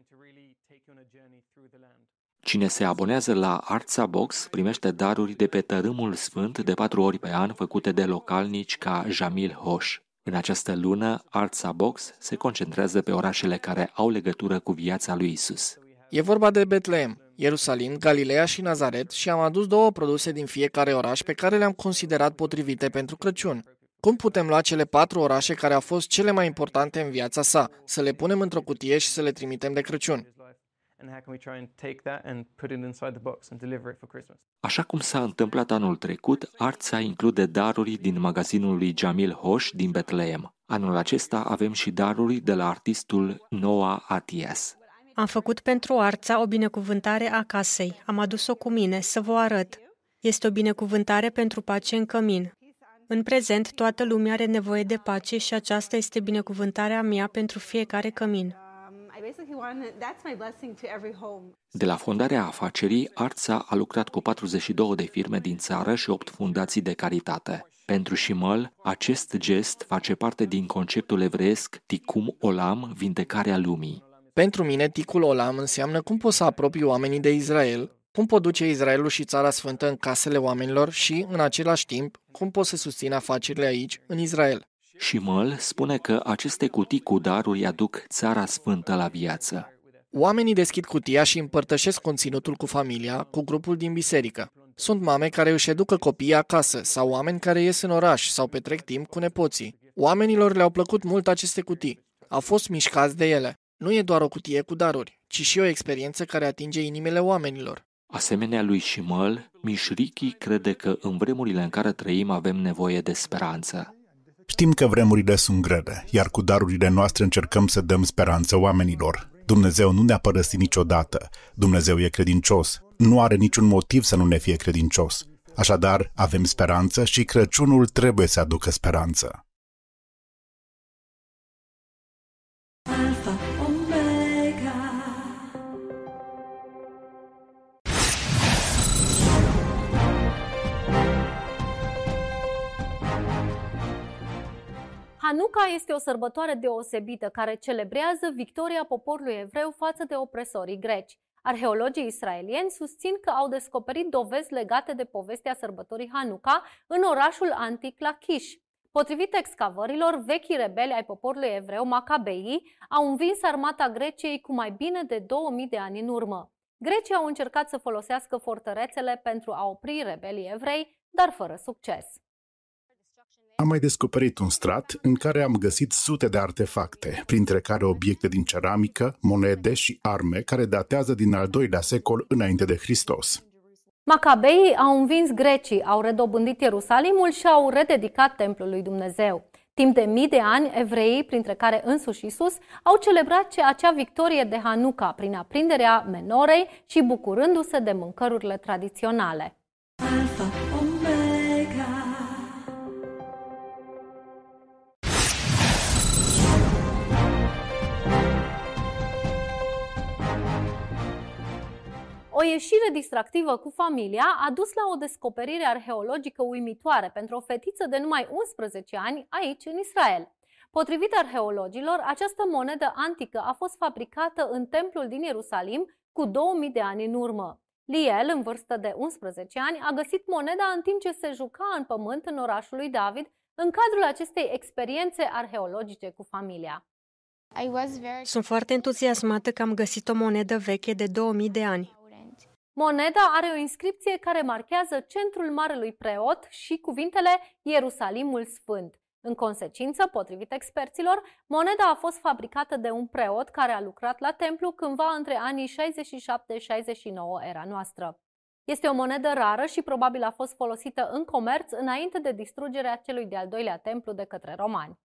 Cine se abonează la Arța Box primește daruri de pe tărâmul sfânt de patru ori pe an făcute de localnici ca Jamil Hoș. În această lună, Artsa Box se concentrează pe orașele care au legătură cu viața lui Isus. E vorba de Betlehem, Ierusalim, Galileea și Nazaret și am adus două produse din fiecare oraș pe care le-am considerat potrivite pentru Crăciun. Cum putem lua cele patru orașe care au fost cele mai importante în viața sa, să le punem într-o cutie și să le trimitem de Crăciun? Așa cum s-a întâmplat anul trecut, Arța include daruri din magazinul lui Jamil Hoș din Betlehem. Anul acesta avem și daruri de la artistul Noah Atias. Am făcut pentru Arța o binecuvântare a casei. Am adus-o cu mine să vă arăt. Este o binecuvântare pentru pace în cămin. În prezent, toată lumea are nevoie de pace și aceasta este binecuvântarea mea pentru fiecare cămin. De la fondarea afacerii, Arța a lucrat cu 42 de firme din țară și 8 fundații de caritate. Pentru Shimel, acest gest face parte din conceptul evreiesc Ticum Olam, vindecarea lumii. Pentru mine, Ticul Olam înseamnă cum poți să apropii oamenii de Israel, cum pot duce Israelul și Țara Sfântă în casele oamenilor și, în același timp, cum pot să susțin afacerile aici, în Israel. Și Măl spune că aceste cutii cu daruri aduc țara sfântă la viață. Oamenii deschid cutia și împărtășesc conținutul cu familia, cu grupul din biserică. Sunt mame care își educă copiii acasă sau oameni care ies în oraș sau petrec timp cu nepoții. Oamenilor le-au plăcut mult aceste cutii. Au fost mișcați de ele. Nu e doar o cutie cu daruri, ci și o experiență care atinge inimile oamenilor. Asemenea lui Shimăl, Mișrichi crede că în vremurile în care trăim avem nevoie de speranță. Știm că vremurile sunt grele, iar cu darurile noastre încercăm să dăm speranță oamenilor. Dumnezeu nu ne-a părăsit niciodată. Dumnezeu e credincios. Nu are niciun motiv să nu ne fie credincios. Așadar, avem speranță și Crăciunul trebuie să aducă speranță. Hanuca este o sărbătoare deosebită care celebrează victoria poporului evreu față de opresorii greci. Arheologii israelieni susțin că au descoperit dovezi legate de povestea sărbătorii Hanuca în orașul antic Lachish. Potrivit excavărilor, vechii rebeli ai poporului evreu, Macabeii, au învins armata Greciei cu mai bine de 2000 de ani în urmă. Grecii au încercat să folosească fortărețele pentru a opri rebelii evrei, dar fără succes. Am mai descoperit un strat în care am găsit sute de artefacte, printre care obiecte din ceramică, monede și arme care datează din al doilea secol înainte de Hristos. Macabeii au învins grecii, au redobândit Ierusalimul și au rededicat templul lui Dumnezeu. Timp de mii de ani, evreii, printre care însuși Isus, au celebrat acea victorie de Hanuca prin aprinderea menorei și bucurându-se de mâncărurile tradiționale. O ieșire distractivă cu familia a dus la o descoperire arheologică uimitoare pentru o fetiță de numai 11 ani aici, în Israel. Potrivit arheologilor, această monedă antică a fost fabricată în templul din Ierusalim cu 2000 de ani în urmă. Liel, în vârstă de 11 ani, a găsit moneda în timp ce se juca în pământ în orașul lui David, în cadrul acestei experiențe arheologice cu familia. Sunt foarte entuziasmată că am găsit o monedă veche de 2000 de ani. Moneda are o inscripție care marchează centrul Marelui Preot și cuvintele Ierusalimul Sfânt. În consecință, potrivit experților, moneda a fost fabricată de un preot care a lucrat la templu cândva între anii 67-69 era noastră. Este o monedă rară și probabil a fost folosită în comerț înainte de distrugerea celui de-al doilea templu de către romani.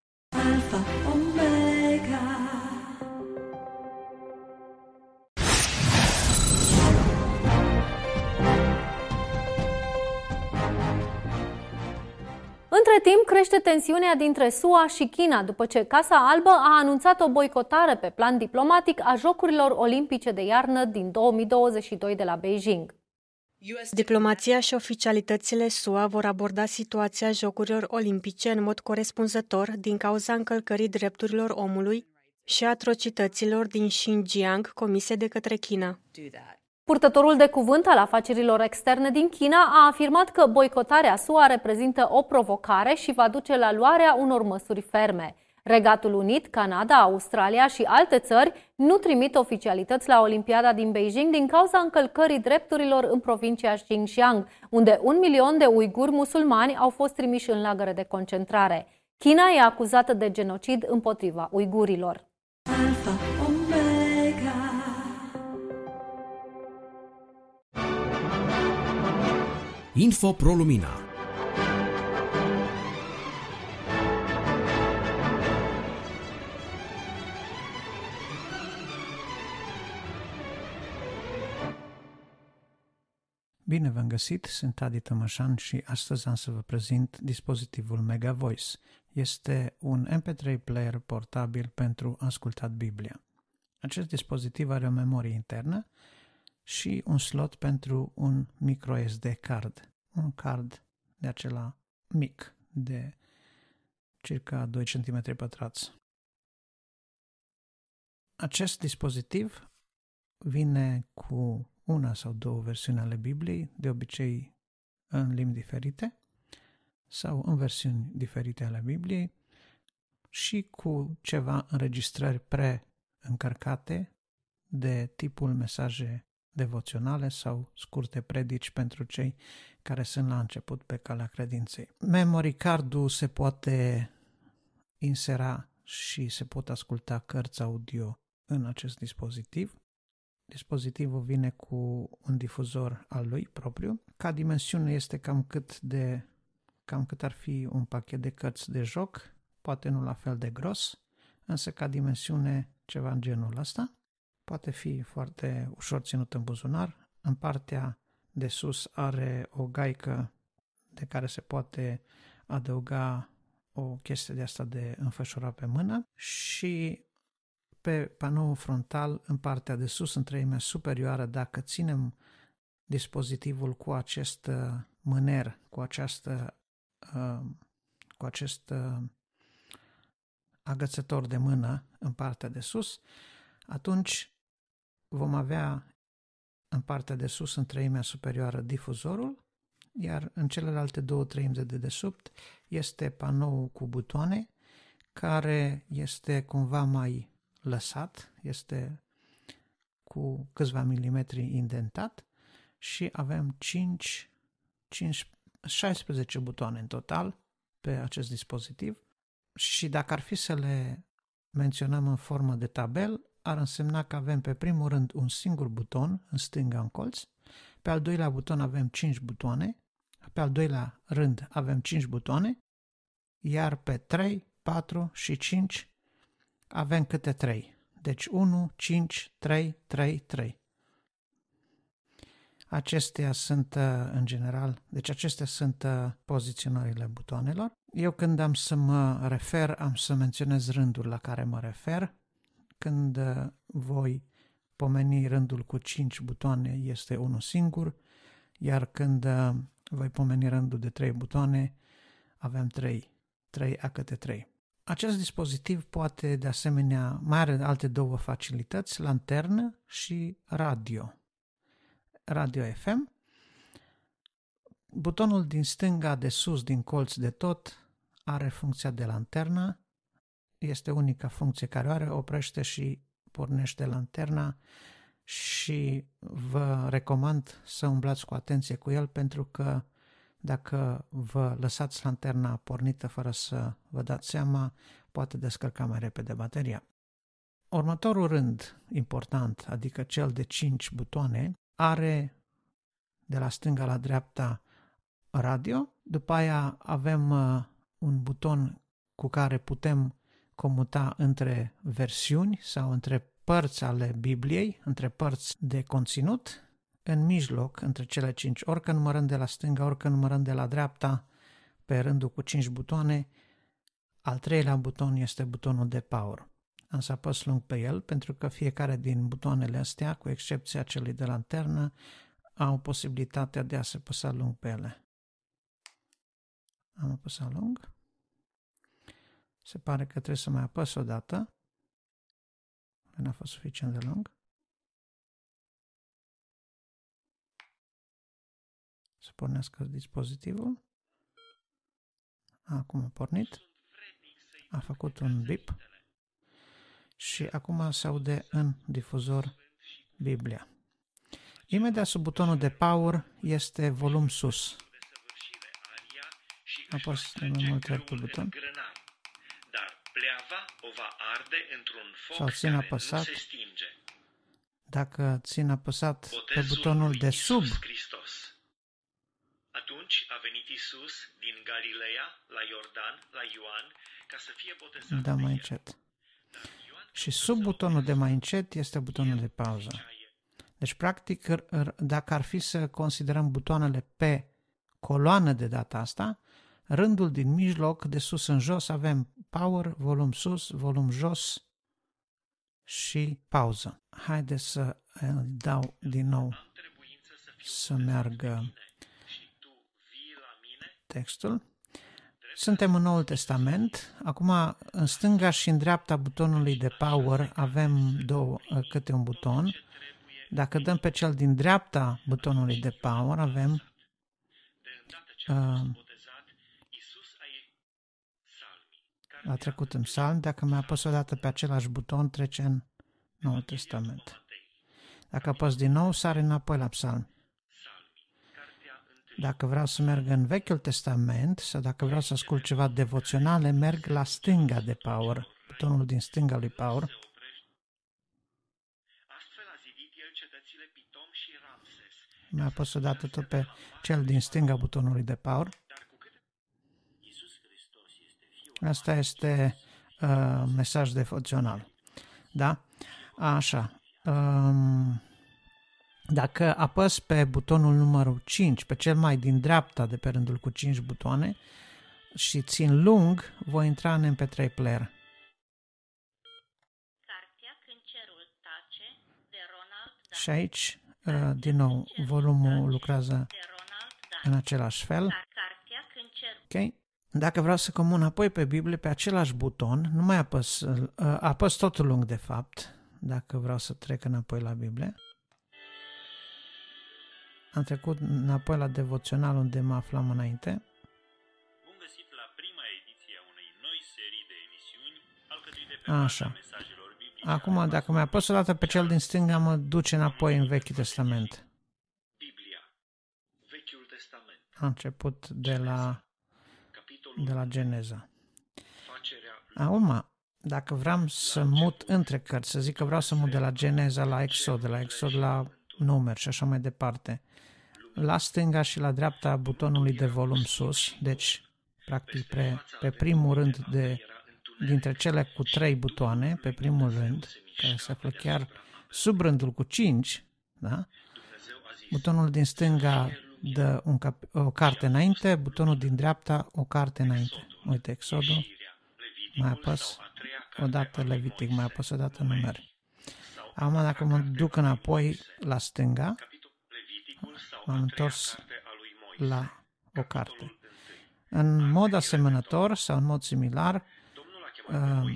Între timp, crește tensiunea dintre SUA și China după ce Casa Albă a anunțat o boicotare pe plan diplomatic a Jocurilor Olimpice de iarnă din 2022 de la Beijing. Diplomația și oficialitățile SUA vor aborda situația Jocurilor Olimpice în mod corespunzător din cauza încălcării drepturilor omului și atrocităților din Xinjiang comise de către China. Purtătorul de cuvânt al afacerilor externe din China a afirmat că boicotarea SUA reprezintă o provocare și va duce la luarea unor măsuri ferme. Regatul Unit, Canada, Australia și alte țări nu trimit oficialități la Olimpiada din Beijing din cauza încălcării drepturilor în provincia Xinjiang, unde un milion de uiguri musulmani au fost trimiși în lagăre de concentrare. China e acuzată de genocid împotriva uigurilor. Info Pro Lumina Bine v-am găsit, sunt Adi Tămășan și astăzi am să vă prezint dispozitivul Mega Voice. Este un MP3 player portabil pentru ascultat Biblia. Acest dispozitiv are o memorie internă și un slot pentru un micro SD card, un card de acela mic, de circa 2 cm pătrați. Acest dispozitiv vine cu una sau două versiuni ale Bibliei, de obicei în limbi diferite sau în versiuni diferite ale Bibliei și cu ceva înregistrări pre-încărcate de tipul mesaje devoționale sau scurte predici pentru cei care sunt la început pe calea credinței. Memory card-ul se poate insera și se pot asculta cărți audio în acest dispozitiv. dispozitivul vine cu un difuzor al lui propriu. Ca dimensiune este cam cât de cam cât ar fi un pachet de cărți de joc, poate nu la fel de gros, însă ca dimensiune ceva în genul ăsta. Poate fi foarte ușor ținut în buzunar. În partea de sus are o gaică de care se poate adăuga o chestie de asta de înfășurat pe mână și pe panoul frontal, în partea de sus, în treimea superioară, dacă ținem dispozitivul cu acest uh, mâner, cu această uh, cu acest uh, agățător de mână în partea de sus, atunci vom avea în partea de sus, în treimea superioară, difuzorul, iar în celelalte două treimi de dedesubt este panou cu butoane, care este cumva mai lăsat, este cu câțiva milimetri indentat și avem 5, 5, 16 butoane în total pe acest dispozitiv. Și dacă ar fi să le menționăm în formă de tabel, ar însemna că avem pe primul rând un singur buton în stânga în colț, pe al doilea buton avem 5 butoane, pe al doilea rând avem 5 butoane, iar pe 3, 4 și 5 avem câte 3. Deci 1, 5, 3, 3, 3. Acestea sunt, uh, în general, deci acestea sunt uh, poziționările butoanelor. Eu când am să mă refer, am să menționez rândul la care mă refer. Când uh, voi pomeni rândul cu 5 butoane, este unul singur, iar când voi pomeni rândul de 3 butoane, avem 3, 3 a câte 3. Acest dispozitiv poate, de asemenea, mai are alte două facilități, lanternă și radio. Radio FM. Butonul din stânga de sus, din colț de tot, are funcția de lanternă. Este unica funcție care o are, oprește și pornește lanterna și vă recomand să umblați cu atenție cu el pentru că dacă vă lăsați lanterna pornită fără să vă dați seama, poate descărca mai repede bateria. Următorul rând important, adică cel de 5 butoane, are de la stânga la dreapta radio, după aia avem uh, un buton cu care putem comuta între versiuni sau între părți ale Bibliei, între părți de conținut, în mijloc, între cele cinci, orică numărând de la stânga, orică numărând de la dreapta, pe rândul cu cinci butoane, al treilea buton este butonul de power. Am să apăs lung pe el pentru că fiecare din butoanele astea, cu excepția celui de lanternă, au posibilitatea de a se păsa lung pe ele. Am apăsat lung. Se pare că trebuie să mai apăs o dată. Nu a fost suficient de lung. Să pornească dispozitivul. Acum a pornit. A făcut un bip. Și acum se aude în difuzor Biblia. Imediat sub butonul de power este volum sus. Apăs de mai multe ori pe buton. Sau țin apăsat. Dacă țin apăsat pe butonul de sub, atunci a venit Isus din Galileea la Iordan, la Ioan, ca să fie botezat. Da, mai încet. Și sub butonul de mai încet este butonul de pauză. Deci, practic, dacă ar fi să considerăm butoanele pe coloană de data asta, rândul din mijloc, de sus în jos, avem power, volum sus, volum jos și pauză. Haideți să dau din nou să meargă textul. Suntem în Noul Testament. Acum, în stânga și în dreapta butonului de power avem două, câte un buton. Dacă dăm pe cel din dreapta butonului de power, avem uh, a trecut în psalm. Dacă mai apăs o dată pe același buton, trece în Noul Testament. Dacă apăs din nou, sare înapoi la psalm. Dacă vreau să merg în Vechiul Testament sau dacă vreau să ascult ceva devoționale, merg la stânga de Power, butonul din stânga lui Power. Mai apăs o dată tot pe cel din stânga butonului de power. Asta este uh, mesaj devoțional. Da? Așa. Um, dacă apăs pe butonul numărul 5, pe cel mai din dreapta de pe rândul cu 5 butoane și țin lung, voi intra în MP3 player. Și aici, uh, din nou, volumul lucrează în același fel. Ok? Dacă vreau să comun apoi pe Biblie pe același buton, nu mai apăs, uh, apăs totul lung de fapt, dacă vreau să trec înapoi la Biblie. Am trecut înapoi la devoțional unde mă aflam înainte. Bun găsit la prima ediție a unei noi serii de emisiuni alcătuite pe Așa. Acum, dacă mai apăs o dată pe cel din stânga, mă duce înapoi în Vechiul Testament. Biblia, Vechiul Testament. A început de la, de la Geneza. Acum, dacă vreau să mut între cărți, să zic că vreau să mut de la Geneza la Exod, de la Exod la Numer și așa mai departe, la stânga și la dreapta butonului de volum sus, deci practic pe, pe primul rând de, dintre cele cu trei butoane, pe primul rând, care se află chiar sub rândul cu 5, da? butonul din stânga dă un cap- o carte înainte, butonul din dreapta o carte înainte. Uite, Exodul, mai apăs o dată Levitic, mai apăs o dată numeri. Acum dacă mă duc înapoi la stânga, m-am întors la o carte. În mod asemănător sau în mod similar, uh,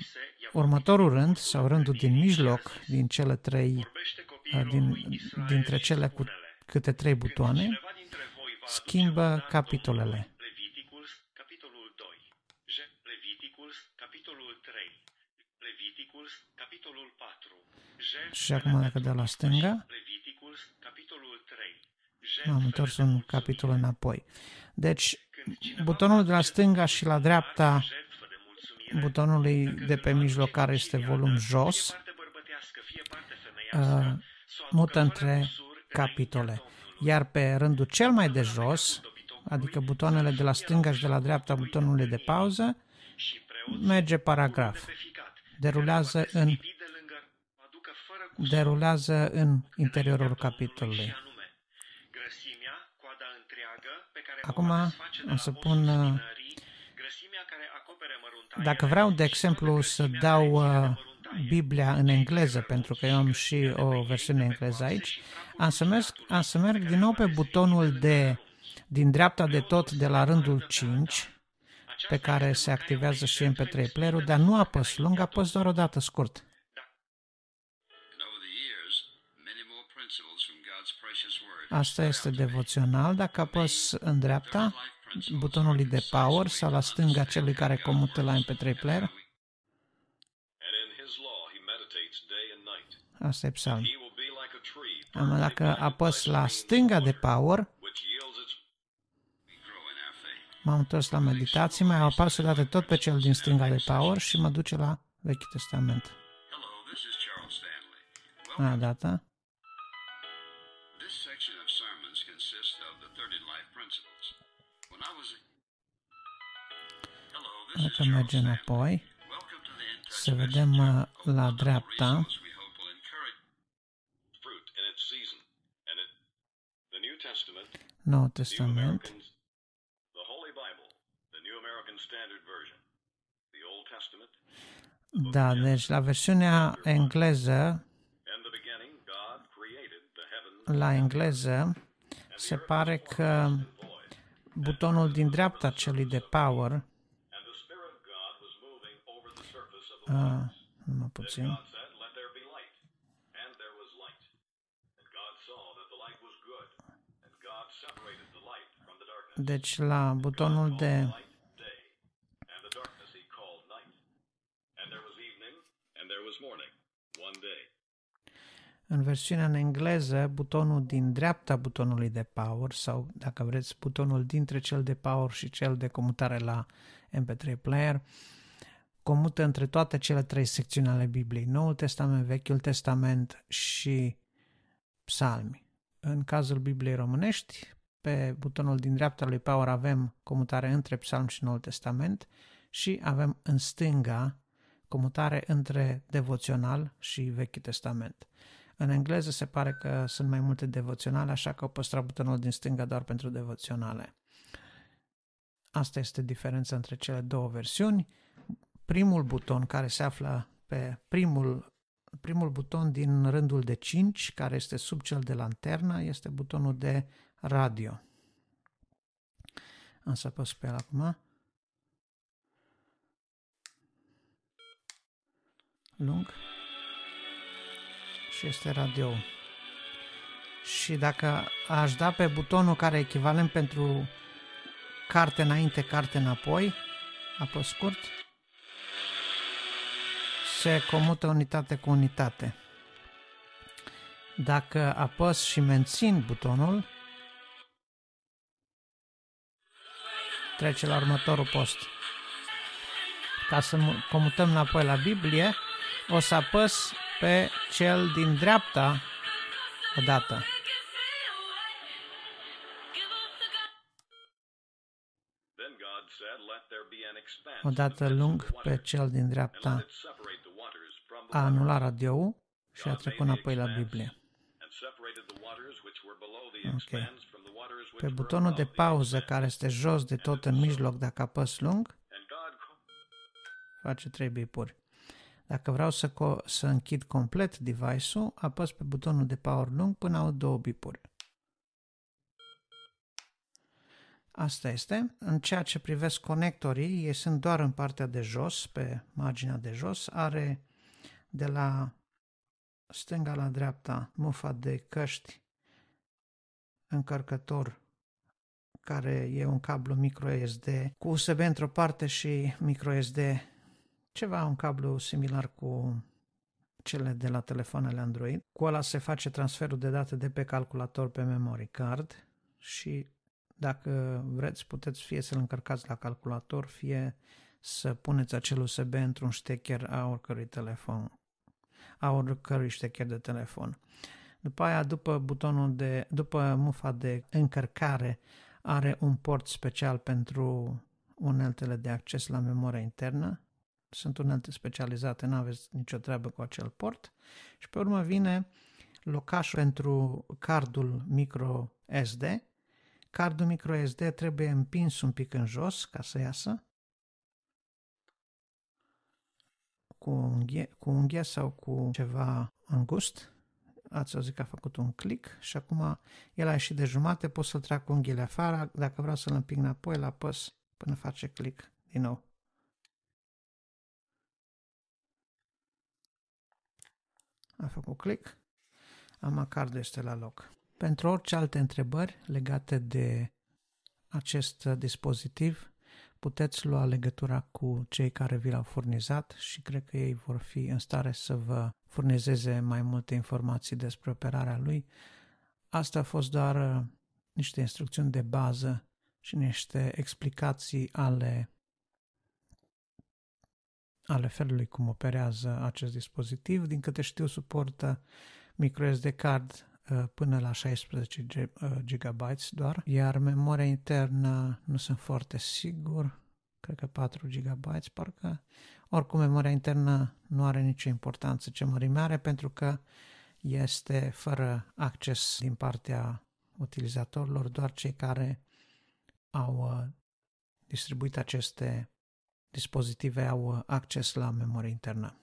următorul rând sau rândul din mijloc din cele trei, uh, din, dintre cele cu câte trei butoane, schimbă capitolele. Și acum dacă de la stânga, m-am întors un capitol înapoi. Deci, butonul de la stânga și la dreapta butonului de pe mijloc care este volum jos, uh, mută între capitole. Iar pe rândul cel mai de jos, adică butoanele de la stânga și de la dreapta butonului de pauză, merge paragraf. Derulează în derulează în interiorul capitolului. Acum o să pun, uh, dacă vreau, de exemplu, să dau uh, Biblia în engleză, pentru că eu am și o versiune engleză aici, am să, merg, am să merg din nou pe butonul de din dreapta de tot de la rândul 5, pe care se activează și MP3 player-ul, dar nu apăs lung, apăs doar o dată scurt. Asta este devoțional. Dacă apăs în dreapta butonului de power sau la stânga celui care comută la MP3 player, Asta e psalm. Am, dacă apăs la stânga de power, m-am întors la meditații, mai apăs o dată tot pe cel din stânga de power și mă duce la Vechiul Testament. A, data. Dacă mergem înapoi, să vedem uh, la dreapta Nou Testament, da, deci la versiunea engleză, la engleză, se pare că butonul din dreapta celui de power Ah, numai puțin. Deci la butonul de În versiunea în engleză, butonul din dreapta butonului de power sau, dacă vreți, butonul dintre cel de power și cel de comutare la MP3 player, comută între toate cele trei secțiuni ale Bibliei, Noul Testament, Vechiul Testament și Psalmi. În cazul Bibliei românești, pe butonul din dreapta lui Power avem comutare între Psalm și Noul Testament și avem în stânga comutare între devoțional și Vechiul Testament. În engleză se pare că sunt mai multe devoționale, așa că au păstrat butonul din stânga doar pentru devoționale. Asta este diferența între cele două versiuni. Primul buton care se află pe primul, primul buton din rândul de 5, care este sub cel de lanternă, este butonul de radio. Am să apăs pe el acum. Lung. Și este radio. Și dacă aș da pe butonul care e echivalent pentru carte înainte, carte înapoi, apă scurt, se comută unitate cu unitate. Dacă apăs și mențin butonul, trece la următorul post. Ca să comutăm înapoi la Biblie, o să apăs pe cel din dreapta odată. Odată lung pe cel din dreapta a anulat radio și a trecut înapoi la Biblie. Ok. Pe butonul de pauză care este jos de tot în mijloc, dacă apăs lung, face trei bipuri. Dacă vreau să, co- să închid complet device-ul, apăs pe butonul de power lung până au două bipuri. Asta este. În ceea ce privesc conectorii, ei sunt doar în partea de jos, pe marginea de jos. Are de la stânga la dreapta mufa de căști încărcător care e un cablu microSD cu USB într-o parte și microSD ceva, un cablu similar cu cele de la telefoanele Android. Cu ăla se face transferul de date de pe calculator pe memory card și dacă vreți puteți fie să-l încărcați la calculator, fie să puneți acel USB într-un ștecher a oricărui telefon, a oricărui ștecher de telefon. După aia, după butonul de, după mufa de încărcare, are un port special pentru uneltele de acces la memoria internă. Sunt unelte specializate, nu aveți nicio treabă cu acel port. Și pe urmă vine locașul pentru cardul micro SD. Cardul micro SD trebuie împins un pic în jos ca să iasă. Cu unghie, cu unghie sau cu ceva îngust ați auzit că a făcut un click și acum el a ieșit de jumate, pot să trag cu unghiile afară, dacă vreau să-l împing înapoi, la apăs până face click din nou. A făcut click, amacardul este la loc. Pentru orice alte întrebări legate de acest dispozitiv, puteți lua legătura cu cei care vi l-au furnizat și cred că ei vor fi în stare să vă furnizeze mai multe informații despre operarea lui. Asta a fost doar uh, niște instrucțiuni de bază și niște explicații ale, ale felului cum operează acest dispozitiv. Din câte știu, suportă microSD card uh, până la 16 GB uh, doar, iar memoria internă nu sunt foarte sigur, cred că 4 GB, parcă oricum, memoria internă nu are nicio importanță ce mărime are pentru că este fără acces din partea utilizatorilor, doar cei care au uh, distribuit aceste dispozitive au uh, acces la memoria internă.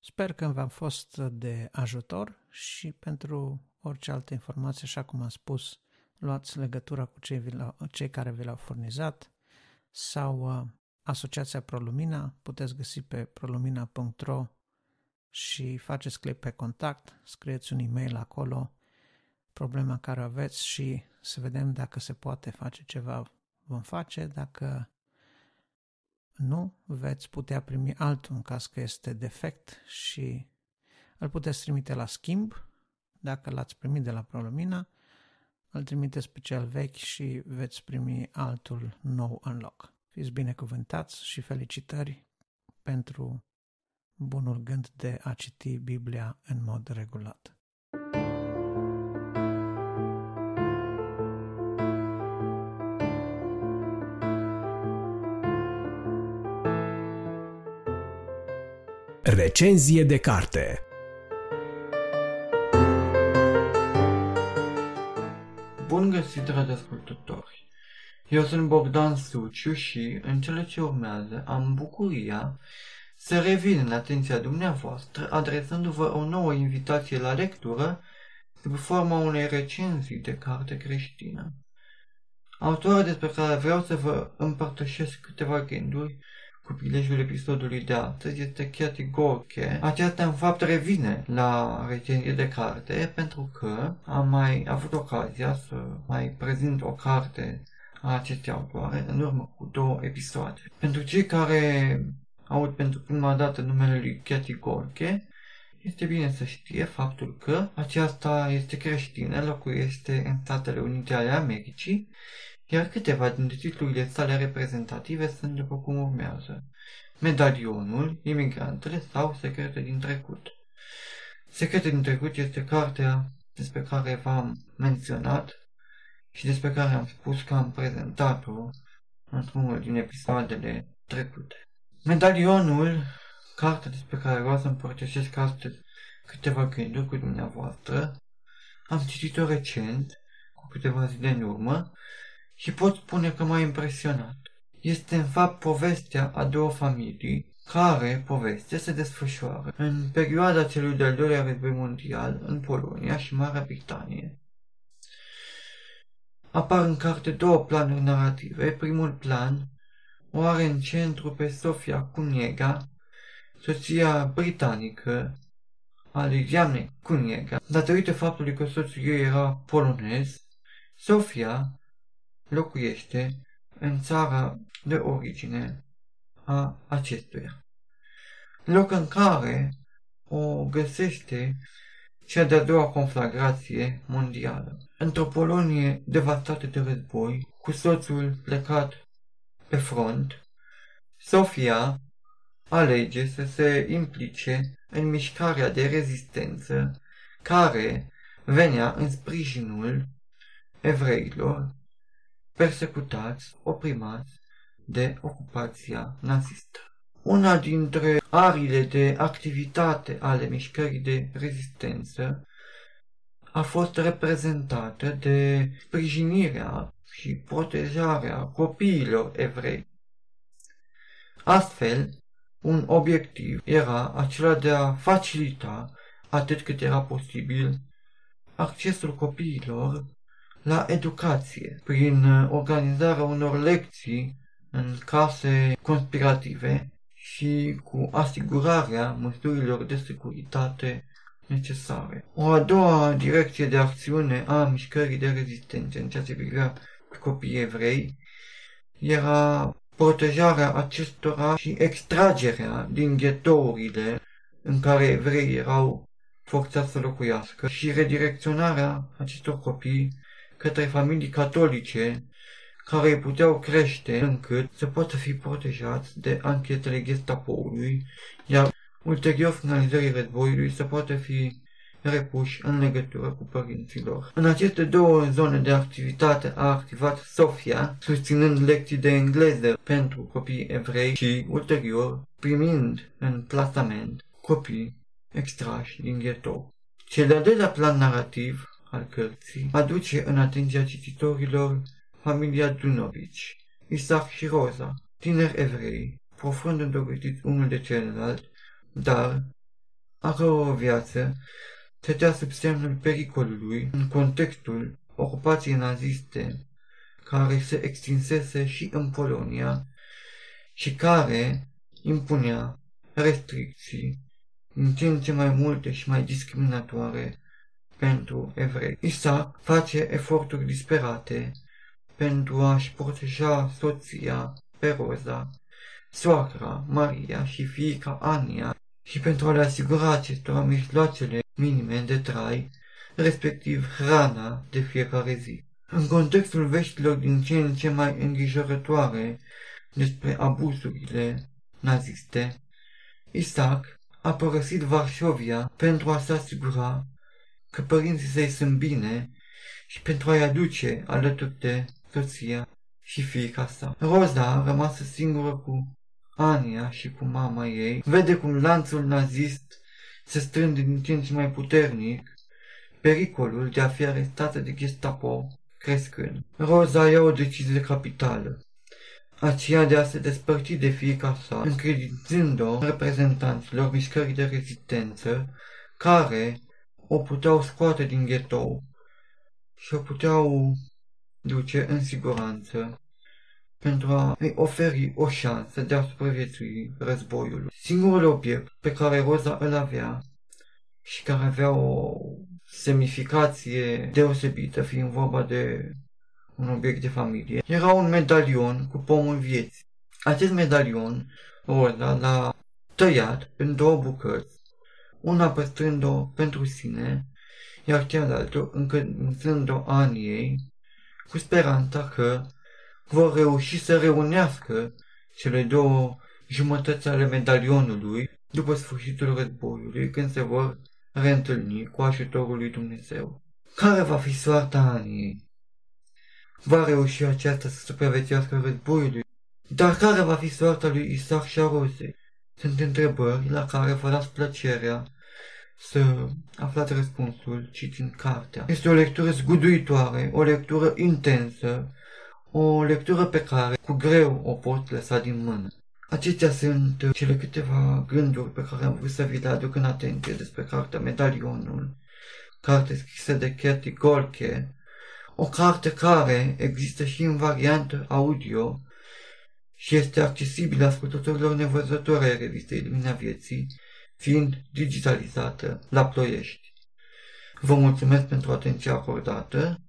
Sper că v-am fost de ajutor și pentru orice altă informație, așa cum am spus, luați legătura cu cei, cei care vi l-au furnizat sau uh, Asociația ProLumina, puteți găsi pe prolumina.ro și faceți click pe contact, scrieți un e-mail acolo, problema care aveți și să vedem dacă se poate face ceva, vom face, dacă nu, veți putea primi altul în caz că este defect și îl puteți trimite la schimb, dacă l-ați primit de la ProLumina, îl trimiteți pe cel vechi și veți primi altul nou în loc. Fiți binecuvântați și felicitări pentru bunul gând de a citi Biblia în mod regulat. Recenzie de carte Bun găsit, dragi ascultători! Eu sunt Bogdan Suciu și, în cele ce urmează, am bucuria să revin în atenția dumneavoastră, adresându-vă o nouă invitație la lectură sub forma unei recenzii de carte creștină. Autora despre care vreau să vă împărtășesc câteva gânduri cu prilejul episodului de astăzi este Cathy Gorke. Aceasta în fapt revine la recenzie de carte pentru că am mai avut ocazia să mai prezint o carte a acestei autoare în urmă cu două episoade. Pentru cei care aud pentru prima dată numele lui Cathy Gorke, este bine să știe faptul că aceasta este creștină, locuiește în Statele Unite ale Americii iar câteva dintre titlurile sale reprezentative sunt după cum urmează. Medalionul, Imigrantele sau Secrete din trecut. Secrete din trecut este cartea despre care v-am menționat și despre care am spus că am prezentat-o într-unul din episoadele trecute. Medalionul, cartea despre care vreau să împărtășesc astăzi câteva gânduri cu dumneavoastră, am citit-o recent, cu câteva zile în urmă, și pot spune că m-a impresionat. Este în fapt povestea a două familii, care poveste se desfășoară în perioada celui de-al doilea război mondial în Polonia și Marea Britanie. Apar în carte două planuri narrative. Primul plan o are în centru pe Sofia Cuniega, soția britanică a lui Janek Cuniega. Datorită faptului că soțul ei era polonez, Sofia locuiește în țara de origine a acestuia. Loc în care o găsește cea de-a doua conflagrație mondială. Într-o Polonie devastată de război, cu soțul plecat pe front, Sofia alege să se implice în mișcarea de rezistență care venea în sprijinul evreilor persecutați, oprimați de ocupația nazistă. Una dintre arile de activitate ale mișcării de rezistență a fost reprezentată de sprijinirea și protejarea copiilor evrei. Astfel, un obiectiv era acela de a facilita, atât cât era posibil, accesul copiilor la educație, prin uh, organizarea unor lecții în case conspirative și cu asigurarea măsurilor de securitate necesare. O a doua direcție de acțiune a mișcării de rezistență în ceea ce privea pe copiii evrei era protejarea acestora și extragerea din ghetourile în care evrei erau forțați să locuiască și redirecționarea acestor copii către familii catolice care puteau crește încât să poată fi protejați de anchetele gestapoului, iar ulterior finalizării războiului să poată fi repuși în legătură cu părinții lor. În aceste două zone de activitate a activat Sofia, susținând lecții de engleză pentru copii evrei și, ulterior, primind în plasament copii extrași din ghetou. Cel de-al doilea plan narrativ al cărții. Aduce în atenția cititorilor familia Dunovici, Isaac și Rosa, tineri evrei, profund îndrăgostiți unul de celălalt, dar a o viață stătea sub semnul pericolului în contextul ocupației naziste care se extinsese și în Polonia și care impunea restricții în ce în ce mai multe și mai discriminatoare pentru evrei. Isaac face eforturi disperate pentru a-și proteja soția pe Roza, soacra Maria și fiica Ania și pentru a le asigura acestora mijloacele minime de trai, respectiv hrana de fiecare zi. În contextul veștilor din ce în ce mai îngrijorătoare despre abuzurile naziste, Isaac a părăsit Varșovia pentru a se asigura că părinții săi sunt bine și pentru a-i aduce alături de soția și fiica sa. Roza a rămas singură cu Ania și cu mama ei, vede cum lanțul nazist se strânge din timp ce mai puternic, pericolul de a fi arestată de Gestapo crescând. Roza ia o decizie capitală, aceea de a se despărți de fiica sa, încredințând-o reprezentanților mișcării de rezistență, care o puteau scoate din ghetou și o puteau duce în siguranță pentru a îi oferi o șansă de a supraviețui războiului. Singurul obiect pe care Roza îl avea și care avea o semnificație deosebită, fiind vorba de un obiect de familie, era un medalion cu pomul vieții. Acest medalion, Roza l-a tăiat în două bucăți, una păstrând-o pentru sine, iar cealaltă încălzând-o aniei, cu speranța că vor reuși să reunească cele două jumătăți ale medalionului după sfârșitul războiului, când se vor reîntâlni cu ajutorul lui Dumnezeu. Care va fi soarta Aniei? Va reuși aceasta să supraviețuiască războiului? Dar care va fi soarta lui Isaac și a Rozei? Sunt întrebări la care vă las plăcerea să aflați răspunsul citind cartea. Este o lectură zguduitoare, o lectură intensă, o lectură pe care cu greu o pot lăsa din mână. Acestea sunt cele câteva gânduri pe care am vrut să vi le aduc în atenție despre cartea Medalionul, carte scrisă de Katie Golke, o carte care există și în variantă audio și este accesibilă ascultătorilor nevăzători ai revistei Lumina Vieții, fiind digitalizată la Ploiești. Vă mulțumesc pentru atenția acordată,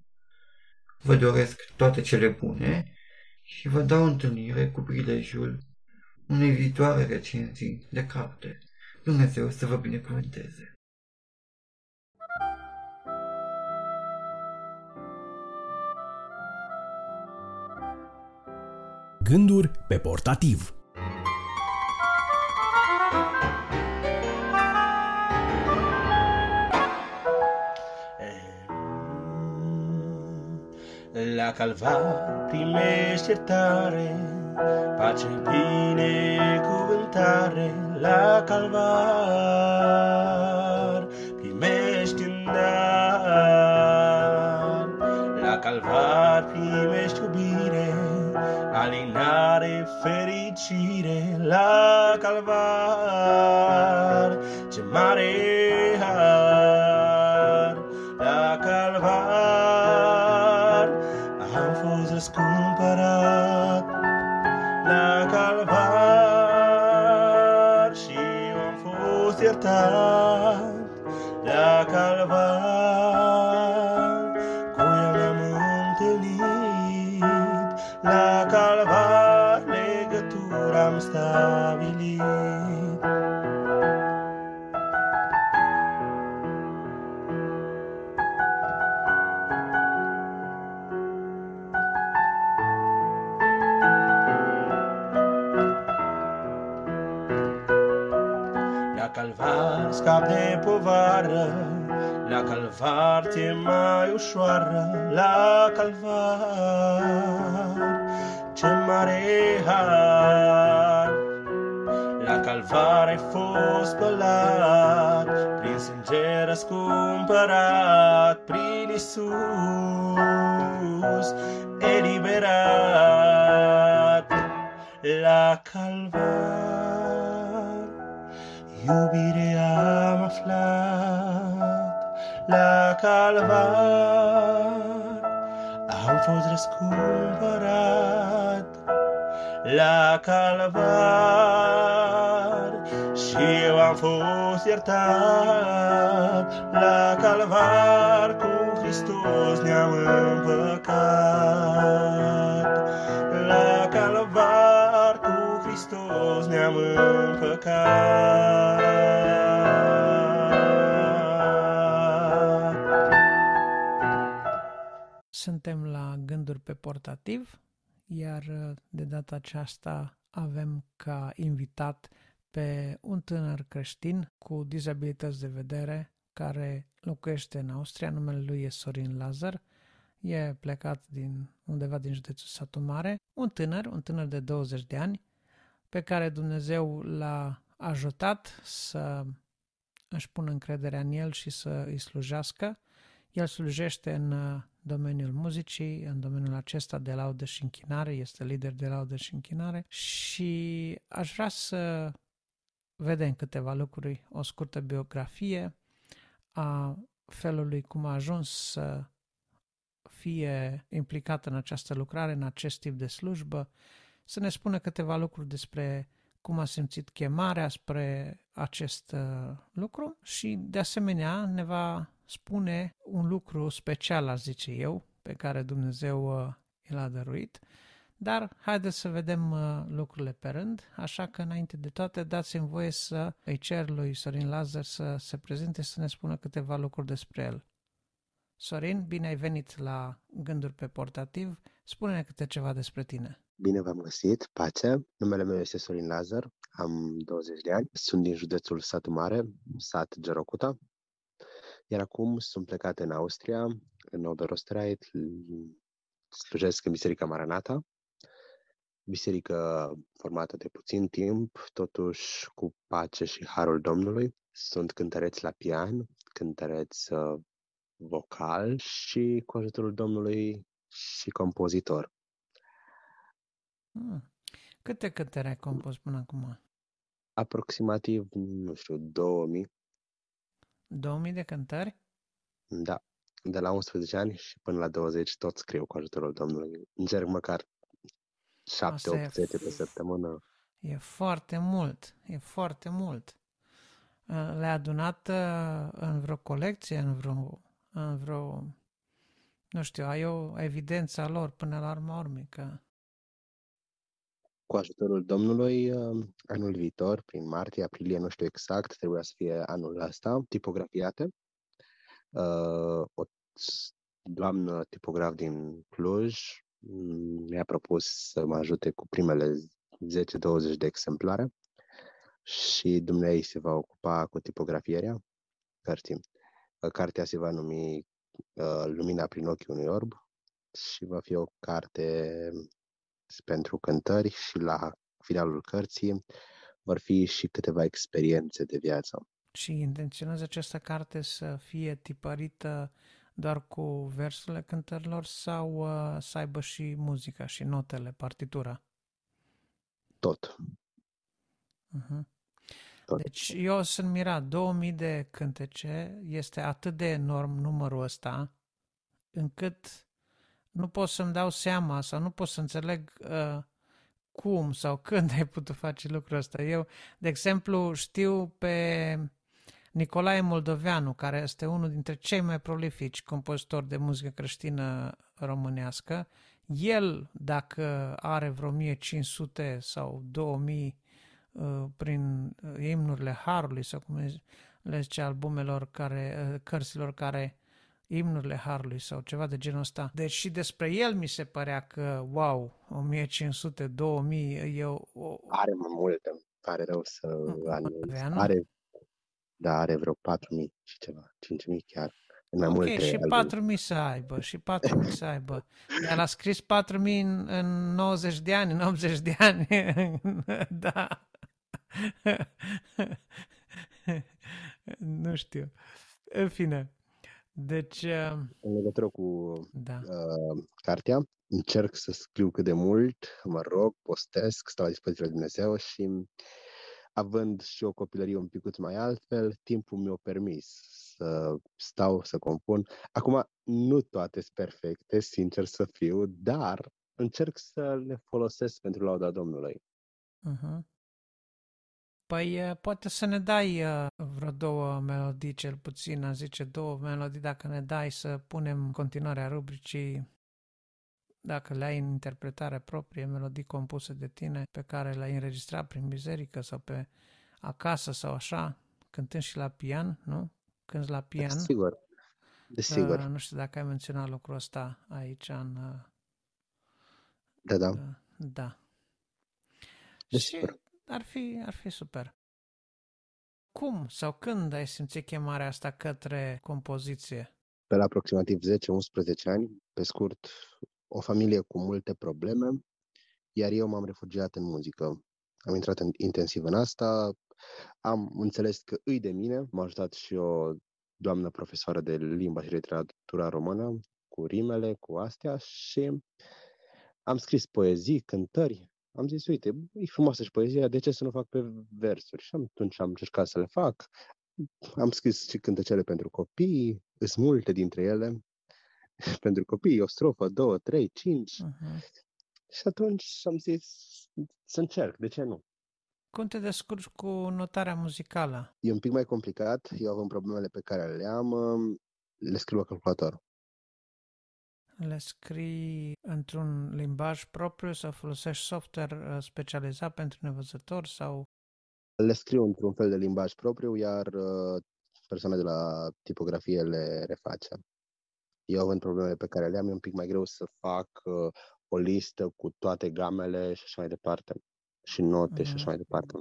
vă doresc toate cele bune și vă dau întâlnire cu prilejul unei viitoare recenzii de carte. Dumnezeu să vă binecuvânteze! Gânduri pe portativ. La calvar primești iertare, pace, binecuvântare, la calvar fericire, la calvar, ce la calvar te mai ușoară, la calvar ce mare har. La calvar ai fost spălat, prin sânge răscumpărat, prin Isus fost răscumpărat, la calvar și eu am fost iertat, la calvar cu Hristos ne-am împăcat, la calvar cu Hristos ne-am împăcat. Suntem la gânduri pe portativ, iar uh, de data aceasta avem ca invitat pe un tânăr creștin cu dizabilități de vedere care locuiește în Austria, numele lui e Sorin Lazar, e plecat din undeva din județul Satu Mare, un tânăr, un tânăr de 20 de ani, pe care Dumnezeu l-a ajutat să își pună încrederea în el și să îi slujească. El slujește în uh, domeniul muzicii, în domeniul acesta de laudă și închinare, este lider de laudă și închinare și aș vrea să vedem câteva lucruri, o scurtă biografie a felului cum a ajuns să fie implicat în această lucrare, în acest tip de slujbă, să ne spună câteva lucruri despre cum a simțit chemarea spre acest uh, lucru și, de asemenea, ne va spune un lucru special, aș zice eu, pe care Dumnezeu uh, îl a dăruit, dar haideți să vedem uh, lucrurile pe rând, așa că înainte de toate dați-mi voie să îi cer lui Sorin Lazar să se prezinte să ne spună câteva lucruri despre el. Sorin, bine ai venit la Gânduri pe Portativ, spune-ne câte ceva despre tine. Bine v-am găsit, pace. Numele meu este Sorin Lazar, am 20 de ani, sunt din județul Satu Mare, sat Gerocuta, iar acum sunt plecat în Austria, în Oberösterreich, slujesc în Biserica Maranata, biserică formată de puțin timp, totuși cu pace și harul Domnului. Sunt cântăreți la pian, cântăreți uh, vocal și cu ajutorul Domnului și compozitor. Hmm. Câte cântări ai compus până acum? Aproximativ, nu știu, 2000. 2000 de cântări? Da. De la 11 ani și până la 20 tot scriu cu ajutorul Domnului. Încerc măcar 7, 8, 10 pe săptămână. E foarte mult, e foarte mult. Le-ai adunat uh, în vreo colecție, în vreo, în vreo nu știu, ai o evidență a lor până la urmă urmei, că cu ajutorul Domnului, uh, anul viitor, prin martie, aprilie, nu știu exact, trebuia să fie anul ăsta, tipografiate. Uh, o doamnă tipograf din Cluj mm, mi-a propus să mă ajute cu primele 10-20 de exemplare și dumnei se va ocupa cu tipografierea cărții. Uh, cartea se va numi Lumina prin ochii unui orb și va fi o carte pentru cântări și la finalul cărții vor fi și câteva experiențe de viață. Și intenționez această carte să fie tipărită doar cu versurile cântărilor sau uh, să aibă și muzica și notele, partitura? Tot. Uh-huh. Tot. Deci eu sunt mirat, 2000 de cântece, este atât de enorm numărul ăsta, încât nu pot să-mi dau seama sau nu pot să înțeleg uh, cum sau <laughs> când ai putut face lucrul ăsta. Eu, de exemplu, știu pe Nicolae Moldoveanu, care este unul dintre cei mai prolifici compozitori de muzică creștină românească. El, dacă are vreo 1500 sau 2000 uh, prin uh, imnurile Harului sau cum le zice albumelor care, uh, cărților care imnurile Harului sau ceva de genul ăsta. Deci și despre el mi se părea că, wow, 1500, 2000, eu... O... Are mai multe, pare rău să anunț. Are, da, are vreo 4000 și ceva, 5000 chiar. Mai ok, multe și 4000 să aibă, și 4000 să aibă. El a scris 4000 în, în 90 de ani, în 80 de ani. <laughs> da. <laughs> nu știu. În fine. Deci... Uh, în legătură cu da. uh, cartea, încerc să scriu cât de mult, mă rog, postesc, stau la dispoziția lui Dumnezeu și având și o copilărie un pic mai altfel, timpul mi-a permis să stau, să compun. Acum, nu toate sunt perfecte, sincer să fiu, dar încerc să le folosesc pentru lauda Domnului. Uh-huh. Păi poate să ne dai vreo două melodii cel puțin, a zice două melodii, dacă ne dai să punem continuarea rubricii, dacă le ai în interpretare proprie, melodii compuse de tine, pe care le-ai înregistrat prin biserică sau pe acasă sau așa, cântând și la pian, nu? Cânti la pian. Desigur. Desigur. Uh, nu știu dacă ai menționat lucrul ăsta aici în... Uh, da, da. Uh, da. Desigur. Și ar fi, ar fi super. Cum sau când ai simțit chemarea asta către compoziție? Pe la aproximativ 10-11 ani, pe scurt, o familie cu multe probleme, iar eu m-am refugiat în muzică. am intrat în, intensiv în asta, am înțeles că îi de mine, m-a ajutat și o doamnă profesoară de limba și literatura română, cu rimele, cu astea și am scris poezii, cântări. Am zis, uite, e frumoasă și poezia, de ce să nu fac pe versuri? Și atunci am încercat să le fac. Am scris și cântăcele pentru copii, sunt multe dintre ele. <laughs> pentru copii, o strofă, două, trei, cinci. Uh-huh. Și atunci am zis să încerc, de ce nu? Cum te descurci cu notarea muzicală? E un pic mai complicat. Eu avem problemele pe care le am, um, le scriu la calculator. Le scrii într-un limbaj propriu sau folosești software uh, specializat pentru nevăzători sau... Le scriu într-un fel de limbaj propriu, iar uh, persoana de la tipografie le reface. Eu având problemele pe care le am, e un pic mai greu să fac uh, o listă cu toate gamele și așa mai departe și note uh-huh. și așa mai departe.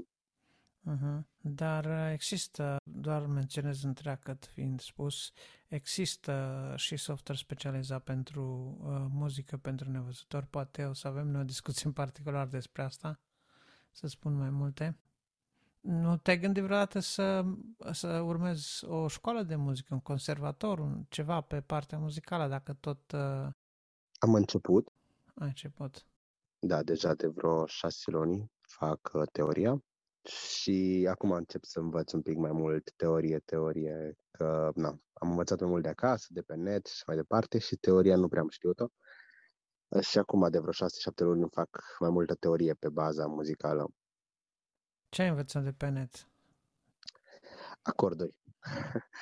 Uh-huh. Dar uh, există, doar menționez întreagăt fiind spus, există și software specializat pentru uh, muzică pentru nevăzători. Poate o să avem noi o discuție în particular despre asta, să spun mai multe. Nu te-ai gândit vreodată să, să urmezi o școală de muzică, un conservator, un, ceva pe partea muzicală, dacă tot... Uh... Am început. Ai început. Da, deja de vreo șase luni fac uh, teoria și acum încep să învăț un pic mai mult teorie, teorie, că na, am învățat mai mult de acasă, de pe net și mai departe și teoria nu prea am știut-o. Și acum de vreo șase-șapte luni fac mai multă teorie pe baza muzicală. Ce ai învățat de pe net? Acorduri. <laughs>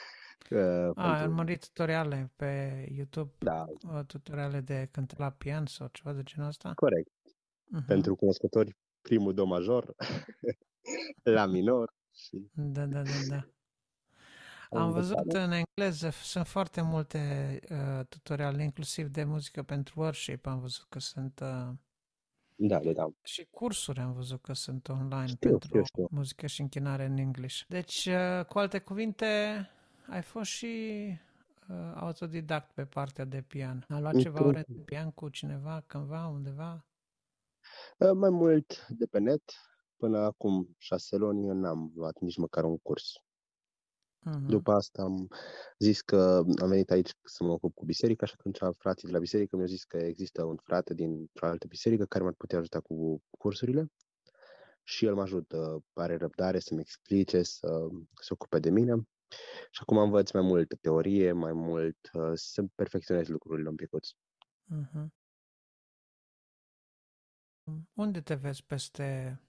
A, ai urmărit tutoriale pe YouTube? Da. Tutoriale de cântat la pian sau ceva de genul ăsta? Corect. Uh-huh. Pentru cunoscători, primul do major, <laughs> <laughs> la minor. Și... Da, da, da, da. Am văzut în engleză, sunt foarte multe uh, tutoriale, inclusiv de muzică pentru worship, am văzut că sunt... Uh, da, da, da. Și cursuri am văzut că sunt online știu, pentru știu, știu. muzică și închinare în English. Deci, uh, cu alte cuvinte, ai fost și uh, autodidact pe partea de pian. A luat ceva ore de pian cu cineva, cândva, undeva? Uh, mai mult de pe net. Până acum șase luni n-am luat nici măcar un curs. Uh-huh. După asta am zis că am venit aici să mă ocup cu biserica și atunci frații de la biserică mi-au zis că există un frate dintr-o altă biserică care m-ar putea ajuta cu cursurile și el mă ajută, are răbdare să-mi explice, să se ocupe de mine și acum învăț mai mult teorie, mai mult uh, să perfecționez lucrurile un pic. Uh-huh. Unde te vezi peste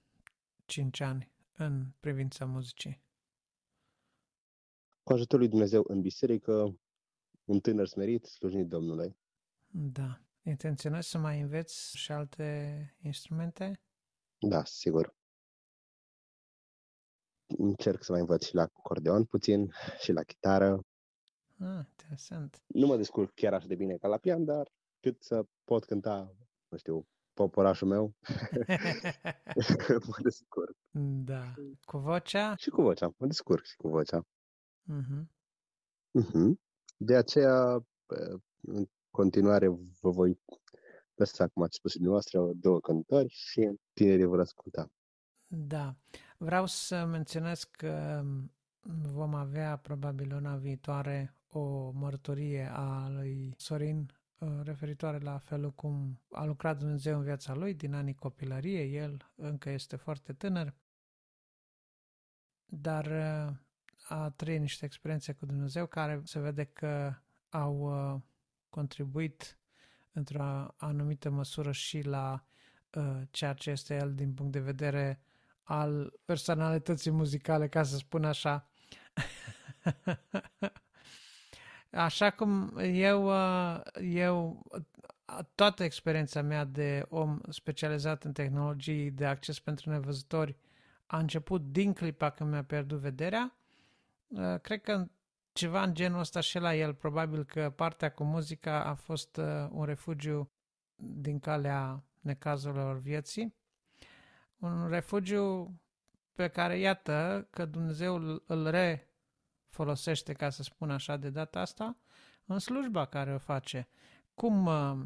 5 ani în privința muzicii? Cu ajutorul lui Dumnezeu în biserică, un tânăr smerit, slujit Domnului. Da. Intenționezi să mai înveți și alte instrumente? Da, sigur. Încerc să mai învăț și la acordeon puțin și la chitară. Ah, interesant. Nu mă descurc chiar așa de bine ca la pian, dar cât să pot cânta, nu știu, poporașul meu, <laughs> <laughs> mă descurc. Da. Cu vocea? Și cu vocea, mă descurc și cu vocea. Uh-huh. Uh-huh. De aceea, în continuare, vă voi lăsa, cum ați spus dumneavoastră, două cântări și tinerii vor asculta. Da. Vreau să menționez că vom avea probabil luna viitoare o mărturie a lui Sorin uh, referitoare la felul cum a lucrat Dumnezeu în viața lui din anii copilărie. El încă este foarte tânăr, dar uh, a trăit niște experiențe cu Dumnezeu care se vede că au uh, contribuit într-o anumită măsură și la ceea ce este el din punct de vedere al personalității muzicale, ca să spun așa. <laughs> Așa cum eu, uh, eu, toată experiența mea de om specializat în tehnologii de acces pentru nevăzători a început din clipa când mi-a pierdut vederea. Uh, cred că ceva în genul ăsta și la el, probabil că partea cu muzica a fost uh, un refugiu din calea necazurilor vieții un refugiu pe care iată că Dumnezeu îl refolosește, ca să spun așa, de data asta, în slujba care o face. Cum uh,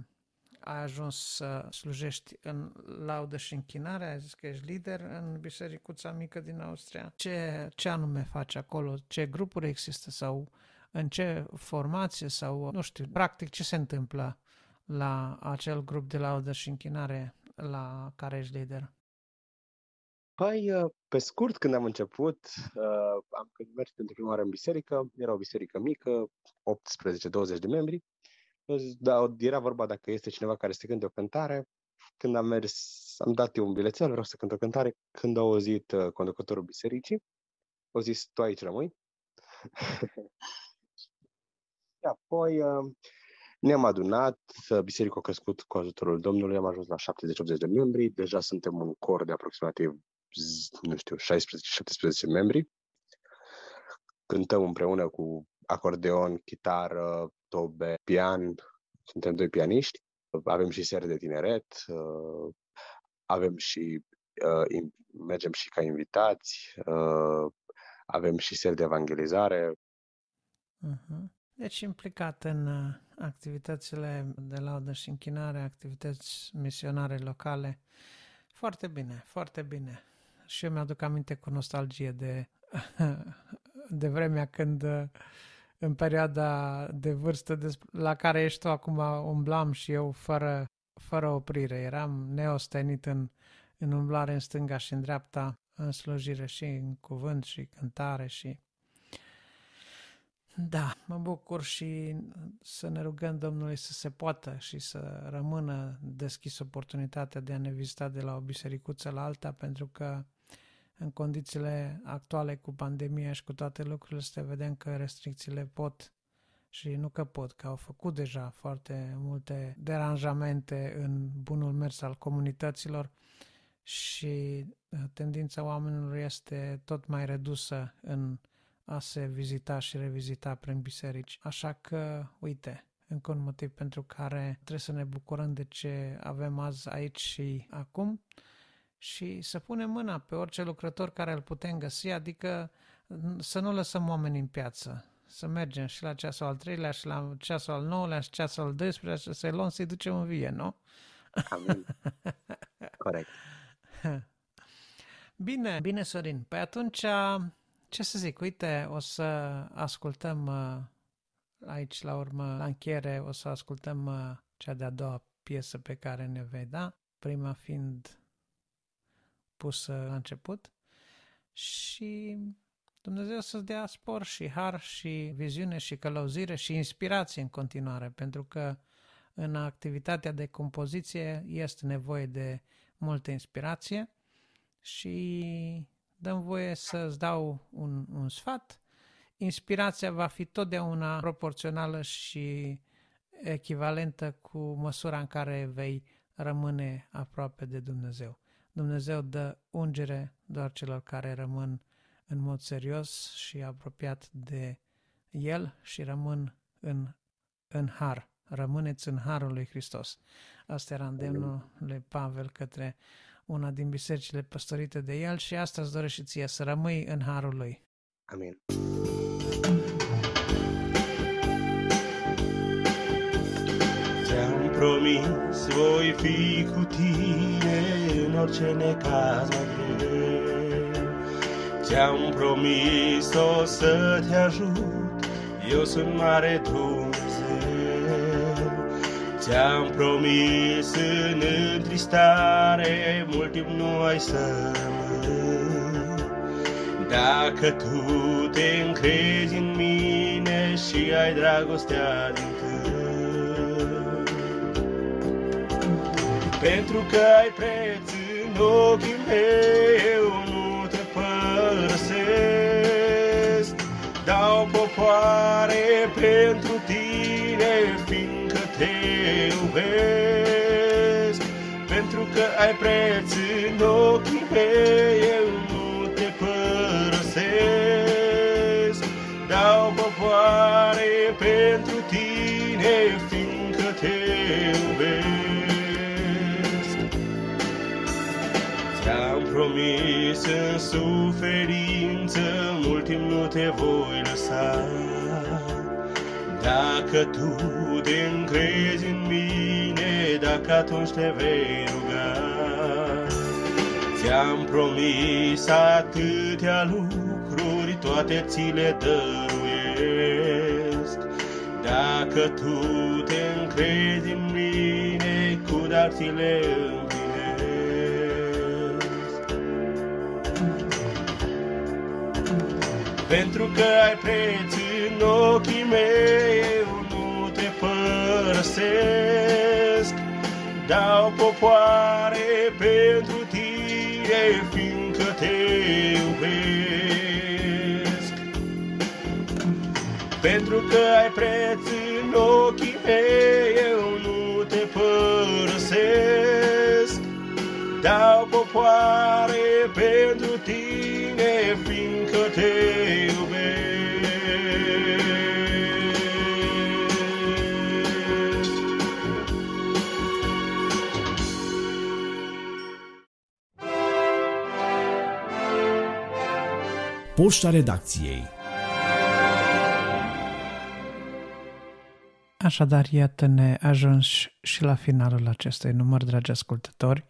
ai ajuns să slujești în laudă și închinare, ai zis că ești lider în bisericuța mică din Austria. Ce, ce anume faci acolo? Ce grupuri există sau în ce formație sau, nu știu, practic ce se întâmplă la acel grup de laudă și închinare la care ești lider? Păi, uh, pe scurt, când am început, uh, am mers pentru prima oară în biserică, era o biserică mică, 18-20 de membri, da, era vorba dacă este cineva care să cânte o cântare. Când am mers, am dat eu un bilețel, vreau să cânt o cântare. Când au auzit uh, conducătorul bisericii, au zis, tu aici rămâi. <laughs> apoi uh, ne-am adunat, uh, biserica a crescut cu ajutorul Domnului, am ajuns la 70-80 de membri, deja suntem un cor de aproximativ, nu știu, 16-17 membri. Cântăm împreună cu acordeon, chitară, tobe, pian, suntem doi pianiști, avem și serii de tineret, uh, avem și, uh, mergem și ca invitați, uh, avem și seri de evangelizare. Uh-huh. Deci implicat în activitățile de laudă și închinare, activități misionare locale. Foarte bine, foarte bine. Și eu mi-aduc aminte cu nostalgie de, <laughs> de vremea când în perioada de vârstă la care ești tu acum umblam și eu fără, fără oprire. Eram neostenit în, în umblare în stânga și în dreapta, în slujire și în cuvânt și cântare și... Da, mă bucur și să ne rugăm Domnului să se poată și să rămână deschis oportunitatea de a ne vizita de la o bisericuță la alta, pentru că în condițiile actuale cu pandemia și cu toate lucrurile, să vedem că restricțiile pot și nu că pot, că au făcut deja foarte multe deranjamente în bunul mers al comunităților și uh, tendința oamenilor este tot mai redusă în a se vizita și revizita prin biserici. Așa că, uite, încă un motiv pentru care trebuie să ne bucurăm de ce avem azi aici și acum și să punem mâna pe orice lucrător care îl putem găsi, adică să nu lăsăm oameni în piață, să mergem și la ceasul al treilea și la ceasul al nouălea și ceasul al 12 să-i luăm să-i ducem în vie, nu? Amin. Corect. <laughs> Bine, bine, Sorin. Păi atunci, ce să zic, uite, o să ascultăm uh, aici la urmă, la încheiere, o să ascultăm uh, cea de-a doua piesă pe care ne vei da, prima fiind spus la început și Dumnezeu să-ți dea spor și har și viziune și călăuzire și inspirație în continuare, pentru că în activitatea de compoziție este nevoie de multă inspirație și dăm voie să-ți dau un, un sfat. Inspirația va fi totdeauna proporțională și echivalentă cu măsura în care vei rămâne aproape de Dumnezeu. Dumnezeu dă ungere doar celor care rămân în mod serios și apropiat de El și rămân în, în har. Rămâneți în harul lui Hristos. Asta era îndemnul lui Pavel către una din bisericile păstorite de el și asta îți dorește și ție, să rămâi în harul lui. Amin. Ți-am promis, voi fi cu tine în orice necaz mai greu. Ți-am promis o să te ajut, eu sunt mare Dumnezeu. Ți-am promis în întristare, mult timp nu ai să rămâi. Dacă tu te încrezi în mine și ai dragostea din tău, pentru că ai preț în ochii meu nu te părăsesc. Dau popoare pentru tine, fiindcă te iubesc. Pentru că ai preț în ochii meu nu te părăsesc. Dau popoare pentru tine, fiindcă te iubesc. Promis în suferință, mult timp nu te voi lăsa. Dacă tu te încrezi în mine, dacă atunci te vei ruga. Ți-am promis atâtea lucruri, toate ți le dăruiesc. Dacă tu te încrezi în mine, cu dar ți le Pentru că ai preț în ochii mei, eu nu te părăsesc. Dau popoare pentru tine, fiindcă te iubesc. Pentru că ai preț în ochii mei, eu nu te părăsesc. Dau popoare pentru tine, fiindcă te Poșta redacției Așadar, iată-ne ajuns și la finalul acestui număr, dragi ascultători.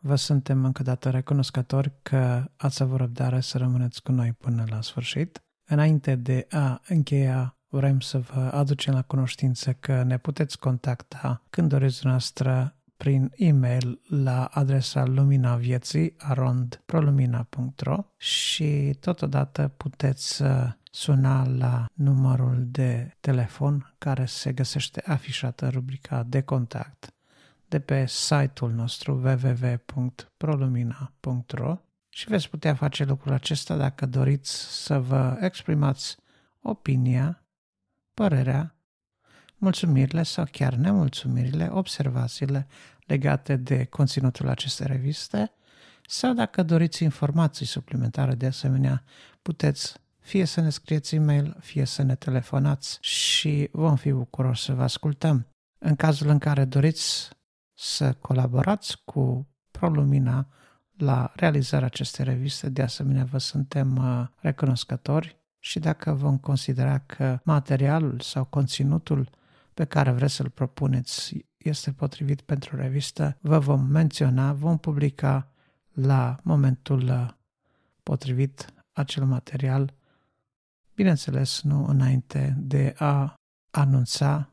Vă suntem încă dată recunoscători că ați avut răbdare să rămâneți cu noi până la sfârșit. Înainte de a încheia, vrem să vă aducem la cunoștință că ne puteți contacta când doriți noastră prin e-mail la adresa lumina vieții arondprolumina.ro și totodată puteți suna la numărul de telefon care se găsește afișat în rubrica de contact de pe site-ul nostru www.prolumina.ro și veți putea face lucrul acesta dacă doriți să vă exprimați opinia, părerea mulțumirile sau chiar nemulțumirile, observațiile legate de conținutul acestei reviste sau dacă doriți informații suplimentare de asemenea, puteți fie să ne scrieți e-mail, fie să ne telefonați și vom fi bucuroși să vă ascultăm. În cazul în care doriți să colaborați cu ProLumina la realizarea acestei reviste, de asemenea vă suntem uh, recunoscători și dacă vom considera că materialul sau conținutul pe care vreți să-l propuneți este potrivit pentru revistă, vă vom menționa, vom publica la momentul uh, potrivit acel material, bineînțeles nu înainte de a anunța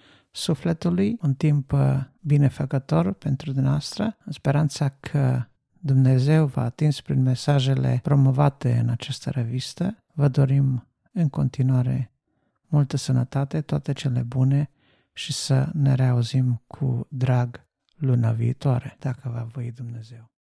sufletului, un timp uh, binefăcător pentru dumneavoastră, în speranța că Dumnezeu v-a atins prin mesajele promovate în această revistă, vă dorim în continuare multă sănătate, toate cele bune și să ne reauzim cu drag luna viitoare, dacă va voi Dumnezeu.